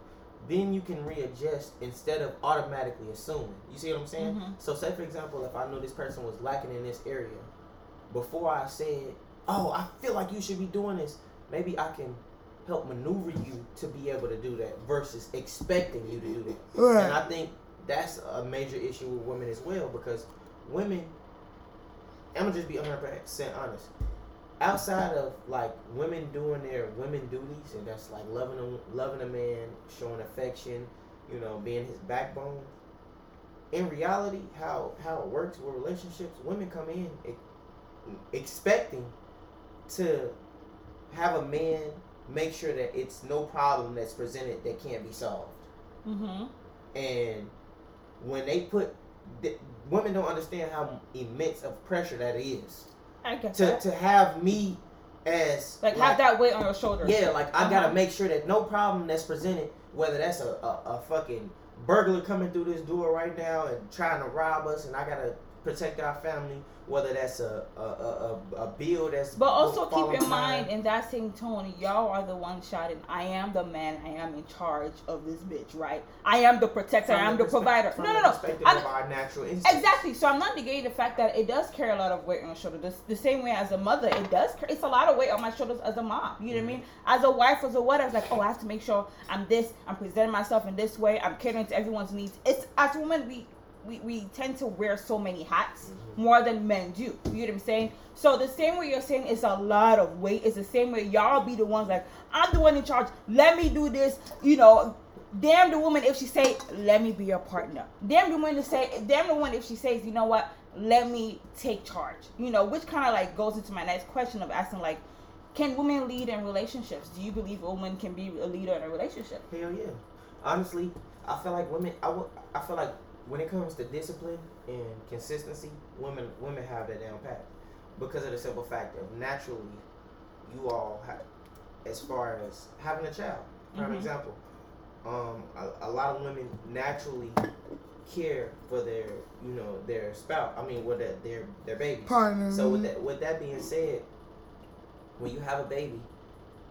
then you can readjust instead of automatically assuming. You see what I'm saying? Mhm. So, say for example, if I knew this person was lacking in this area, before I said, "Oh, I feel like you should be doing this," maybe I can help maneuver you to be able to do that versus expecting you to do that. Right. And I think that's a major issue with women as well because women, I'm gonna just be 100% honest. Outside of like women doing their women duties, and that's like loving a, loving a man, showing affection, you know, being his backbone. In reality, how how it works with relationships, women come in expecting to have a man make sure that it's no problem that's presented that can't be solved Mm-hmm. and when they put th- women don't understand how immense of pressure that is I get to that. to have me as Like, have that weight on your shoulders. yeah like i gotta Uh-huh. make sure that no problem that's presented whether that's a, a, a fucking burglar coming through this door right now and trying to rob us and i gotta protect our family whether that's a a, a, a, bill that's But also keep in mind, in that same tone, y'all are the one shouting, "I am the man. I am in charge of this bitch." Right? I am the protector. I am the perspe- provider. from No, no, no. perspective I'm- of our natural instincts. Exactly. So I'm not negating the fact that it does carry a lot of weight on your shoulder. The, the same way as a mother, it does. Carry, it's a lot of weight on my shoulders as a mom. You know what I mean? Mm-hmm. As a wife, as a what? I was like, oh, I have to make sure I'm this. I'm presenting myself in this way. I'm catering to everyone's needs. It's as women, we we, we tend to wear so many hats more than men do. You know what I'm saying? So the same way you're saying it's a lot of weight. It's the same way y'all be the ones like I'm the one in charge. Let me do this. You know, damn the woman if she say let me be your partner damn the woman to say damn the woman if she says you know what let me take charge you know which kind of like goes into my next question of asking like can women lead in relationships do you believe a woman can be a leader in a relationship Hell yeah. Honestly, I feel like women. I would- I feel like when it comes to discipline and consistency, women women have that down pat because of the simple fact of naturally, you all have, as far as having a child. Prime Mhm. example. Um, a, a lot of women naturally care for their, you know, their spouse. I mean, with their their, their babies. Partner. So with that with that being said, when you have a baby,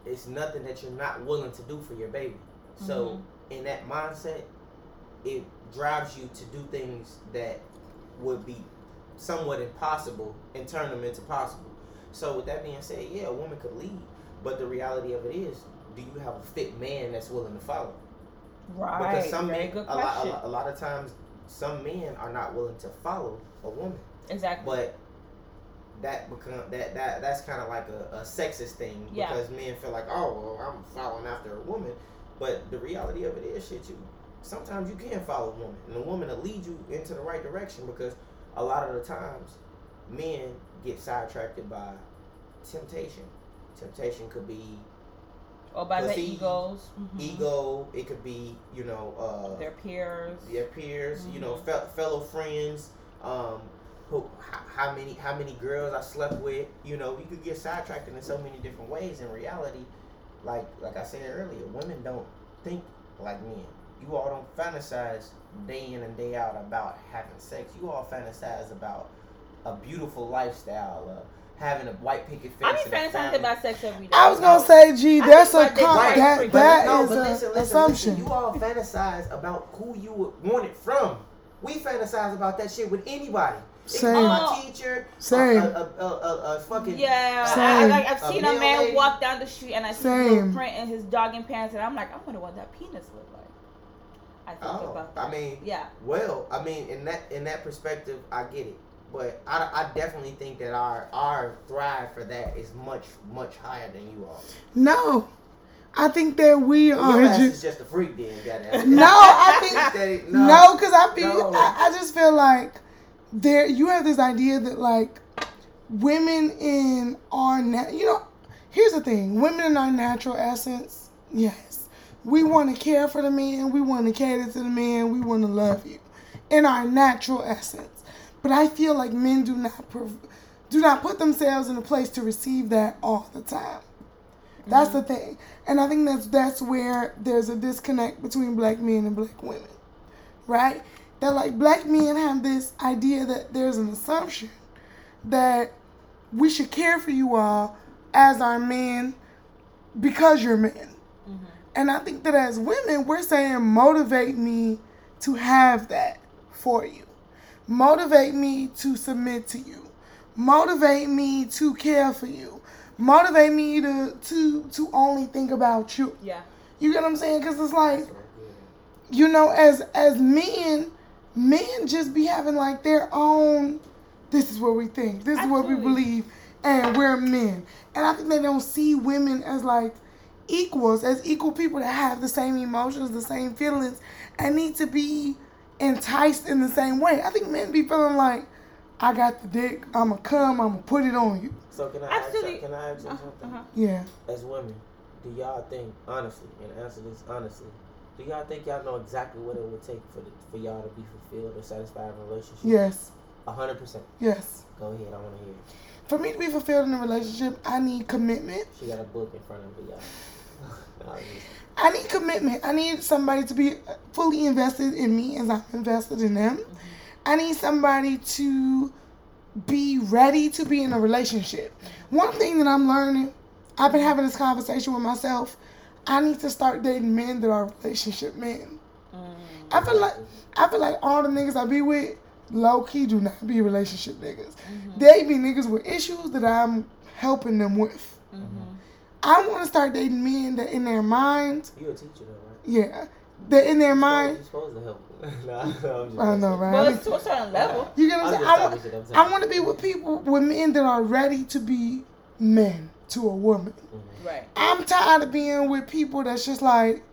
it's nothing that you're not willing to do for your baby. So in that mindset, it drives you to do things that would be somewhat impossible and turn them into possible. So with that being said, yeah, a woman could lead, but the reality of it is, do you have a fit man that's willing to follow? right Because some very men, a lot, a lot, a lot of times, some men are not willing to follow a woman. exactly But that become that that that's kind of like a, a sexist thing Yeah. because men feel like, oh, well, I'm following after a woman. But the reality of it is, shit, you sometimes you can follow a woman, and a woman will lead you into the right direction because a lot of the times men get sidetracked by temptation. Temptation could be or by their egos mhm, ego. It could be you know uh, their peers their peers, you know, Mhm. fe- fellow friends, um, who, how, how many how many girls I slept with. You know, you could get sidetracked in so many different ways. In reality, like like I said earlier, women don't think like men. You all don't fantasize day in and day out about having sex. You all fantasize about a beautiful lifestyle, uh, having a white picket fence. I be fantasizing about sex every day. I was gonna say, gee, that's a think my dick right, that but that no, is but a listen, listen, assumption. Listen, you all fantasize about who you would want it from. We fantasize about that shit with anybody. It could be Same. my teacher, Same. A, a, a, a, a fucking Yeah, Same. I, I, like, I've seen a male man lady. walk down the street and I see a Same. little print in his jogging pants, and I'm like, I wonder what that penis look like. I think Oh, about that. I mean, yeah, Well, I mean, in that in that perspective, I get it, but I, I definitely think that our our thrive for that is much much higher than you are. No, I think that we Your are ass just is just a freak, then. Goddamn. [LAUGHS] no. I [LAUGHS] think That- no, because I feel No. I, I just feel like there you have this idea that like women in our na- you know here's the thing women in our natural essence yes we want to care for the man we want to cater to the man we want to love you in our natural essence. But i feel like men do not prov- do not put themselves in a place to receive that all the time. That's the mm-hmm. thing. And i think that's that's where there's a disconnect between black men and black women right? That like black men have this idea that there's an assumption that we should care for you all as our men because you're men. Mm-hmm. And I think that as women, we're saying motivate me to have that for you. Motivate me to submit to you. Motivate me to care for you. Motivate me to to to only think about you. yeah. You get what I'm saying? Because it's like, you know, as as men, men just be having like their own. This is what we think. This is what we believe, and we're men. And I think they don't see women as like equals, as equal people that have the same emotions, the same feelings, and need to be enticed in the same way. I think men be feeling like, I got the dick. I'ma come. I'ma put it on you. So can I Absolutely. ask you, can I ask you Uh, something? uh-huh. Yeah. As women, do y'all think honestly, and answer this honestly, do y'all think y'all know exactly what it would take for the, for y'all to be fulfilled or satisfied in a relationship? Yes. A hundred percent. Yes. Go ahead, I want to hear. it. For me to be fulfilled in a relationship, I need commitment. She got a book in front of her, y'all. I need commitment. I need somebody to be fully invested in me as I'm invested in them. Mm-hmm. I need somebody to be ready to be in a relationship. One thing that I'm learning, I've been having this conversation with myself. I need to start dating men that are relationship men. Mm-hmm. I feel like I feel like all the niggas I be with, low key do not be relationship niggas. Mm-hmm. They be niggas with issues that I'm helping them with. I want to start dating men that in their minds, You're a teacher though, right? yeah, that in their You're mind. supposed to help. [LAUGHS] nah, no, [LAUGHS] I'm just I know, right? But I it's to a certain level. You get what I'm I'm saying? just I talking want, I'm I want to be with people, with men that are ready to be men to a woman. Mm-hmm. Right. I'm tired of being with people that's just like,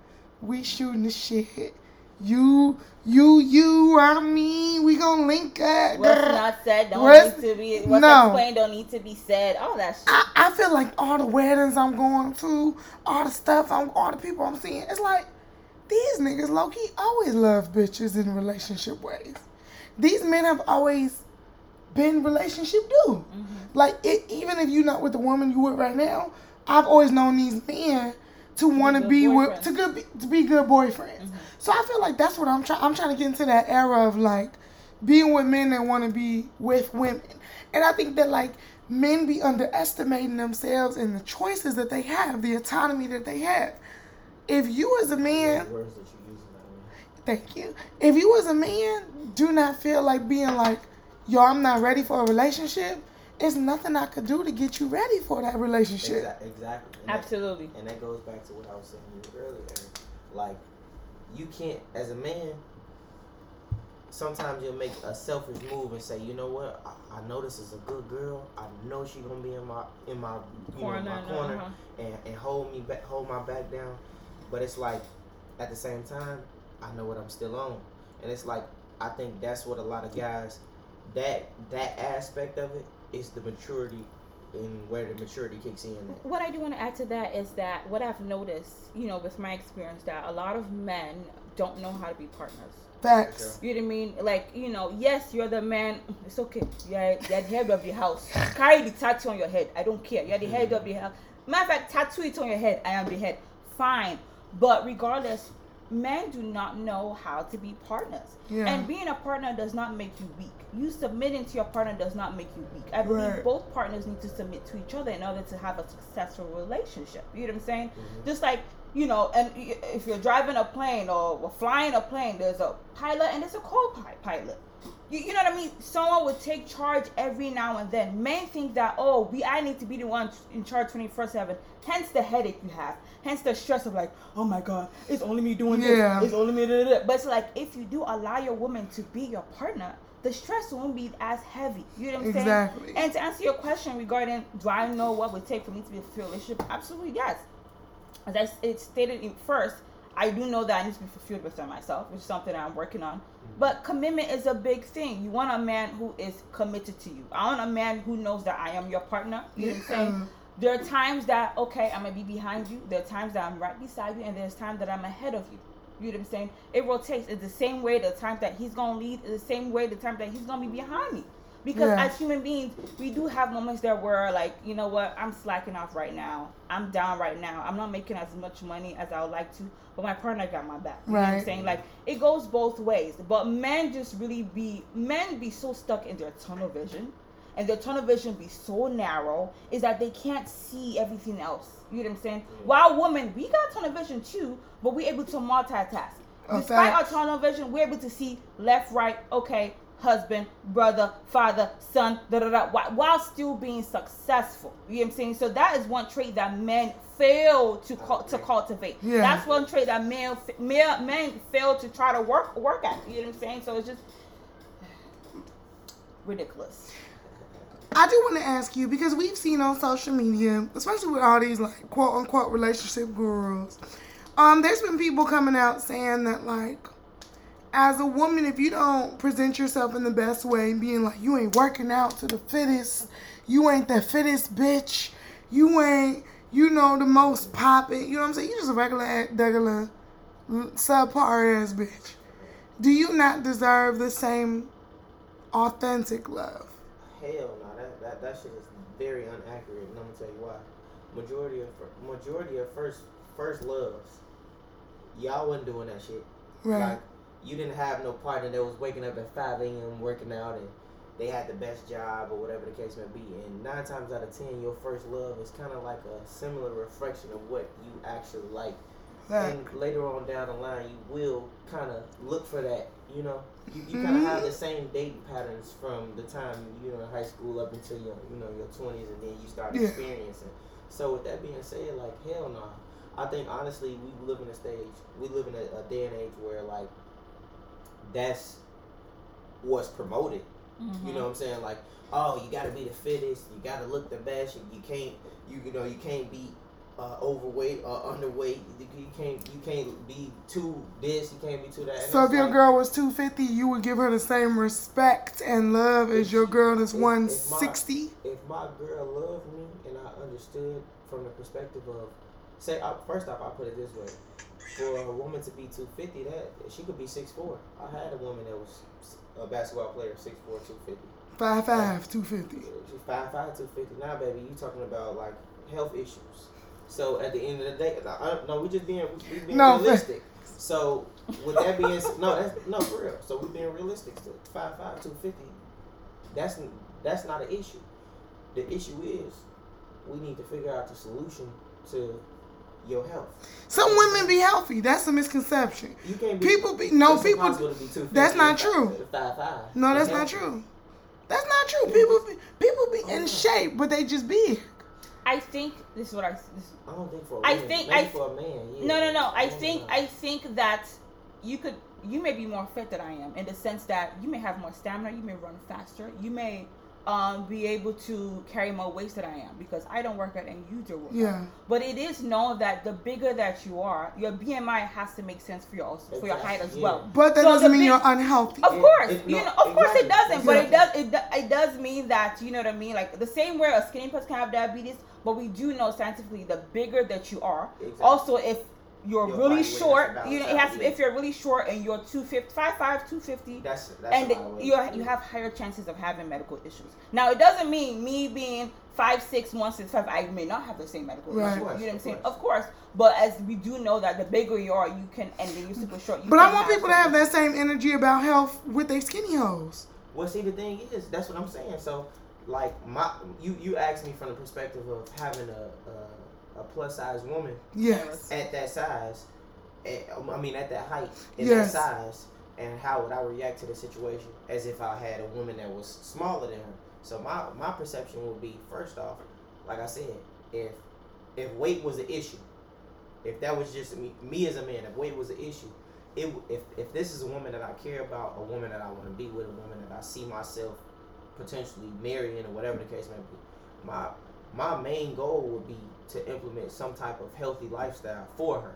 we shooting the shit. You, you, you, I mean, we gonna link up. What's not said don't What's- need to be. What's no. explained don't need to be said. All that shit. I, I feel like all the weddings I'm going to, all the stuff I'm, all the people I'm seeing, it's like these niggas low key always love bitches in relationship ways. These men have always been relationship dude. Mm-hmm. Like it, even if you're not with the woman you with right now, I've always known these men to want to be with to good to be good boyfriends. So I feel like that's what I'm trying. I'm trying to get into that era of like being with men that want to be with women, and I think that like men be underestimating themselves and the choices that they have, the autonomy that they have. If you as a man The words that you using that way. Thank you. If you as a man do not feel like being like, yo, I'm not ready for a relationship, it's nothing I could do to get you ready for that relationship. Exactly. exactly. And that- Absolutely. And that goes back to what I was saying earlier. Like, you can't, as a man, sometimes you'll make a selfish move and say, you know what, I, I know this is a good girl. I know she gonna be in my in my you Corner, know my corner uh-huh. and, and hold me back, hold my back down. But it's like, at the same time, I know what I'm still on, and it's like I think that's what a lot of guys that that aspect of it is the maturity and where the maturity kicks in. What I do want to add to that is that what I've noticed, you know, with my experience, that a lot of men don't know how to be partners. Facts. You know what I mean? Like, you know, yes, you're the man. It's okay. You're, you're the head of the house. [LAUGHS] Carry the tattoo on your head. I don't care. You're the head mm-hmm. of the house. Matter of fact, tattoo it on your head. I am the head. Fine. But regardless, men do not know how to be partners. Yeah. And being a partner does not make you weak. You submitting to your partner does not make you weak. I believe Right. both partners need to submit to each other in order to have a successful relationship. You know what I'm saying? Mm-hmm. Just like, you know, and if you're driving a plane or flying a plane, there's a pilot and there's a co-pilot. You, you know what I mean? Someone would take charge every now and then. Men think that oh, we I need to be the one in charge twenty four seven. Hence the headache you have. Hence the stress of like, oh my god, it's only me doing Yeah. this. It's only me. Da, da, da. But it's like if you do allow your woman to be your partner, the stress won't be as heavy. You know what I'm Exactly. saying? And to answer your question regarding do I know what would take for me to be a fulfilled relationship? Absolutely yes. As I stated in first, I do know that I need to be fulfilled within myself, which is something that I'm working on. Mm-hmm. But commitment is a big thing. You want a man who is committed to you. I want a man who knows that I am your partner. You know what I'm saying? Mm-hmm. There are times that okay, I'm gonna be behind you. There are times that I'm right beside you, and there's times that I'm ahead of you. You know what I'm saying? It rotates. It's the same way the time that he's gonna lead is the same way the time that he's gonna be behind me. Because Yeah. as human beings, we do have moments there where like, you know what, I'm slacking off right now. I'm down right now. I'm not making as much money as I would like to, but my partner got my back. You know what I'm saying? Like it goes both ways. But men just really be men be so stuck in their tunnel vision and their tunnel vision be so narrow is that they can't see everything else. You know what I'm saying? While women, we got tunnel vision too, but we're able to multitask. A Despite our tunnel vision, we're able to see left, right, okay, husband, brother, father, son, da da da, while, still being successful. You know what I'm saying? So that is one trait that men fail to cul- to cultivate. Yeah. That's one trait that men men men fail to try to work work at. You know what I'm saying? So it's just ridiculous. I do want to ask you because we've seen on social media, especially with all these like quote unquote relationship gurus, um, there's been people coming out saying that like, as a woman, if you don't present yourself in the best way, being like you ain't working out to the fittest, you ain't the fittest bitch, you ain't you know the most popping, you know what I'm saying? You just a regular regular subpar ass bitch. Do you not deserve the same authentic love? Hell no, that, that that shit is very inaccurate, and I'm gonna tell you why. Majority of majority of first first loves, y'all wasn't doing that shit. Right. Like you didn't have no partner that was waking up at five a.m. working out and they had the best job or whatever the case may be. And nine times out of ten, your first love is kind of like a similar reflection of what you actually like. And later on down the line, you will kind of look for that. You know, you, you kind of mm-hmm. have the same dating patterns from the time you're in high school up until your you know your twenties, and then you start Yeah. experiencing. So with that being said, like hell no. I think honestly, we live in a stage, we live in a, a day and age where like that's what's promoted. You know what I'm saying? Like, oh, you gotta be the fittest, you gotta look the best, you, you can't, you, you know, you can't be uh, overweight or underweight. You, you can't, you can't be too this, you can't be too that. And So if your like, girl was 250, you would give her the same respect and love as your girl that's If- if 160? if my girl loved me and I understood from the perspective of, say, I, first off, I put it this way: for a woman to be 250, that she could be 6'4". I had a woman that was a basketball player, 6'4", 250. 5'5", 250. She's five five two fifty. Now, baby, you talking about like health issues. So at the end of the day, no, we just being we being [LAUGHS] No, realistic. So with that being no, that's no for real. So we being realistic. So five five two fifty. That's that's not an issue. The issue is we need to figure out the solution to your health. Some women be healthy. That's a misconception. You can't be People be no it's people. to be 250 That's not true. Five five. No, that's not true. That's not true. People be, people be in shape, but they just big. I think this is what I. This, I don't think for a I woman. I think- Maybe I- for a man. Yeah. No, no, no. I don't think know. I think that you could you may be more fit than I am in the sense that you may have more stamina, you may run faster, you may um, be able to carry more weights than I am because I don't work out and you do work out. Yeah. But it is known that the bigger that you are, your BMI has to make sense for your for your height as well. yeah. But that So doesn't mean big- you're unhealthy. Of course, it- you know, of course it doesn't, but it does. It, it does mean that you know what I mean. Like the same way a skinny person can have diabetes, but we do know scientifically the bigger that you are. Exactly. Also, if you're Your really body weight has to short. You know, it has to be if you're really short and you're 250, 5'5", 250 That's that's and a lot you you have higher chances of having medical issues. Now, it doesn't mean me being five six one six five, I may not have the same medical Right. issues. You know what I'm saying? Of course, but as we do know that the bigger you are, you can, and then you're super short. You But I want people to have that same energy about health with their skinny hoes. Well, see, the thing is, that's what I'm saying. So, like, my you you asked me from the perspective of having a a, a plus size woman Yes. at that size, and, I mean at that height and Yes. that size, and how would I react to the situation as if I had a woman that was smaller than her? So my my perception would be first off, like I said, if if weight was an issue, if that was just me, me as a man, if weight was an issue, it if if this is a woman that I care about, a woman that I want to be with, a woman that I see myself potentially marrying or whatever the case may be, my my main goal would be to implement some type of healthy lifestyle for her.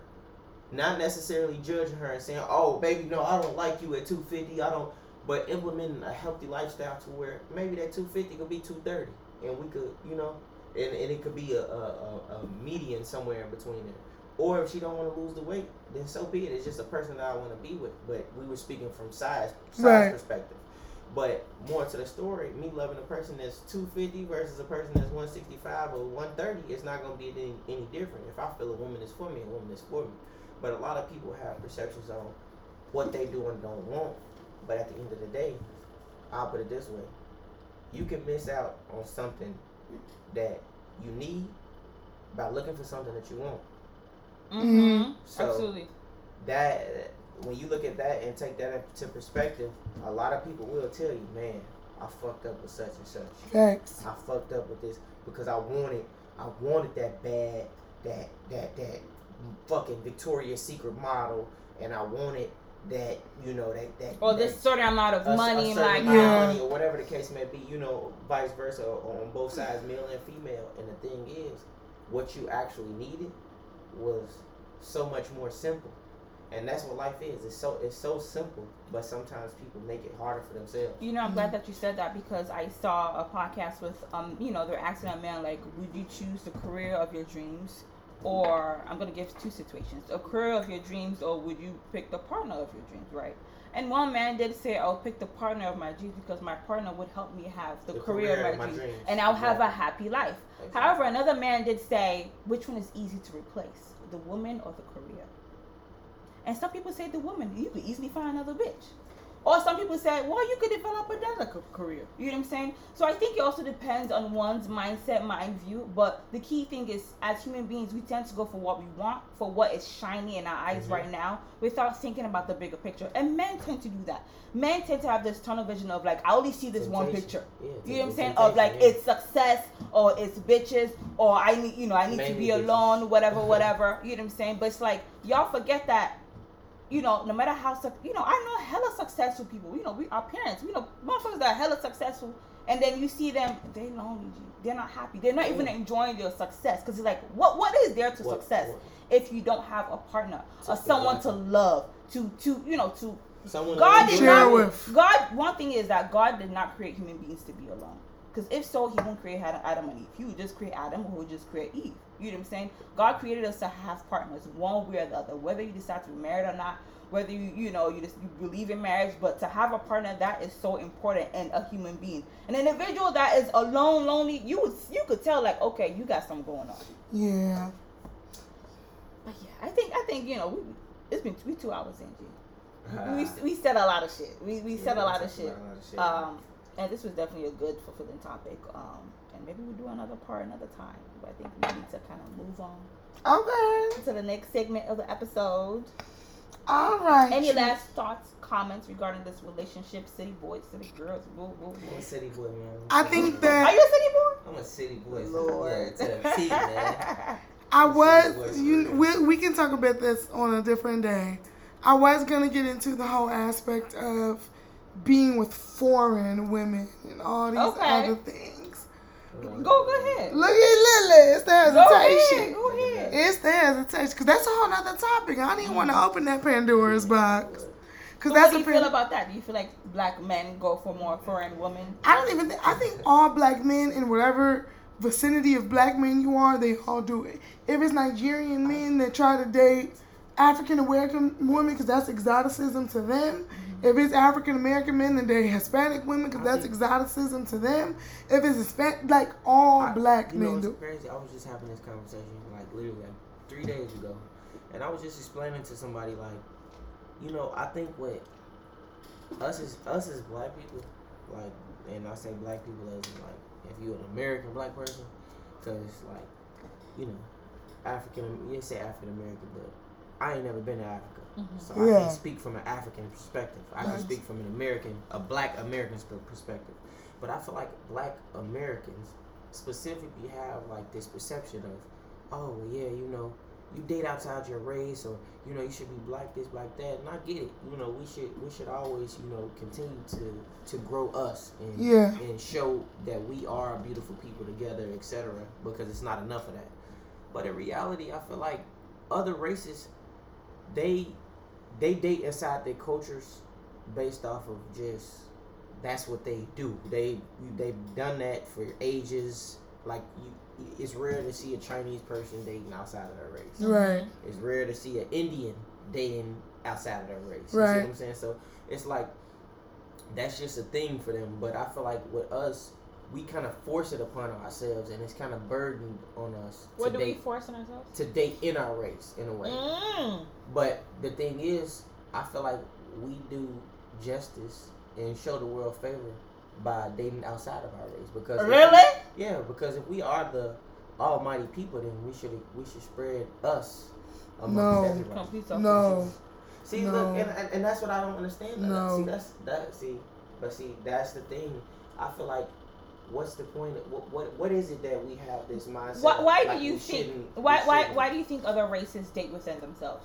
Not necessarily judging her and saying, "Oh, baby, no, I don't like you at 250. I don't." But implementing a healthy lifestyle to where maybe that 250 could be 230, and we could, you know, and, and it could be a, a, a, median somewhere in between there. Or if she don't want to lose the weight, then so be it. It's just a person that I want to be with. But we were speaking from size size Right. perspective. But more to the story, me loving a person that's 250 versus a person that's 165 or 130 is not going to be any, any different. If I feel a woman is for me, a woman is for me. But a lot of people have perceptions on what they do and don't want. But at the end of the day, I'll put it this way. You can miss out on something that you need by looking for something that you want. Mm-hmm. So Absolutely. that when you look at that and take that into perspective, a lot of people will tell you, man, I fucked up with such and such. Facts. I fucked up with this because I wanted, I wanted that bad, that that that fucking Victoria's Secret model, and I wanted that, you know, that that. Or that, this certain amount of a- a money, certain like amount of Yeah. money or whatever the case may be, you know, vice versa on both sides, male and female. And the thing is, what you actually needed was so much more simple. And that's what life is. It's so it's so simple, but sometimes people make it harder for themselves. You know, I'm glad that you said that because I saw a podcast with, um, you know, they're asking a man like, would you choose the career of your dreams, or I'm gonna give two situations: a career of your dreams, or would you pick the partner of your dreams, right? And one man did say, "I'll pick the partner of my dreams because my partner would help me have the, The career, career of my, dreams, dreams. and I'll have a happy life." Exactly. However, another man did say, "Which one is easy to replace, the woman or the career?" And some people say the woman, you could easily find another bitch. Or some people say, well, you could develop another ca- career. You know what I'm saying? So I think it also depends on one's mindset, mind view. But the key thing is, as human beings, we tend to go for what we want, for what is shiny in our eyes Mhm. right now, without thinking about the bigger picture. And men tend to do that. Men tend to have this tunnel vision of like, I only see this one picture. Yeah, You know what I'm saying? Of like yeah. it's success or it's bitches or I need you know I need to Mainly be bitches. alone, whatever, [LAUGHS] whatever. You know what I'm saying? But it's like y'all forget that. You know, no matter how you know, I know hella successful people. You know, we our parents. You know, motherfuckers that are hella successful, and then you see them, they lonely. They're not happy. They're not even enjoying their success because it's like, what what is there to What- success what- if you don't have a partner or someone to love, to to you know to Someone God did Share not. with. God. One thing is that God did not create human beings to be alone. Because if so, He wouldn't create Adam and Eve. He would just create Adam, or He would just create Eve. You know what I'm saying? God created us to have partners, one way or the other. Whether you decide to be married or not, whether you you know you just you believe in marriage, but to have a partner that is so important and a human being. An individual that is alone, lonely, you would you could tell like, okay, you got something going on. Yeah. But yeah, I think I think you know we, it's been we two hours in. G. Ah. we, we said a lot of shit. We, we said Yeah, a lot of shit. a lot of shit. Um, and this was definitely a good fulfilling topic. Um, and maybe we'll do another part another time. But I think we need to kind of move on Okay. to the next segment of the episode. All right. Any last thoughts, comments regarding this relationship, city boys, city girls? Woo, woo, I'm woo. a city boy, man. I think Are [LAUGHS] that Are you a city boy? I'm a city boy. Lord. To the T, man. [LAUGHS] I was. You, we, we can talk about this on a different day. I was gonna get into the whole aspect of being with foreign women and all these Okay. other things. Go, go ahead. Look at Lily. It's the hesitation. Go ahead. Go ahead. It's the hesitation because that's a whole other topic. I didn't even want to open that Pandora's box because So that's what do a you feel about that? Do you feel like black men go for more foreign women? I don't even. Think, I think all black men in whatever vicinity of black men you are, they all do it. If it's Nigerian men that try to date African American women because that's exoticism to them. If it's African American men, then they're Hispanic women because that's exoticism to them. If it's Hispanic, like all I- black you know, men do. crazy. I was just having this conversation like literally like three days ago, and I was just explaining to somebody like, you know, I think what us as us as black people, like, and I say black people as in, like if you're an American black person, because like, you know, African, you say African American, but I ain't never been to Africa, Mm-hmm. so I Yeah. can't speak from an African perspective. I can speak from an American, a black American perspective. But I feel like black Americans specifically have like this perception of, oh yeah, you know, you date outside your race, or you know, you should be black this, black that. And I get it. You know, we should we should always you know continue to to grow us and Yeah. and show that we are beautiful people together, etc. Because it's not enough of that. But in reality, I feel like other races, they they date inside their cultures based off of just that's what they do. They they've done that for ages. Like you, it's rare to see a Chinese person dating outside of their race. Right. It's rare to see an Indian dating outside of their race. Right. You see what I'm saying? So it's like that's just a thing for them. But I feel like with us, we kind of force it upon ourselves, and it's kind of burdened on us What to do we date force on ourselves? to date in our race in a way. Mm. But the thing is, I feel like we do justice and show the world favor by dating outside of our race because if- Really? yeah, because if we are the almighty people, then we should we should spread us amongst No. everybody. No. See, No. look, and, and, and that's what I don't understand. No. See, that's that. See, but see, that's the thing. I feel like, what's the point? Of, what what what is it that we have this mindset? Why, why like do you think? Why why why do you think other races date within themselves,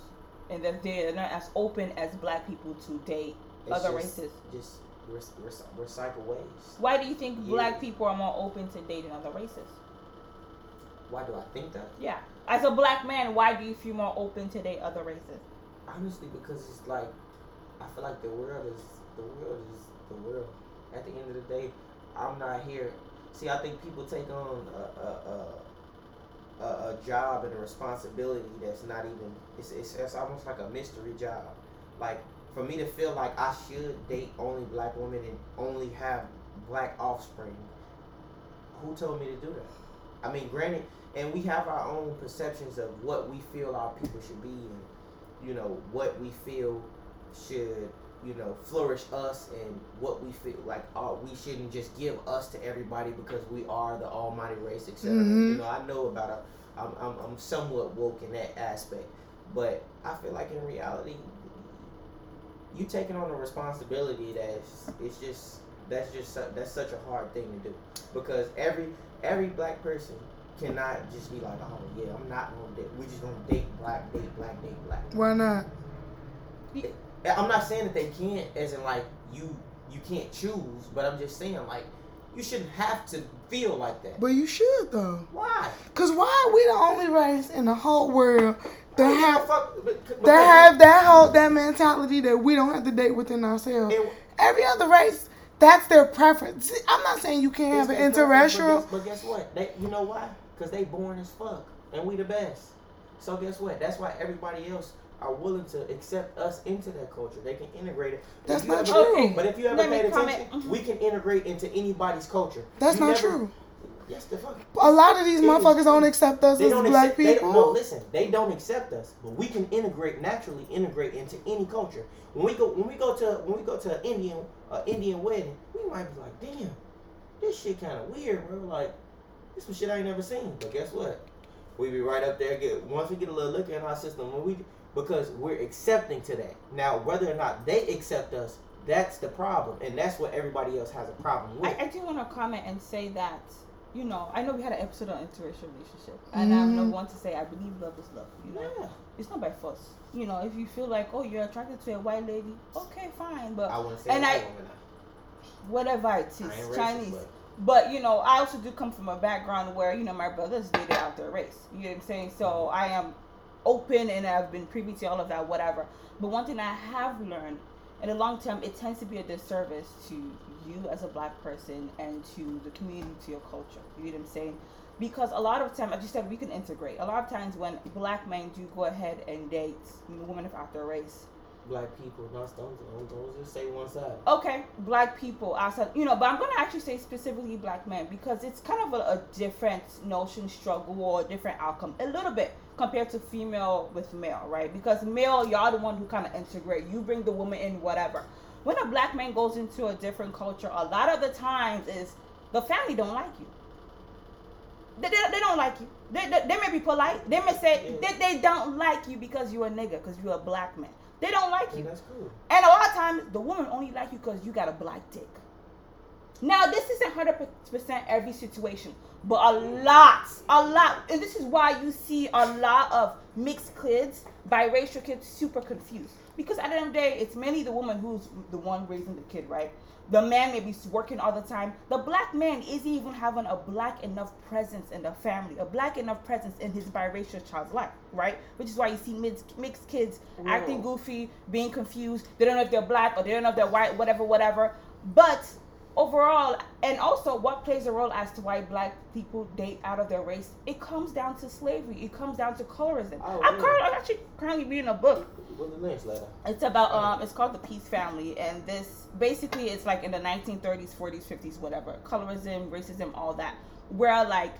and that they're not as open as black people to date It's other just- races? Just re- re- recycle ways. Why do you think Yeah. black people are more open to dating other races? Why do I think that? Yeah, as a black man, why do you feel more open to date other races? Honestly, because it's like I feel like the world is the world is the world. At the end of the day, I'm not here. See, I think people take on a a, a, a, job and a responsibility that's not even. It's, it's it's almost like a mystery job. Like for me to feel like I should date only black women and only have black offspring. Who told me to do that? I mean, granted, and we have our own perceptions of what we feel our people should be and you know what we feel should you know flourish us and what we feel like uh, we shouldn't just give us to everybody because we are the almighty race etc Mhm. you know i know about it I'm, I'm, I'm somewhat woke in that aspect but i feel like in reality you taking on a responsibility that's it's just that's just su- that's such a hard thing to do because every every black person cannot just be like oh yeah i'm not gonna date we just gonna date black date black date black Why not? I'm not saying that they can't, as in like you you can't choose, but I'm just saying like you shouldn't have to feel like that. But you should though. Why? Cause why are we the only race in the whole world that Why you have fuck- but- but- that have that whole that mentality that we don't have to date within ourselves? Every other race, that's their preference. I'm not saying you can't have an interracial. But guess, but guess what? They, you know why? Because they born as fuck, and we the best. So guess what? That's why everybody else are willing to accept us into that culture. They can integrate it. That's not ever- true. But if you ever Let me paid comment. attention, Mhm. we can integrate into anybody's culture. That's You not never- true. Yes, the fuck. A lot of these It is motherfuckers don't accept us They as don't black accept, they people. don't, no, listen, they don't accept us, but we can integrate naturally, integrate into any culture. When we go, when we go to, when we go to an Indian, uh, Indian wedding, we might be like, damn, this shit kind of weird, bro. Like, this some shit I ain't never seen. But guess what? We be right up there. Get once we get a little look in our system, when we because we're accepting to that. Now, whether or not they accept us, that's the problem, and that's what everybody else has a problem with. I, I do want to comment and say that, you know, I know we had an episode on interracial relationship, and I'm the Mhm. one to say I believe love is love. You know, yeah, it's not by force. You know, if you feel like, oh, you're attracted to a white lady, okay, fine, but I wouldn't say And I- woman. whatever it I is, racist, Chinese. but- But you know, I also do come from a background where you know my brothers dated out their race. You know what I'm saying? So I am open and I've been privy to all of that, whatever. But one thing I have learned in the long term, it tends to be a disservice to you as a black person and to the community, to your culture. You know what I'm saying? because a lot of time, as you said, we can integrate. A lot of times when black men do go ahead and date women of after race, Black people, not don't, don't, just say one side. okay, black people outside, you know, but I'm gonna actually say specifically black men because it's kind of a, a different notion, struggle, or a different outcome, a little bit compared to female with male, right? Because male, y'all the one who kind of integrate. You bring the woman in, whatever. When a black man goes into a different culture, a lot of the times is the family don't like you. They, they, they don't like you. They, they, they may be polite. They may say Yeah. that they don't like you because you're a nigga, because you're a black man. They don't like you. And that's cool. And a lot of times, the woman only like you because you got a black dick. Now, this isn't hundred percent every situation, but a lot, a lot, and this is why you see a lot of mixed kids, biracial kids, super confused. Because at the end of the day, it's mainly the woman who's the one raising the kid, right? The man may be working all the time. The black man isn't even having a black enough presence in the family, a black enough presence in his biracial child's life, right? Which is why you see mixed, mixed kids acting goofy, being confused. They don't know if they're black or they don't know if they're white, whatever, whatever. But overall, and also what plays a role as to why black people date out of their race, it comes down to slavery. It comes down to colorism. Oh, I'm, yeah. currently, I'm actually currently reading a book What's the next letter? it's about um it's called the Peace Family and this basically it's like in the 1930s, 40s, 50s, whatever. Colorism, racism, all that. Where like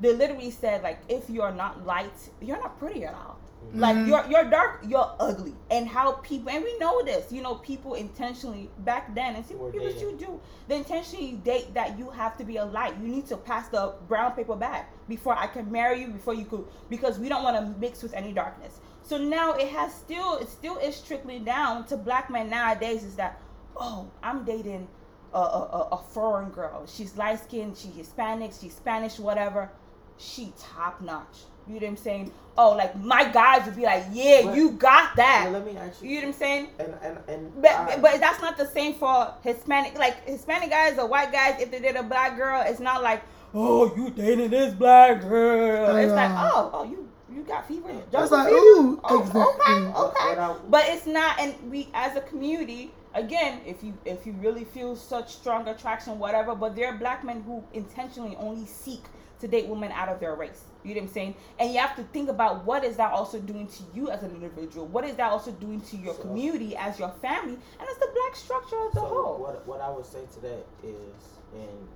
they literally said like if you're not light, you're not pretty at all. Like mm-hmm. you're you're dark, you're ugly. And how people and we know this, you know, people intentionally back then and see what dating. you do. They intentionally date that you have to be a light. You need to pass the brown paper bag before I can marry you, before you could because we don't want to mix with any darkness. So now it has still it still is trickling down to black men nowadays is that oh I'm dating a, a, a- a foreign girl. She's light skinned, she's Hispanic, she's Spanish, whatever. She top notch. You know what I'm saying? Oh, like my guys would be like, yeah, But- you got that. Well, let me actually. You know what I'm saying? And and and. But I- but that's not the same for Hispanic. Like Hispanic guys or white guys, if they did a black girl, it's not like, oh, you dating this black girl. It's like, uh-huh. oh, oh, you you got fever. That's like, Fever? ooh, Oh, exactly. Okay, okay. But it's not, and we as a community, again, if you if you really feel such strong attraction, whatever. But there are black men who intentionally only seek to date women out of their race. You know what I'm saying? And you have to think about what is that also doing to you as an individual? What is that also doing to your So- community as your family and as the black structure as a whole? what what I would say to that is, and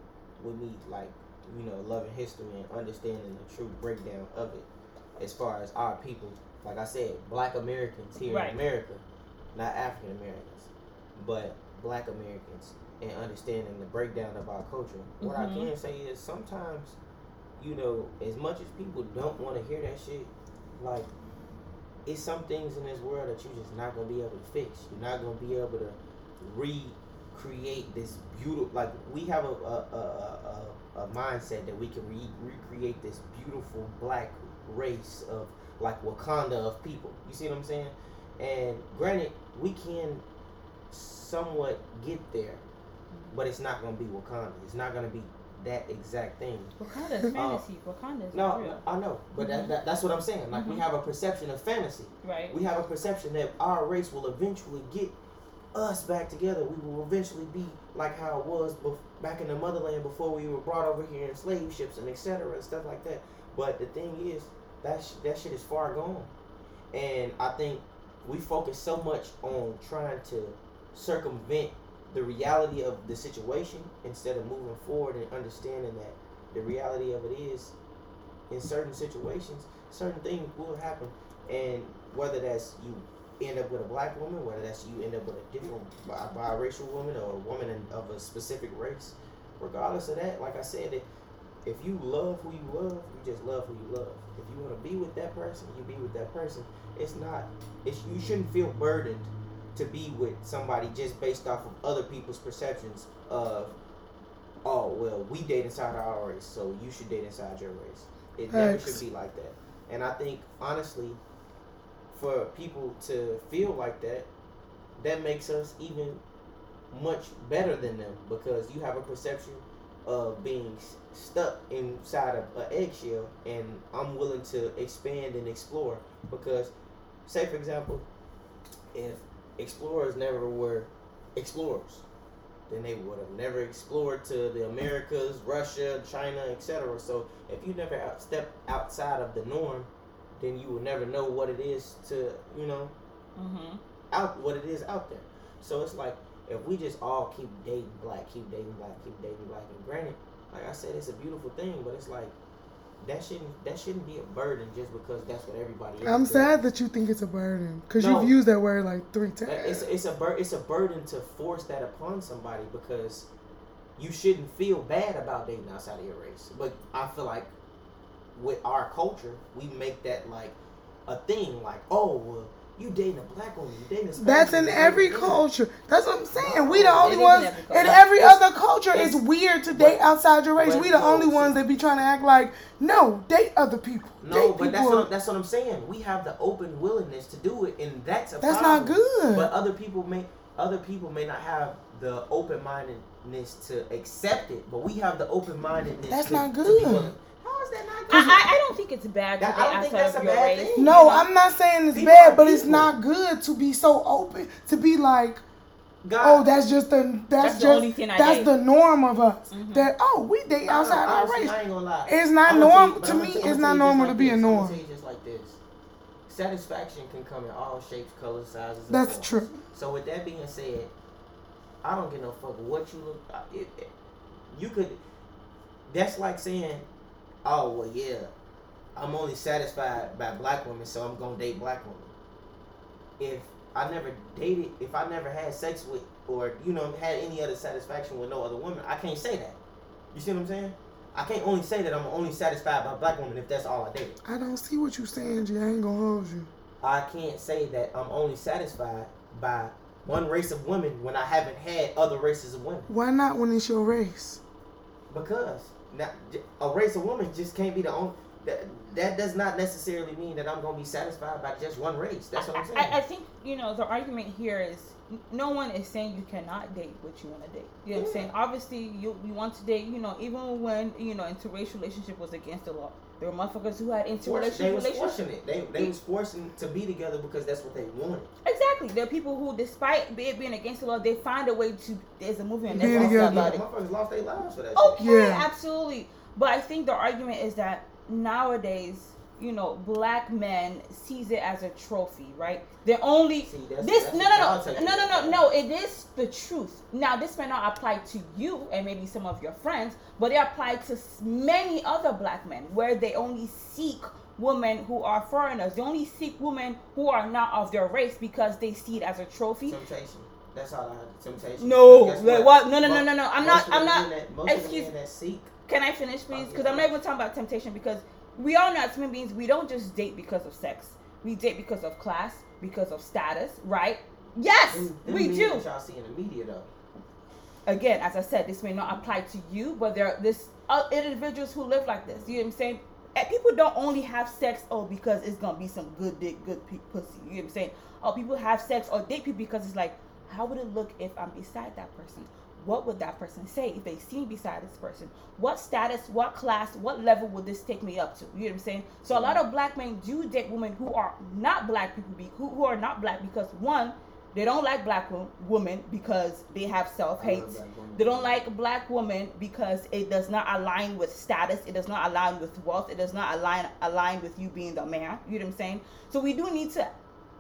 with me like you know loving history and understanding the true breakdown of it, as far as our people, like I said, Black Americans here Right. in America, not African Americans, but Black Americans, and understanding the breakdown of our culture. What I Mhm. can say is sometimes, you know, as much as people don't want to hear that shit, like it's some things in this world that you're just not gonna be able to fix. You're not gonna be able to recreate this beautiful. Like we have a a, a, a, a mindset that we can re- recreate this beautiful black race of like Wakanda of people. You see what I'm saying? And granted, we can somewhat get there, but it's not gonna be Wakanda. It's not gonna be that exact thing. Wakanda is fantasy. Wakanda is No, real. I know, but that, that, that's what I'm saying. Like we Mhm. have a perception of fantasy. Right. We have a perception that our race will eventually get us back together. We will eventually be like how it was bef- back in the motherland before we were brought over here in slave ships and etc. and stuff like that. But the thing is, that sh- that shit is far gone, and I think we focus so much on trying to circumvent the reality of the situation instead of moving forward and understanding that the reality of it is in certain situations certain things will happen. And whether that's you end up with a black woman whether that's you end up with a different bi- biracial woman or a woman in, of a specific race regardless of that like i said it, if you love who you love you just love who you love. If you want to be with that person you be with that person. It's not it's you shouldn't feel burdened to be with somebody just based off of other people's perceptions of oh well we date inside our race so you should date inside your race. It never should be like that. And i think honestly for people to feel like that that makes us even much better than them because you have a perception of being stuck inside of an eggshell and i'm willing to expand and explore because say for example if explorers never were explorers then they would have never explored to the Americas, Russia, China, etc. So if you never out, step outside of the norm, then you will never know what it is to you know Mm-hmm. out what it is out there. So it's like if we just all keep dating black, keep dating black, keep dating black, and granted, like I said, it's a beautiful thing, but it's like that shouldn't that shouldn't be a burden just because that's what everybody. else I'm does. sad that you think it's a burden because No. you've used that word like three Uh, times. It's it's a bur- it's a burden to force that upon somebody because you shouldn't feel bad about dating outside of your race. But I feel like with our culture, we make that like a thing. Like, oh, well, you dating a black woman, you dating a Spanish That's in every dating- culture. That's what I'm saying. We the only It is ones in every It's- other culture. It's it's- weird to date outside your race. We the no, only see- ones that be trying to act like no, date other people. No, date but that's people. what, that's what I'm saying. We have the open willingness to do it, and that's a That's problem. not good. But other people may other people may not have the open mindedness to accept it, but we have the open mindedness. That's to, not to be good. Willing- How is that not good? I, I, I don't think it's bad to That- date I don't think that's a bad race. thing. no. I'm not saying it's People bad, are but it's not good to be so open to be like, God, oh, that's just the that's, That's the just only thing I that's date. the norm of us. Mhm. That oh, we date outside our race. I ain't gonna lie. It's not I'ma tell norm- you- but to me, it's I'ma not normal just to be like a this. I'ma norm. just like this. Satisfaction can come in all shapes, colors, sizes. That's forms. true. So with that being said, I don't give no fuck what you look. I- It, it, you could. That's like saying, "Oh well, yeah, I'm only satisfied by black women, so I'm gonna date black women." If I never dated, if I never had sex with, or you know, had any other satisfaction with no other woman, I can't say that. You see what I'm saying? I can't only say that I'm only satisfied by black women if that's all I dated. I don't see what you're saying, G. I ain't gonna hold you. I can't say that I'm only satisfied by one race of women when I haven't had other races of women. Why not when it's your race? Because now, j- a race of women just can't be the only. That, that does not necessarily mean that I'm gonna be satisfied by just one race. That's what I'm saying. I, I think you know the argument here is no one is saying you cannot date what you want to date. You know what I'm saying? Obviously, you you want to date. You know, even when you know interracial relationship was against the law, there were motherfuckers who had Force- interracial they was forcing it. They they was forcing to be together because that's what they wanted. Exactly. There are people who, despite it being against the law, they find a way to. There's a movie on Be Netflix together. about it. Motherfuckers lost their lives for that. Okay, shit. Yeah. absolutely. But I think the argument is that nowadays, you know, black men sees it as a trophy, right? They're only See, that's- this. that's no, what no, no, no, no, no, no. It is the truth. Now, this may not apply to you and maybe some of your friends, but it applies to many other black men where they only seek women who are foreigners. They only seek women who are not of their race because they see it as a trophy. Temptation. That's all I had. Temptation. No, Guess wait, what? No, no, no, no, no. I'm Most not. I'm not. that- most of the excuse- men that seek Can I finish, oh, please? Oh, Because. I'm not even talking about temptation. Because we all know as human beings, we don't just date because of sex. We date because of class, because of status, right? Yes, them we do. y'all see in the media though. Again, as I said, this may not apply to you, but there are this uh, individuals who live like this. You know what I'm saying? And people don't only have sex oh because it's gonna be some good dick, good pe- pussy. You know what I'm saying? Oh, people have sex or date people because it's like, how would it look if I'm beside that person? What would that person say if they see me beside this person? What status, what class, what level would this take me up to? You know what I'm saying? So a lot of black men do date women who are not black people, be, who, who are not black because one, they don't like black wo- women because they have self hate. I love black women. They don't like black women because it does not align with status. It does not align with wealth. It does not align align with you being the man. You know what I'm saying? So we do need to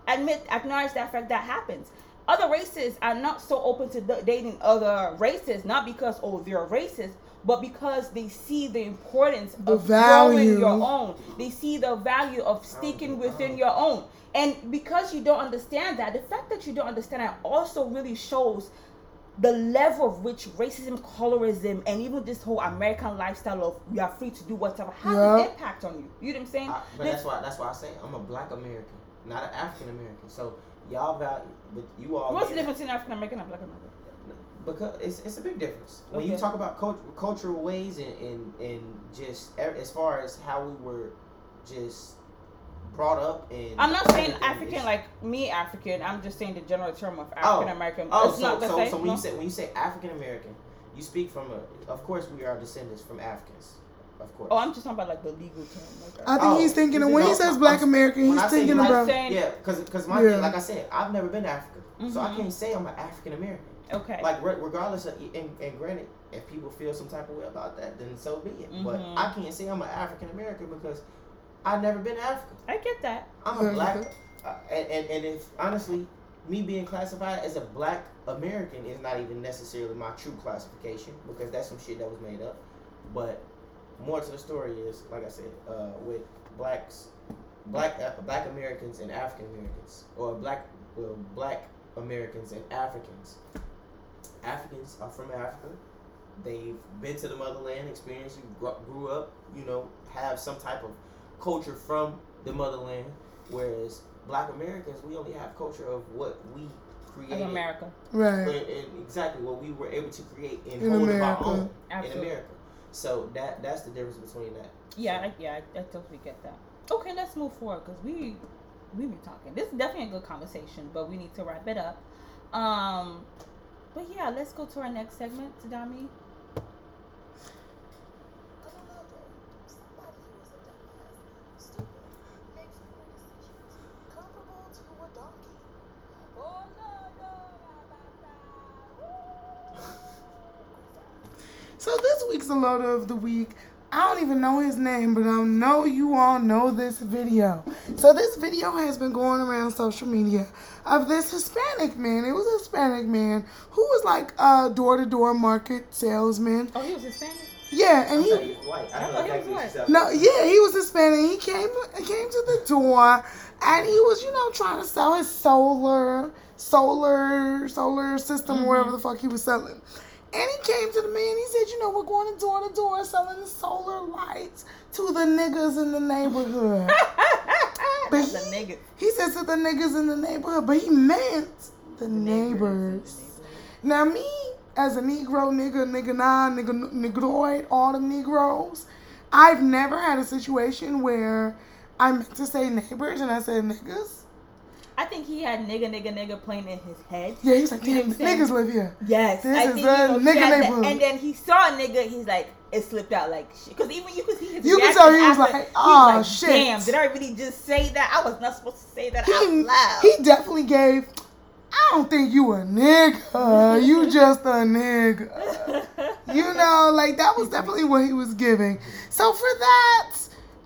admit, acknowledge that fact that happens. Other races are not so open to dating other races, not because oh they're racist, but because they see the importance The of growing your own. They see the value of sticking within your own. And because you don't understand that, the fact that you don't understand that also really shows the level of which racism, colorism, and even this whole American lifestyle of we are free to do whatever has Yeah. an impact on you. You know what I'm saying? I, but This- that's why that's why I say I'm a black American, not an African American. So y'all value, but you all. What's the difference between African American and Black American? Because it's, it's a big difference when you talk about cult, cultural ways and, and and just as far as how we were just brought up and. I'm not saying African it's- like me African. I'm just saying the general term of Oh, African American. Oh, it's so not the so, same. so when no? you say when you say African American, you speak from a. Of course, we are descendants from Africans, of course. oh, I'm just talking about like the legal term. Like, I think Oh, he's thinking of is when he says Black I'm- American, he's I say thinking black- about. saying- Yeah, because because my Yeah. thing, like I said, I've never been to Africa, so I Mhm. can't say I'm an African American. Okay. Like re- regardless of, and, and granted, if people feel some type of way about that, then so be it. But Mhm. I can't say I'm an African American because I've never been to Africa. I get that. I'm Yeah, a you black, uh, and, and and if honestly, me being classified as a black American is not even necessarily my true classification because that's some shit that was made up. But more to the story is, like I said, uh, with blacks, black uh, black Americans and African Americans, or black well, black Americans and Africans. Africans are from Africa. They've been to the motherland, experienced, grew grew up, you know, have some type of culture from the motherland. Whereas Black Americans, we only have culture of what we Of created, America. Right. and, and exactly what we were able to create and In hold of our own in America. So that that's the difference between that. Yeah, I, yeah, I, I totally get that. Okay, let's move forward because we we've been talking. This is definitely a good conversation, but we need to wrap it up. Um, but yeah, let's go to our next segment, Tadami. So this week's a load of the week. I don't even know his name, but I know you all know this video. So this video has been going around social media of this Hispanic man. It was a Hispanic man who was like a door-to-door market salesman. Oh, he was Hispanic. Yeah, and he he was white. I I thought he was white. No, yeah, he was Hispanic. He came he came to the door and he was, you know, trying to sell his solar, solar, solar system, mm-hmm. wherever the fuck he was selling. And he came to the man. He said, you know, we're going door to door selling the solar lights to the niggas in the neighborhood. [LAUGHS] That's he- nigga. he said to the niggas in the neighborhood, but he meant the neighbors. Now me, as a Negro, nigga, nigga nah, nigga, negroid, all the Negroes, I've never had a situation where I meant to say neighbors and I said niggas. I think he had nigga, nigga, nigga playing in his head. Yeah, he's like, damn, niggas live here. Yes, This I is think the you know, nigga neighborhood. And then he saw a nigga. He's like, it slipped out like shit. Because even you could see his. You could tell he was after- like, oh "Aw, like, shit." Damn, did I really just say that? I was not supposed to say that out He, loud. he definitely gave, I don't think you a nigga. You [LAUGHS] just a nigga. [LAUGHS] You know, like that was [LAUGHS] definitely what he was giving. So for that,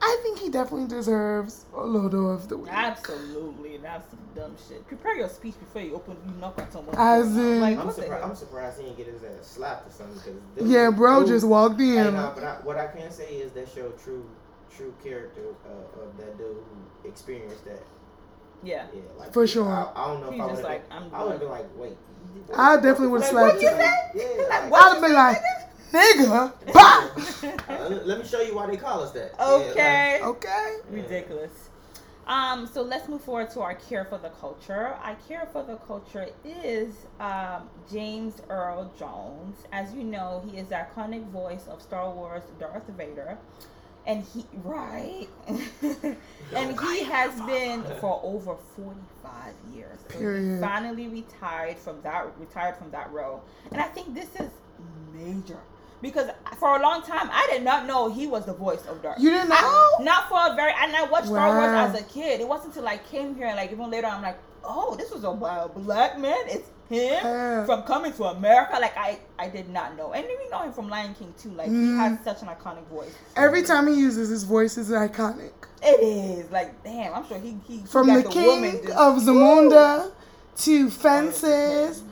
I think he definitely deserves a Lodo of the week. Absolutely, that's some dumb shit. Prepare your speech before you open, you knock on someone's As in- like, I'm what the surprised. hell? I'm surprised he didn't get his ass slapped or something. Cause Yeah, bro dude- just walked Hey, in. nah, but I, what I can say is that showed true, true character uh, of that dude who experienced that. Yeah. Yeah, like For sure. I, I don't know He's if I would like, have. I'm would have been like, wait. I definitely would've Like, slapped what him. you say? Yeah, like, I'd have been like, nigga, bah! [LAUGHS] uh, let me show you why they call us that. Yeah, Okay. Okay. Ridiculous. Um, so let's move forward to our care for the culture. Our care for the culture is um, James Earl Jones. As you know, he is the iconic voice of Star Wars Darth Vader. And he right, [LAUGHS] and he has been for over forty five years. So Period. finally retired from that retired from that role, and I think this is major because for a long time I did not know he was the voice of Darth. You didn't I- know? not for a very. And I watched Star Wars as a kid. It wasn't until I came here, and like even later, I'm like, oh, this was a wild black man. It's him Yeah. from coming to America. Like I, I did not know. And we know him from Lion King too. Like he Mm. has such an iconic voice. Every time he uses his voice is iconic. It is like damn. I'm sure he he he From got the woman king just- of Zamunda to Fences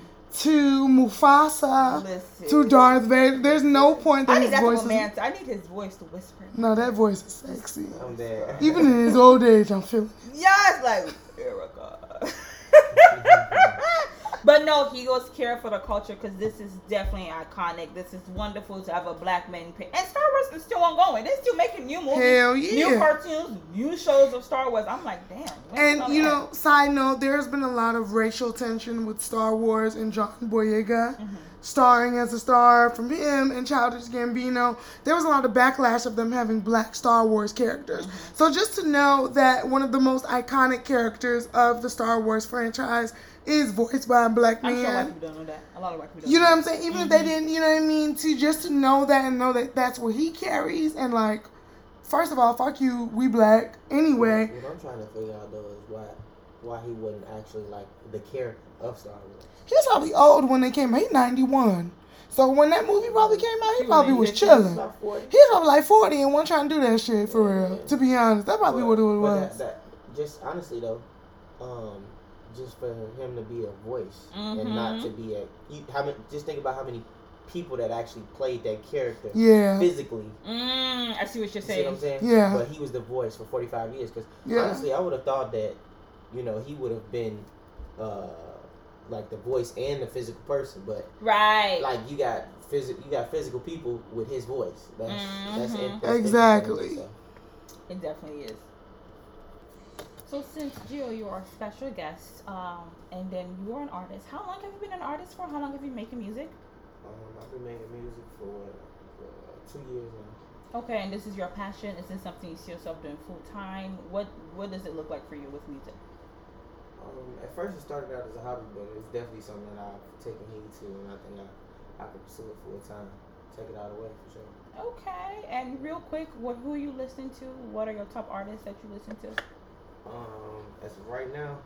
to Mufasa Listen. to Darth Vader. There's no point I need his that voice from is. man. I need his voice to whisper. No, that voice is sexy. I'm there. Even in his old age, I'm feeling. Yes, like Erica. [LAUGHS] but no, he goes care for the culture because this is definitely iconic. This is wonderful to have a black man. Pay- and Star Wars is still ongoing. They're still making new movies, Hell new cartoons, new shows of Star Wars. I'm like, damn. And you know, side note, there's been a lot of racial tension with Star Wars and John Boyega Mm-hmm. starring as a star from him and Childish Gambino. There was a lot of backlash of them having black Star Wars characters. Mm-hmm. So just to know that one of the most iconic characters of the Star Wars franchise is voiced by a black I'm sure white man. people don't know that. A lot of white people don't. You know know what I'm saying? Even if they didn't, you know what I mean? To just to know that and know that that's what he carries and like, first of all, fuck you, we black anyway. What I'm trying to figure out though is why, why he wasn't actually like the character of Star Wars. He was probably old when they came out. He 91. So when that movie probably came out, he He probably was was chilling. About 40. He was probably like 40 and wasn't trying to do that shit for real. To be honest, that probably what it was. That, that, just honestly though, um, just for him to be a voice and not to be a you how many, just think about how many people that actually played that character Yeah. physically. Mm, I see what you're You see what saying. I'm saying? Yeah. But he was the voice for 45 years because Yeah. honestly, I would have thought that you know he would have been uh like the voice and the physical person, but Right. like you got physical you got physical people with his voice. That's that's, Mhm. that's Exactly. interesting, It definitely is. So since Gio, you are a special guest, um, and then you are an artist. How long have you been an artist for? How long have you been making music? Um, I've been making music for uh, two years now. Okay, and this is your passion. Is this something you see yourself doing full time? What What does it look like for you with music? Um, at first, it started out as a hobby, but it's definitely something that I've taken heed to, and I think I, I could pursue it full time. Take it all the way for sure. Okay, and real quick, what who are you listening to? What are your top artists that you listen to? Um, as of right now,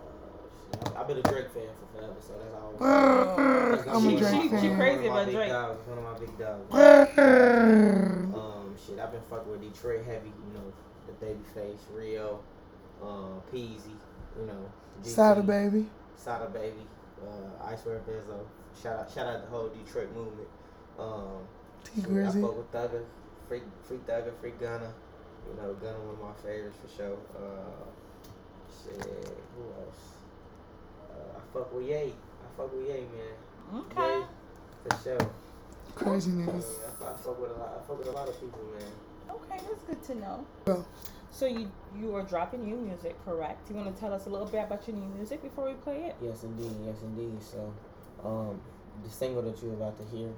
uh, I- I've been a Drake fan for forever, so that's all. [LAUGHS] That's I'm a one of Drake my- She- she crazy one of my about big Drake. Dogs, one of my big dogs. [LAUGHS] Um, shit, I've been fucking with Detroit heavy, you know, the Babyface, Rio, um, Peezy, you know, DT, Sada baby. Sada Baby, uh, Icewear Vezzo. Shout out, shout out the whole Detroit movement. Um, T shit, I fuck with Thugger, Free, Free Thugger, Free Gunna. You know, Gunna one of my favorites for sure. Uh, shit, who else? Uh, I fuck with Ye. I fuck with Ye, man. Okay. Ye, for sure. Crazy niggas. I, I fuck with a lot. I fuck with a lot of people, man. Okay, that's good to know. Well. So you you are dropping new music, correct? You want to tell us a little bit about your new music before we play it? Yes, indeed. Yes, indeed. So, um, the single that you're about to hear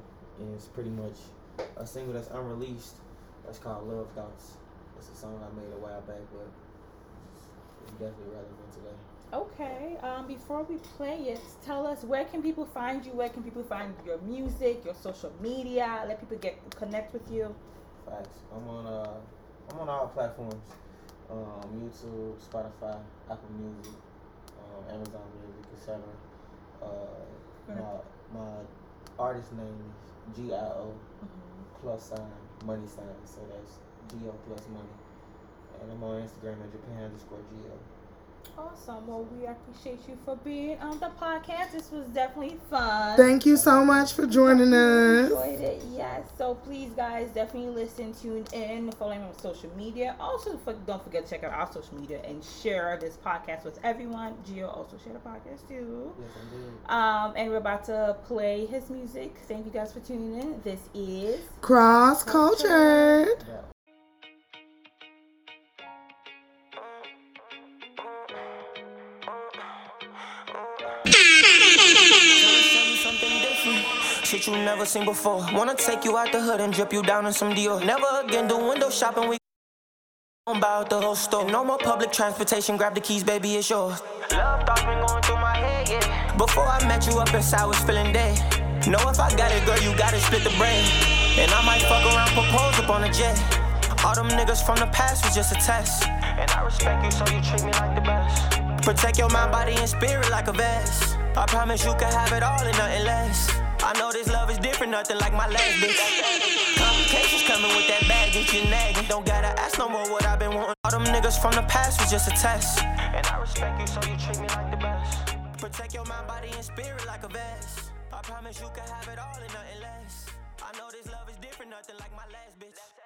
is pretty much a single that's unreleased. That's called Love Thoughts. It's a song I made a while back, but it's definitely relevant today. Okay. Um, before we play it, tell us where can people find you? Where can people find your music, your social media? Let people get connect with you. Facts. I'm on uh, I'm on all platforms. Um, YouTube, Spotify, Apple Music, um, Amazon Music, etc. Uh, my my artist name is G I O plus sign money sign. So that's G O plus money. And I'm on Instagram at Japan underscore G O. Awesome. Well, we appreciate you for being on the podcast. This was definitely fun. Thank you so much for joining us. enjoyed it. Yes. So please, guys, definitely listen, tune in, follow me on social media. Also, for, don't forget to check out our social media and share this podcast with everyone. Gio also shared the podcast too. Yes, indeed. Um, and we're about to play his music. Thank you guys for tuning in. This is Cross cultured. Yeah. Shit you never seen before. Wanna take you out the hood and drip you down in some Dior. Never again do window shopping. We about the whole store. No more public transportation. Grab the keys, baby, it's yours. Love thoughts been going through my head, yeah. Before I met you up inside, I was feeling dead. Know if I got it, girl, you gotta split the bread. And I might fuck around, propose up on a jet. All them niggas from the past was just a test. And I respect you, so you treat me like the best. Protect your mind, body, and spirit like a vest. I promise you can have it all and nothing less. I know this love is different, nothing like my last bitch. Complications coming with that bag, get you nagging. Don't gotta ask no more what I've been wanting. All them niggas from the past was just a test. And I respect you, so you treat me like the best. Protect your mind, body, and spirit like a vest. I promise you can have it all and nothing less. I know this love is different, nothing like my last bitch.